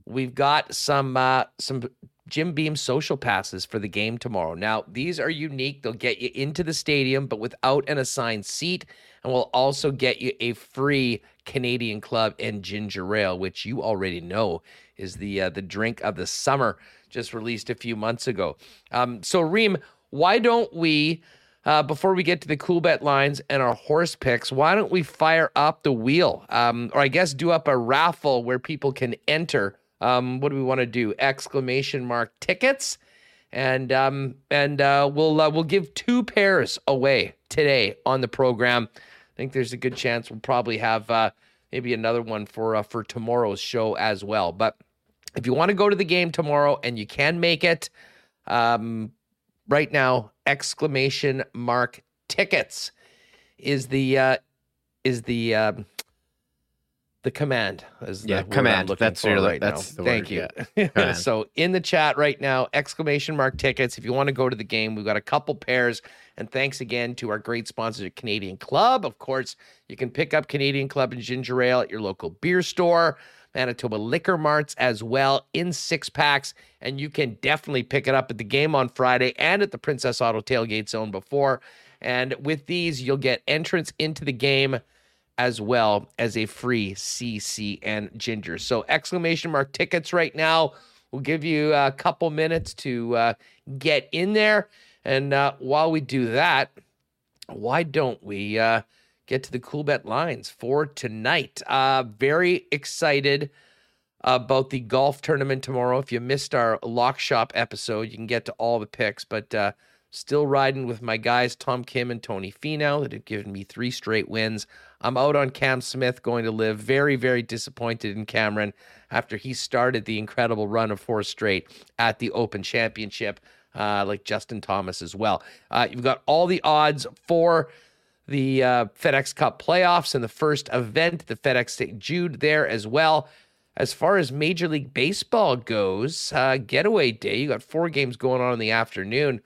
We've got some uh, some Jim Beam social passes for the game tomorrow. Now, these are unique. They'll get you into the stadium, but without an assigned seat, and we'll also get you a free Canadian Club and ginger ale, which you already know is the uh, the drink of the summer, just released a few months ago. Um, so Reem, why don't we? Uh, before we get to the Coolbet lines and our horse picks, why don't we fire up the wheel? Um, or I guess do up a raffle where people can enter. Um, what do we want to do? Exclamation mark tickets, and um, and uh, we'll uh, we'll give two pairs away today on the program. I think there's a good chance we'll probably have uh, maybe another one for uh, for tomorrow's show as well. But if you want to go to the game tomorrow and you can make it, um, right now exclamation mark tickets is the uh is the um the command is Yeah, the word I'm command. That's your- right that's now. Thank word, you. [laughs] Command. so in the chat right now, exclamation mark tickets. If you want to go to the game, we've got a couple pairs. And thanks again to our great sponsors at Canadian Club. Of course, you can pick up Canadian Club and ginger ale at your local beer store. Manitoba Liquor Marts as well in six packs. And you can definitely pick it up at the game on Friday and at the Princess Auto Tailgate Zone before. And with these, you'll get entrance into the game as well as a free CC and ginger. So exclamation mark tickets right now. We'll give you a couple minutes to uh, get in there. And uh, while we do that, why don't we uh, get to the Coolbet lines for tonight? Uh, very excited about the golf tournament tomorrow. If you missed our lock shop episode, you can get to all the picks, but uh, still riding with my guys, Tom Kim and Tony Finau, that have given me three straight wins. I'm out on Cam Smith, going to LIV very, very disappointed in Cameron after he started the incredible run of four straight at the Open Championship, uh, like Justin Thomas as well. Uh, you've got all the odds for the uh, FedEx Cup playoffs and the first event, the FedEx St. Jude, there as well. As far as Major League Baseball goes, uh, getaway day, you got four games going on in the afternoon.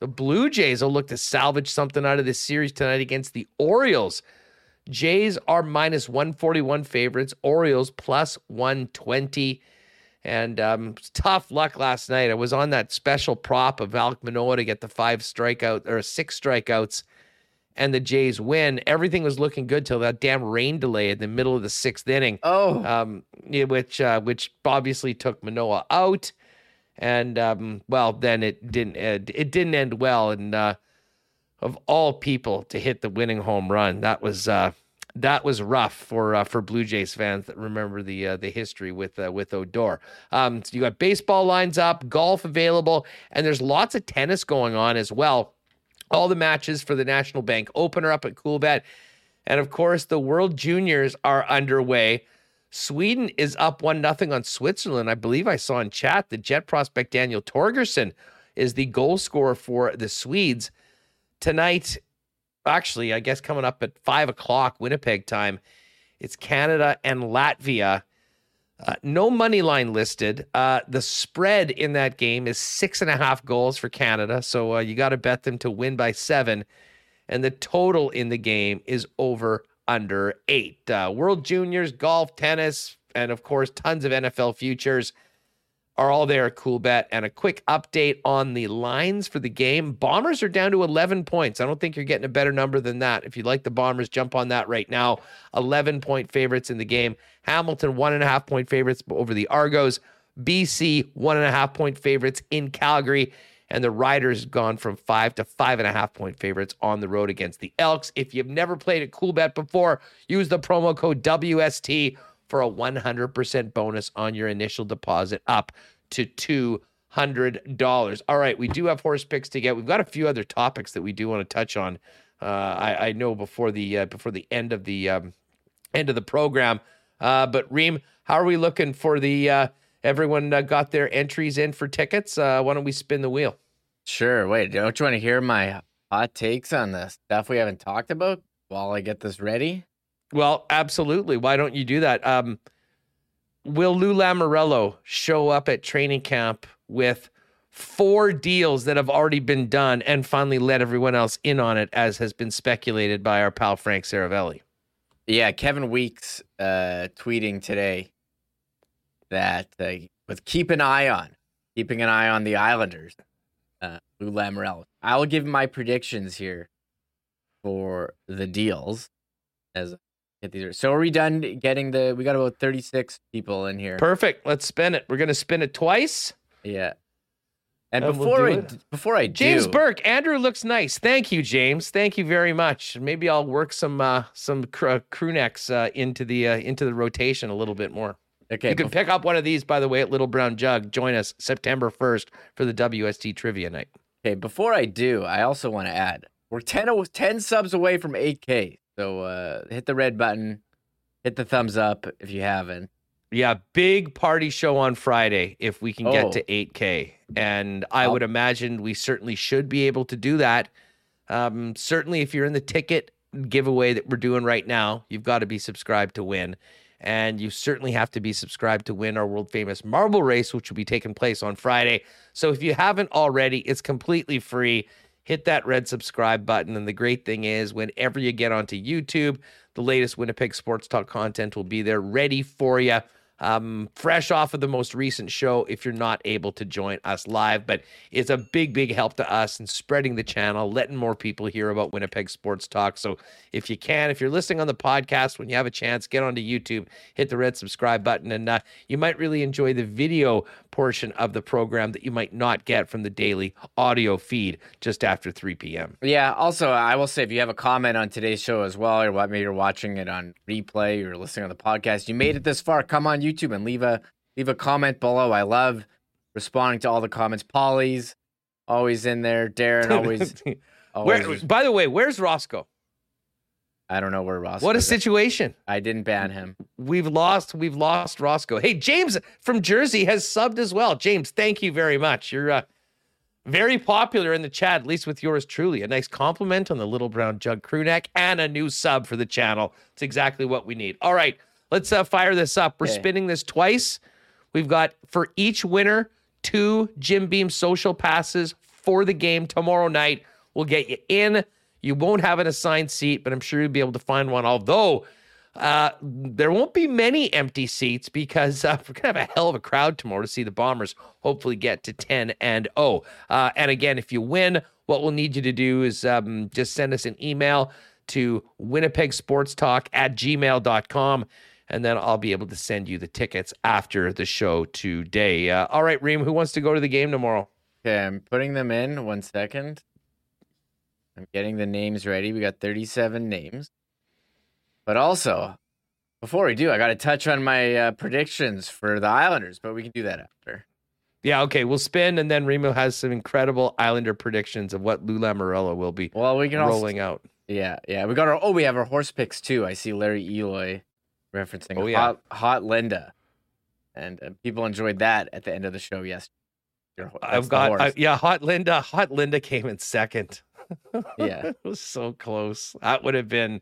The Blue Jays will look to salvage something out of this series tonight against the Orioles. Jays are minus 141 favorites, Orioles plus 120. And um, tough luck last night. I was on that special prop of Alek Manoah to get the five strikeout or six strikeouts and the Jays win. Everything was looking good till that damn rain delay in the middle of the sixth inning Oh, um, which uh, which obviously took Manoah out, and um, well, then it didn't end, it didn't end well. And uh, of all people to hit the winning home run, that was uh, that was rough for uh, for Blue Jays fans that remember the uh, the history with uh, with Odor. Um, so you got baseball lines up, golf available, and there's lots of tennis going on as well. All the matches for the National Bank Opener up at Coolbet. And of course, the World Juniors are underway. Sweden is up one nothing on Switzerland. I believe I saw in chat the Jet prospect Daniel Torgersson is the goal scorer for the Swedes tonight. Actually, I guess coming up at five o'clock Winnipeg time, it's Canada and Latvia. Uh, no money line listed. Uh, the spread in that game is six and a half goals for Canada. So uh, you got to bet them to win by seven. And the total in the game is over under eight. Uh, World Juniors, golf, tennis, and of course, tons of NFL futures are all there at Coolbet. And a quick update on the lines for the game. Bombers are down to 11 points. I don't think you're getting a better number than that. If you like the Bombers, jump on that right now. 11 point favorites in the game. Hamilton, one and a half point favorites over the Argos. BC, one and a half point favorites in Calgary. And the Riders gone from five to five and a half point favorites on the road against the Elks. If you've never played a Coolbet before, use the promo code WST for a 100% bonus on your initial deposit up to $200. All right, we do have horse picks to get. We've got a few other topics that we do want to touch on. Uh, I, I know before the uh, before the end of the um, end of the program. Uh, but Reem, how are we looking for the uh, everyone got their entries in for tickets? Uh, why don't we spin the wheel? sure. Wait, don't you want to hear my hot takes on the stuff we haven't talked about while I get this ready? Well, absolutely. Why don't you do that? Um, will Lou Lamoriello show up at training camp with four deals that have already been done and finally let everyone else in on it, as has been speculated by our pal Frank Seravalli? Yeah, Kevin Weeks uh, tweeting today that uh, with keep an eye on, keeping an eye on the Islanders, uh, Lou Lamoriello. I will give my predictions here for the deals as get these. So are we done getting the? We got about thirty six people in here. Perfect. Let's spin it. We're gonna spin it twice. yeah. And we'll before do I it. before I James do, Burke, Andrew looks nice. Thank you, James. Thank you very much. Maybe I'll work some uh, some cr- uh, crew necks uh, into the uh, into the rotation a little bit more. okay, you can pick up one of these, by the way, at Little Brown Jug. Join us September first for the WST Trivia Night. okay. Before I do, I also want to add we're 10, o- 10 subs away from eight k. So uh, hit the red button, hit the thumbs up if you haven't. Yeah, big party show on Friday if we can Oh. get to 8K. And I would imagine we certainly should be able to do that. Um, certainly, if you're in the ticket giveaway that we're doing right now, you've got to be subscribed to win. And you certainly have to be subscribed to win our world famous marble race, which will be taking place on Friday. So if you haven't already, it's completely free. Hit that red subscribe button. And the great thing is, whenever you get onto YouTube, the latest Winnipeg Sports Talk content will be there ready for you um, fresh off of the most recent show if you're not able to join us live. But it's a big, big help to us in spreading the channel, letting more people hear about Winnipeg Sports Talk. So if you can, if you're listening on the podcast, when you have a chance, get onto YouTube, hit the red subscribe button, and uh, you might really enjoy the video portion of the program that you might not get from the daily audio feed just after 3 p.m. Yeah. Also, I will say if you have a comment on today's show as well, or what maybe you're watching it on replay or listening on the podcast, you made it this far. Come on YouTube and leave a leave a comment below. I love responding to all the comments. Polly's always in there. Darren [laughs] always. always Where, by the way, where's Roscoe? I don't know where Ross. What a situation. I didn't ban him. We've lost. We've lost Roscoe. Hey, James from Jersey has subbed as well. James, thank you very much. You're uh, very popular in the chat, at least with yours truly. A nice compliment on the Little Brown Jug crew neck and a new sub for the channel. It's exactly what we need. All right, let's uh, fire this up. We're spinning this twice. We've got for each winner two Jim Beam social passes for the game tomorrow night. We'll get you in. You won't have an assigned seat, but I'm sure you'll be able to find one. Although uh, there won't be many empty seats because uh, we're gonna have a hell of a crowd tomorrow to see the Bombers hopefully get to 10 and 0. Uh, and again, if you win, what we'll need you to do is um, just send us an email to Winnipeg Sports Talk at gmail.com. And then I'll be able to send you the tickets after the show today. Uh, all right, Reem, who wants to go to the game tomorrow? Okay, I'm putting them in. One second. I'm getting the names ready. We got 37 names. But also, before we do, I got to touch on my uh, predictions for the Islanders, but we can do that after. Yeah, okay, we'll spin, and then Remo has some incredible Islander predictions of what Lou Lamoriello will be Well, we can also. rolling out. Yeah, yeah. We got our. Oh, we have our horse picks too. I see Larry Eloy referencing Oh, yeah. Hot, Hot Linda. And uh, people enjoyed that at the end of the show yesterday. Your I've got. I, yeah, Hot Linda. Hot Linda came in second. Yeah. [laughs] it was so close. That would have been.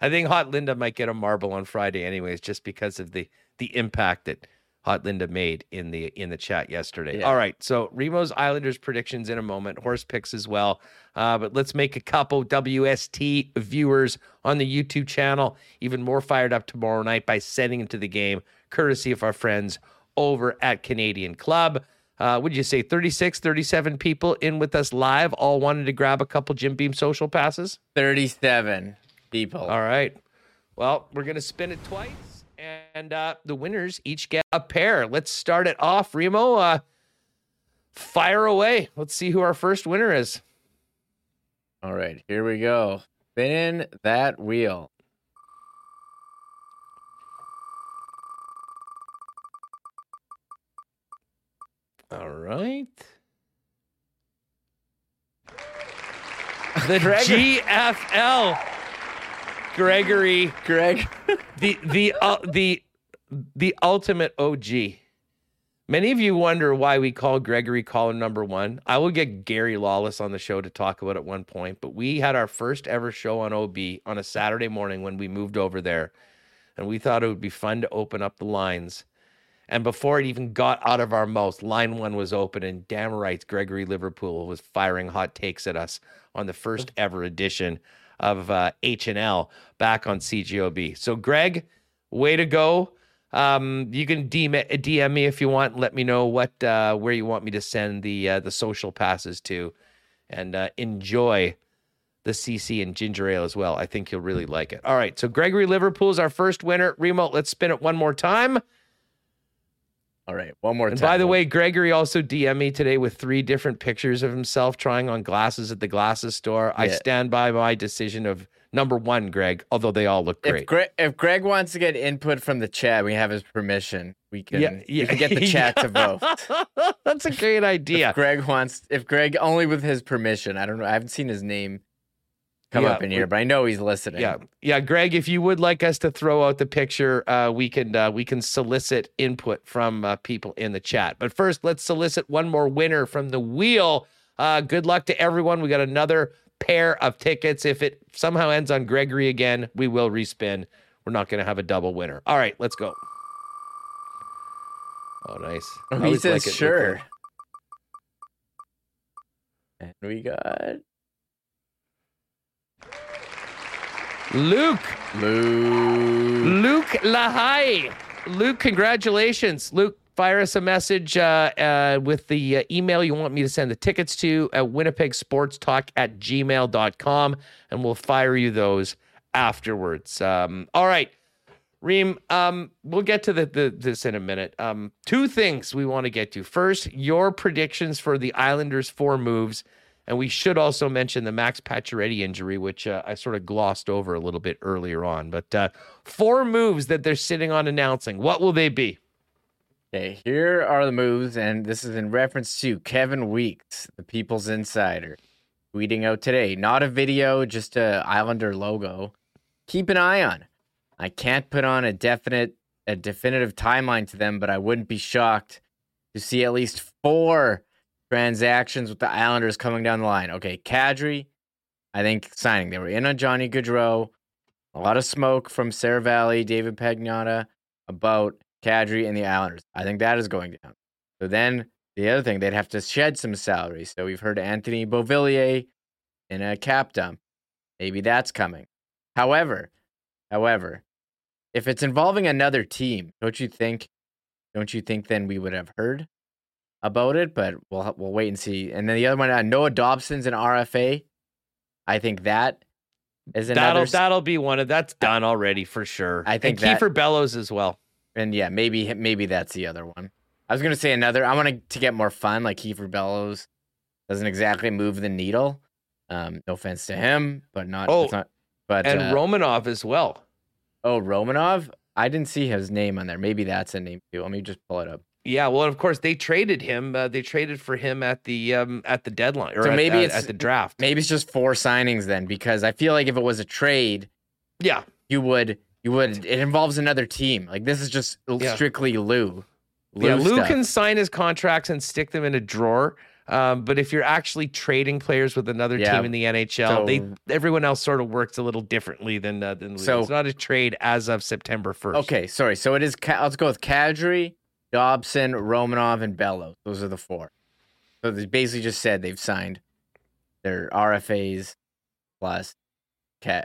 I think Hot Linda might get a marble on Friday, anyways, just because of the the impact that Hot Linda made in the in the chat yesterday. Yeah. All right, so Remo's Islanders predictions in a moment, horse picks as well. Uh, but let's make a couple WST viewers on the YouTube channel even more fired up tomorrow night by sending into the game, courtesy of our friends over at Canadian Club. Uh, would you say 36, 37 people in with us live, all wanted to grab a couple Jim Beam social passes? 37 people. All right. Well, we're going to spin it twice, and uh, the winners each get a pair. Let's start it off. Remo, uh, fire away. Let's see who our first winner is. All right, here we go. Spin that wheel. All right. [laughs] The Gregory. GFL. Gregory, Greg. the the uh, the the ultimate OG. Many of you wonder why we call Gregory caller number one. I will get Gary Lawless on the show to talk about at one point, but we had our first ever show on OB on a Saturday morning when we moved over there, and we thought it would be fun to open up the lines. And before it even got out of our mouth, line one was open, and damn right, Gregory Liverpool was firing hot takes at us on the first ever edition of uh, H and L back on CJOB. So, Greg, way to go! Um, you can DM, DM me if you want. Let me know what uh, where you want me to send the uh, the social passes to, and uh, enjoy the CC and ginger ale as well. I think you'll really like it. All right, so Gregory Liverpool's our first winner. Remo, let's spin it one more time. All right, one more And time. by the way, Gregory also DM me today with three different pictures of himself trying on glasses at the glasses store. I stand by my decision of number one, Greg, although they all look great. if Greg, if Greg wants to get input from the chat, we have his permission. We can, yeah, yeah. we can get the [laughs] chat to vote. [laughs] That's a great idea. If Greg wants, if Greg only with his permission. I don't know. I haven't seen his name come Yeah, up in here, we- but I know he's listening. Yeah, yeah, Greg. If you would like us to throw out the picture, uh, we can uh, we can solicit input from uh, people in the chat. But first, let's solicit one more winner from the wheel. Uh, good luck to everyone. We got another pair of tickets. If it somehow ends on Gregory again, we will respin. We're not going to have a double winner. All right, let's go. Oh, nice. Oh, he says like sure. And we got the- Luke. Luke Lahai. Luke, congratulations. Luke, fire us a message uh, uh, with the uh, email you want me to send the tickets to at Winnipeg Sports Talk at gmail.com, and we'll fire you those afterwards. Um, all right. Reem, um, we'll get to the, the this in a minute. Um, two things we want to get to. First, your predictions for the Islanders' four moves, and we should also mention the Max Pacioretty injury, which uh, I sort of glossed over a little bit earlier on. But uh, four moves that they're sitting on announcing. What will they be? Okay, here are the moves, and this is in reference to Kevin Weeks, the People's Insider, tweeting out today. Not a video, just a Islander logo. Keep an eye on. I can't put on a definite, a definitive timeline to them, but I wouldn't be shocked to see at least four transactions with the Islanders coming down the line. Okay, Kadri, I think signing. They were in on Johnny Gaudreau. A lot of smoke from Seravalli, David Pagnotta about Kadri and the Islanders. I think that is going down. So then the other thing, they'd have to shed some salary. So we've heard Anthony Beauvillier in a cap dump. Maybe that's coming. However, however, if it's involving another team, don't you think? Don't you think then we would have heard about it? But we'll we'll wait and see. And then the other one, uh, Noah Dobson's an RFA. I think that is another. That'll that'll be one of that's done already for sure. I think and that- Kiefer Bellows as well. And yeah, maybe maybe that's the other one. I was gonna say another. I want to get more fun, like Kiefer Bellows doesn't exactly move the needle. Um, no offense to him, but not. Oh, not but And uh, Romanov as well. oh Romanov, I didn't see his name on there. Maybe that's a name too. Let me just pull it up. Yeah, well, of course they traded him. Uh, they traded for him at the um, at the deadline or So at, maybe at- it's- at the draft. Maybe it's just four signings then, because I feel like if it was a trade, Yeah, you would you would it involves another team. Like this is just Yeah. strictly Lou. yeah. Lou stuff. can sign his contracts and stick them in a drawer. Um, but if you're actually trading players with another Yeah, team in the NHL, they everyone else sort of works a little differently than uh, than Lou. So- it's not a trade as of September first. Okay, sorry. So it is. Let's go with Kadri, Dobson, Romanov, and Bellows. Those are the four. So they basically just said they've signed their RFAs plus Ka-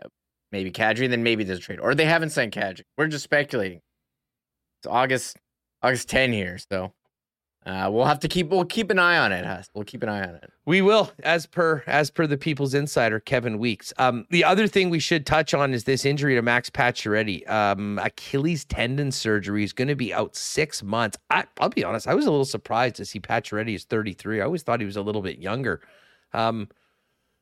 maybe Kadri, then maybe there's a trade, or they haven't signed Kadri. We're just speculating. It's August August 10 here, so uh, we'll have to keep we'll keep an eye on it. We'll keep an eye on it. We will, as per as per the People's Insider, Kevin Weeks. Um, the other thing we should touch on is this injury to Max Pacioretty. Um, Achilles tendon surgery is going to be out six months. I, I'll be honest, I was a little surprised to see Pacioretty is 33. I always thought he was a little bit younger. Um,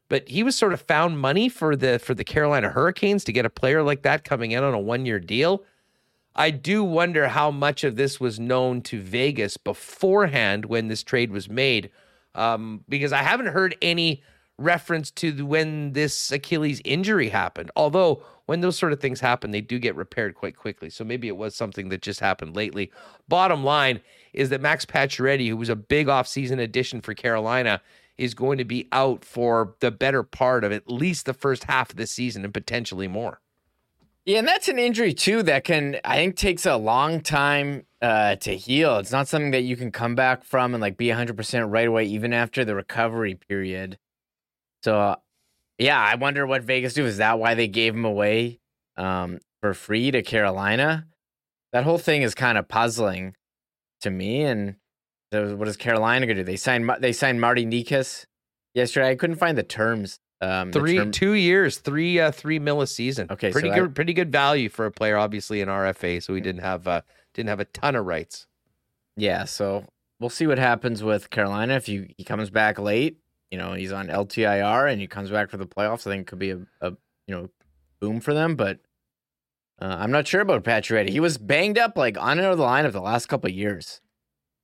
but he was sort of found money for the for the Carolina Hurricanes to get a player like that coming in on a one year deal. I do wonder how much of this was known to Vegas beforehand when this trade was made, um, because I haven't heard any reference to when this Achilles injury happened. Although when those sort of things happen, they do get repaired quite quickly. So maybe it was something that just happened lately. Bottom line is that Max Pacioretty, who was a big offseason addition for Carolina, is going to be out for the better part of at least the first half of the season and potentially more. Yeah, and that's an injury too that can I think takes a long time uh, to heal. It's not something that you can come back from and like be 100% right away even after the recovery period. So uh, yeah, I wonder what Vegas do. Is that why they gave him away um, for free to Carolina? That whole thing is kind of puzzling to me. And so what is Carolina going to do? They signed they signed Marty Necas yesterday. I couldn't find the terms Um, Three, term- two years, three, uh, three mil a season. Okay, pretty so good, I- pretty good value for a player, obviously in RFA. So we didn't have, uh, didn't have a ton of rights. Yeah, so we'll see what happens with Carolina if you he comes back late. You know, he's on LTIR and he comes back for the playoffs. I think it could be a, a you know boom for them, but uh, I'm not sure about Pacioretty. He was banged up like on and out of the lineup the last couple of years.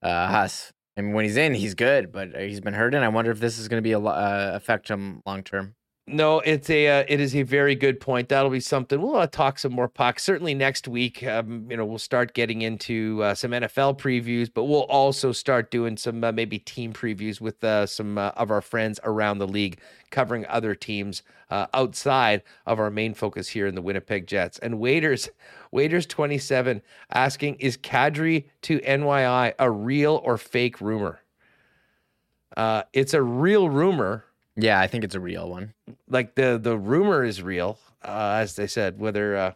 Uh, Huss. I mean, when he's in, he's good, but uh, he's been hurting. I wonder if this is going to be a uh, affect him long term. No, it's a uh, it is a very good point. That'll be something we'll uh, talk some more pucks. Certainly next week, um, you know, we'll start getting into uh, some NFL previews, but we'll also start doing some uh, maybe team previews with uh, some uh, of our friends around the league, covering other teams outside of our main focus here in the Winnipeg Jets. And waiters, [laughs] waiters twenty seven asking, is Kadri to NYI a real or fake rumor? It's a real rumor Yeah, I think it's a real one. like the the rumor is real, uh, as they said. Whether uh,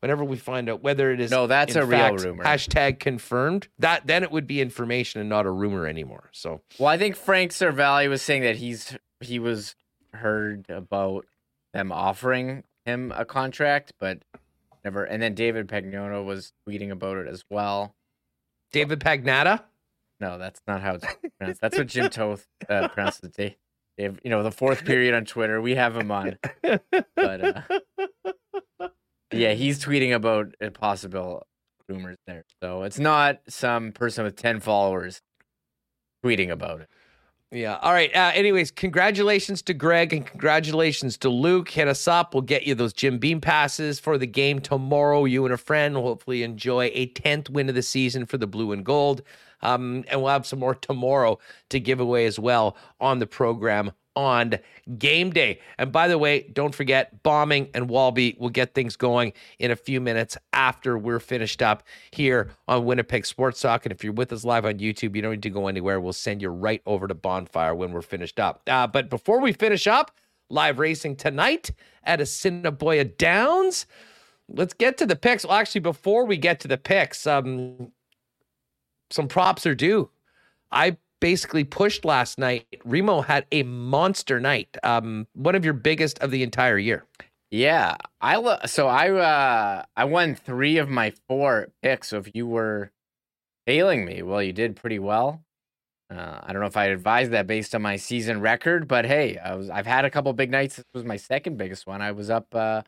whenever we find out whether it is No, that's a real rumor. Hashtag confirmed. That then it would be information and not a rumor anymore. So Well, I think Frank Seravalli was saying that he's he was heard about them offering him a contract, but never. And then David Pagnotta was tweeting about it as well. David Pagnatta. No, that's not how it's [laughs] pronounced. That's what Jim Toth uh, pronounces it. You know, the fourth period on Twitter. We have him on, but uh, yeah, he's tweeting about a possible rumors there. So it's not some person with ten followers tweeting about it. Yeah. All right. Uh, anyways, congratulations to Greg and congratulations to Luke. Hit us up. We'll get you those Jim Beam passes for the game tomorrow. You and a friend will hopefully enjoy a 10th win of the season for the blue and gold. Um, and we'll have some more tomorrow to give away as well on the program on game day. And by the way, don't forget bombing and Walby will get things going in a few minutes after we're finished up here on Winnipeg Sports Talk. And if you're with us live on YouTube, you don't need to go anywhere. We'll send you right over to Bonfire when we're finished up. Uh, but before we finish up, live racing tonight at Assiniboia Downs. Let's get to the picks. Well, actually, before we get to the picks, um, some props are due. I basically pushed last night. Remo had a monster night. Um, one of your biggest of the entire year. Yeah, I lo- so I uh I won three of my four picks. So if you were failing me, well, you did pretty well. Uh, I don't know if I advised that based on my season record, but hey, I was I've had a couple big nights. This was my second biggest one. I was up. uh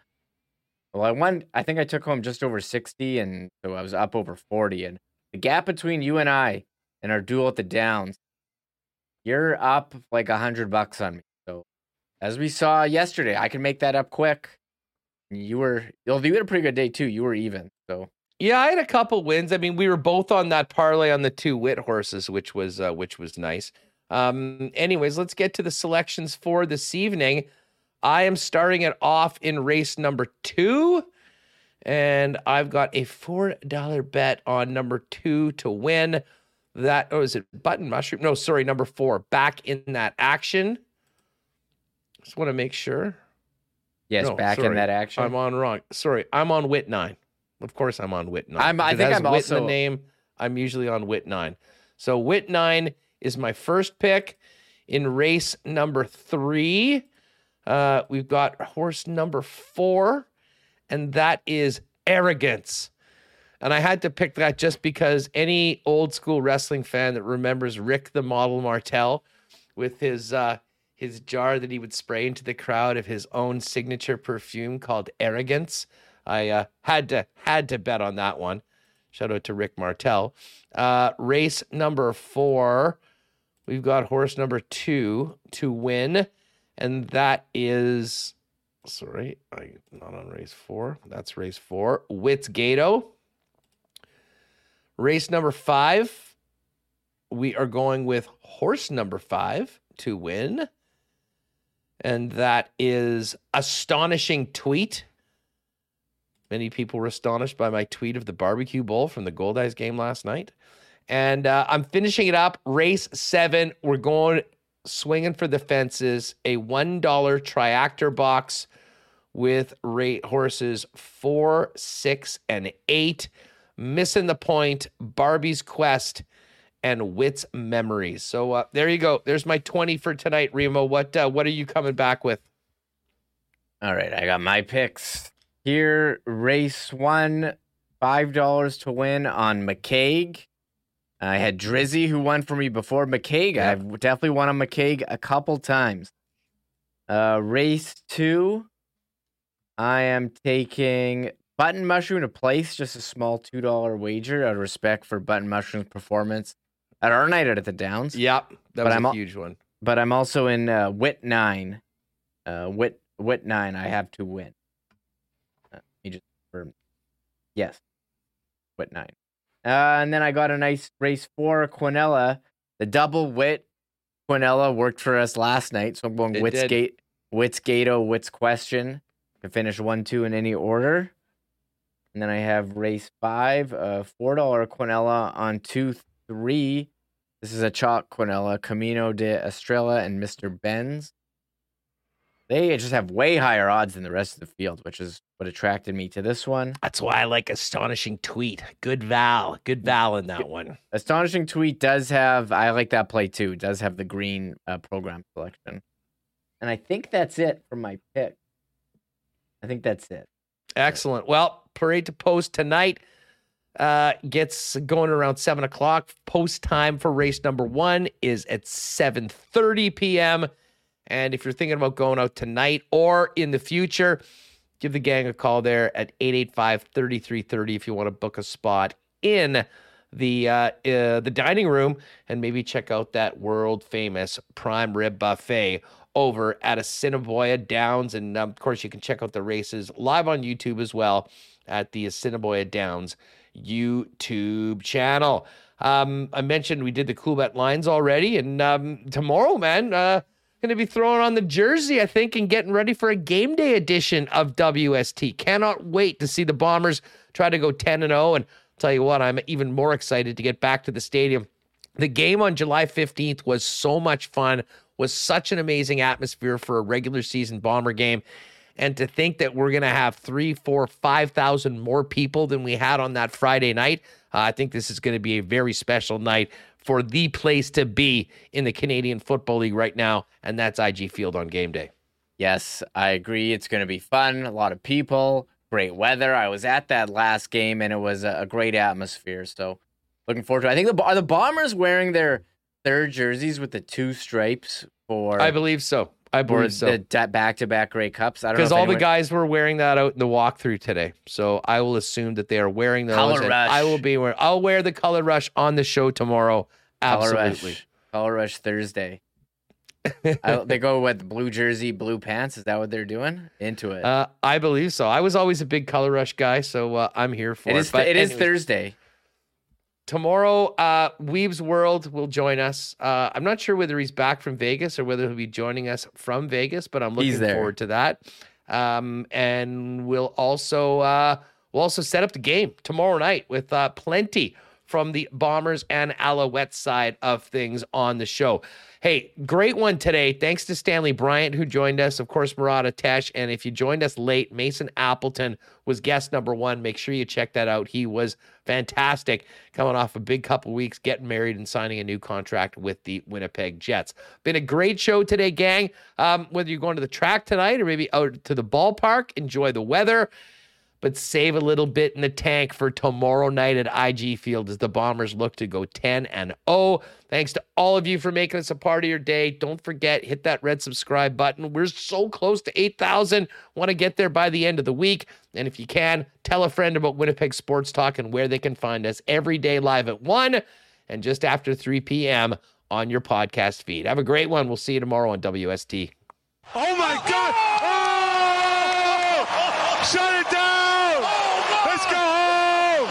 Well, I won. I think I took home just over sixty, and so I was up over forty. And the gap between you and I and our duel at the Downs, you're up like a hundred bucks on me. So as we saw yesterday, I can make that up quick. You were, well, you had a pretty good day too. You were even. So Yeah, I had a couple wins. I mean, we were both on that parlay on the two wit horses, which was uh, which was nice. Um, anyways, let's get to the selections for this evening. I am starting it off in race number two, and I've got a four dollar bet on number two to win. That oh, is it button mushroom? No, sorry, number four. Back in that action. Just want to make sure. yes, No, back in that action. I'm on wrong. Sorry, I'm on Wit nine. Of course, I'm on Wit nine. I'm- I think I'm Wit also- the name. I'm usually on Wit nine. So Wit nine is my first pick in race number three. Uh, we've got horse number four, and that is arrogance. And I had to pick that just because any old school wrestling fan that remembers Rick the Model Martel with his uh, his jar that he would spray into the crowd of his own signature perfume called Arrogance, I uh, had to had to bet on that one. Shout out to Rick Martel. Uh, race number four, we've got horse number two to win, and that is sorry, I not on race four. That's race four. Wits Gato. Race number five, we are going with horse number five to win. And that is astonishing tweet. Many people were astonished by my tweet of the barbecue bowl from the Goldeyes game last night. And uh, I'm finishing it up. Race seven, we're going swinging for the fences. A $1 triactor box with rate horses four, six, and eight. Missing the point, Barbie's Quest, and Wit's Memories. So uh, there you go. There's my 20 for tonight, Remo. What uh, what are you coming back with? All right, I got my picks here. Race one, five dollars to win on McCaig. I had Drizzy who won for me before McCaig. Yep. I've definitely won on McCaig a couple times. Uh, race two, I am taking Button Mushroom to place, just a small two dollar wager out of respect for Button Mushroom's performance at our night at the Downs. Yep, that But was I'm a al- huge one. But I'm also in uh, Wit nine. Uh, Wit Wit nine. I have to win. Uh, just. Yes, Wit nine. Uh, and then I got a nice race four Quinella. The double Wit Quinella worked for us last night, so I'm going It Wits. Gate, Wits Gato, Wits Question. Can finish one two in any order. And then I have race five, uh, four dollar Quinella on two three. This is a chalk Quinella, Camino de Estrella, and Mr. Benz. They just have way higher odds than the rest of the field, which is what attracted me to this one. That's why I like astonishing tweet. Good Val, good Val in that one. Astonishing Tweet does have, I like that play too, does have the green uh, program selection. And I think that's it for my pick. I think that's it. Excellent. Well, parade to post tonight uh, gets going around seven o'clock. Post time for race number one is at seven thirty p.m. And if you're thinking about going out tonight or in the future, give the gang a call there at 885-3330 if you want to book a spot in the uh, uh, the dining room and maybe check out that world famous prime rib buffet over at Assiniboia Downs. And um, of course, you can check out the races live on YouTube as well at the Assiniboia Downs YouTube channel. Um, I mentioned we did the Coolbet lines already, and um, tomorrow, man, uh, going to be throwing on the jersey, I think, and getting ready for a game day edition of WST. Cannot wait to see the Bombers try to go 10 and 0. And tell you what, I'm even more excited to get back to the stadium. The game on July 15th was so much fun, was such an amazing atmosphere for a regular season Bomber game. And to think that we're going to have three, four, 5,000 more people than we had on that Friday night, uh, I think this is going to be a very special night for the place to be in the Canadian Football League right now. And that's IG Field on game day. Yes, I agree. It's going to be fun. A lot of people, great weather. I was at that last game and it was a, great atmosphere. So looking forward to it. I think the are the Bombers wearing their third jerseys with the two stripes for I believe so. I believe so. the back to back Grey Cups. I don't know Because all the guys were wearing that out in the walkthrough today, so I will assume that they are wearing those. Color Rush. I will be wearing. I'll wear the color rush on the show tomorrow. Color Absolutely. Rush, Color Rush Thursday. [laughs] I, they go with blue jersey, blue pants. Is that what they're doing? Into it. Uh, I believe so. I was always a big color rush guy, so uh, I'm here for it it. is. But it is anyways, Thursday. Tomorrow. Uh, Wiebe's World will join us. Uh, I'm not sure whether he's back from Vegas or whether he'll be joining us from Vegas, but I'm looking forward to that. Um, and we'll also uh, we'll also set up the game tomorrow night with uh, plenty from the Bombers and Alouettes side of things on the show. Hey, great one today. Thanks to Stanley Bryant who joined us. Of course, Murat Ates. And if you joined us late, Mason Appleton was guest number one. Make sure you check that out. He was fantastic, coming off a big couple weeks, getting married and signing a new contract with the Winnipeg Jets. Been a great show today, gang. Um, whether you're going to the track tonight or maybe out to the ballpark, enjoy the weather but save a little bit in the tank for tomorrow night at IG Field as the Bombers look to go 10 and 0. Thanks to all of you for making us a part of your day. Don't forget, hit that red subscribe button. We're so close to 8,000. Want to get there by the end of the week. And if you can, tell a friend about Winnipeg Sports Talk and where they can find us every day live at 1 and just after 3 p.m. on your podcast feed. Have a great one. We'll see you tomorrow on WST. Oh my God! Oh! Shut it down! Let's go home!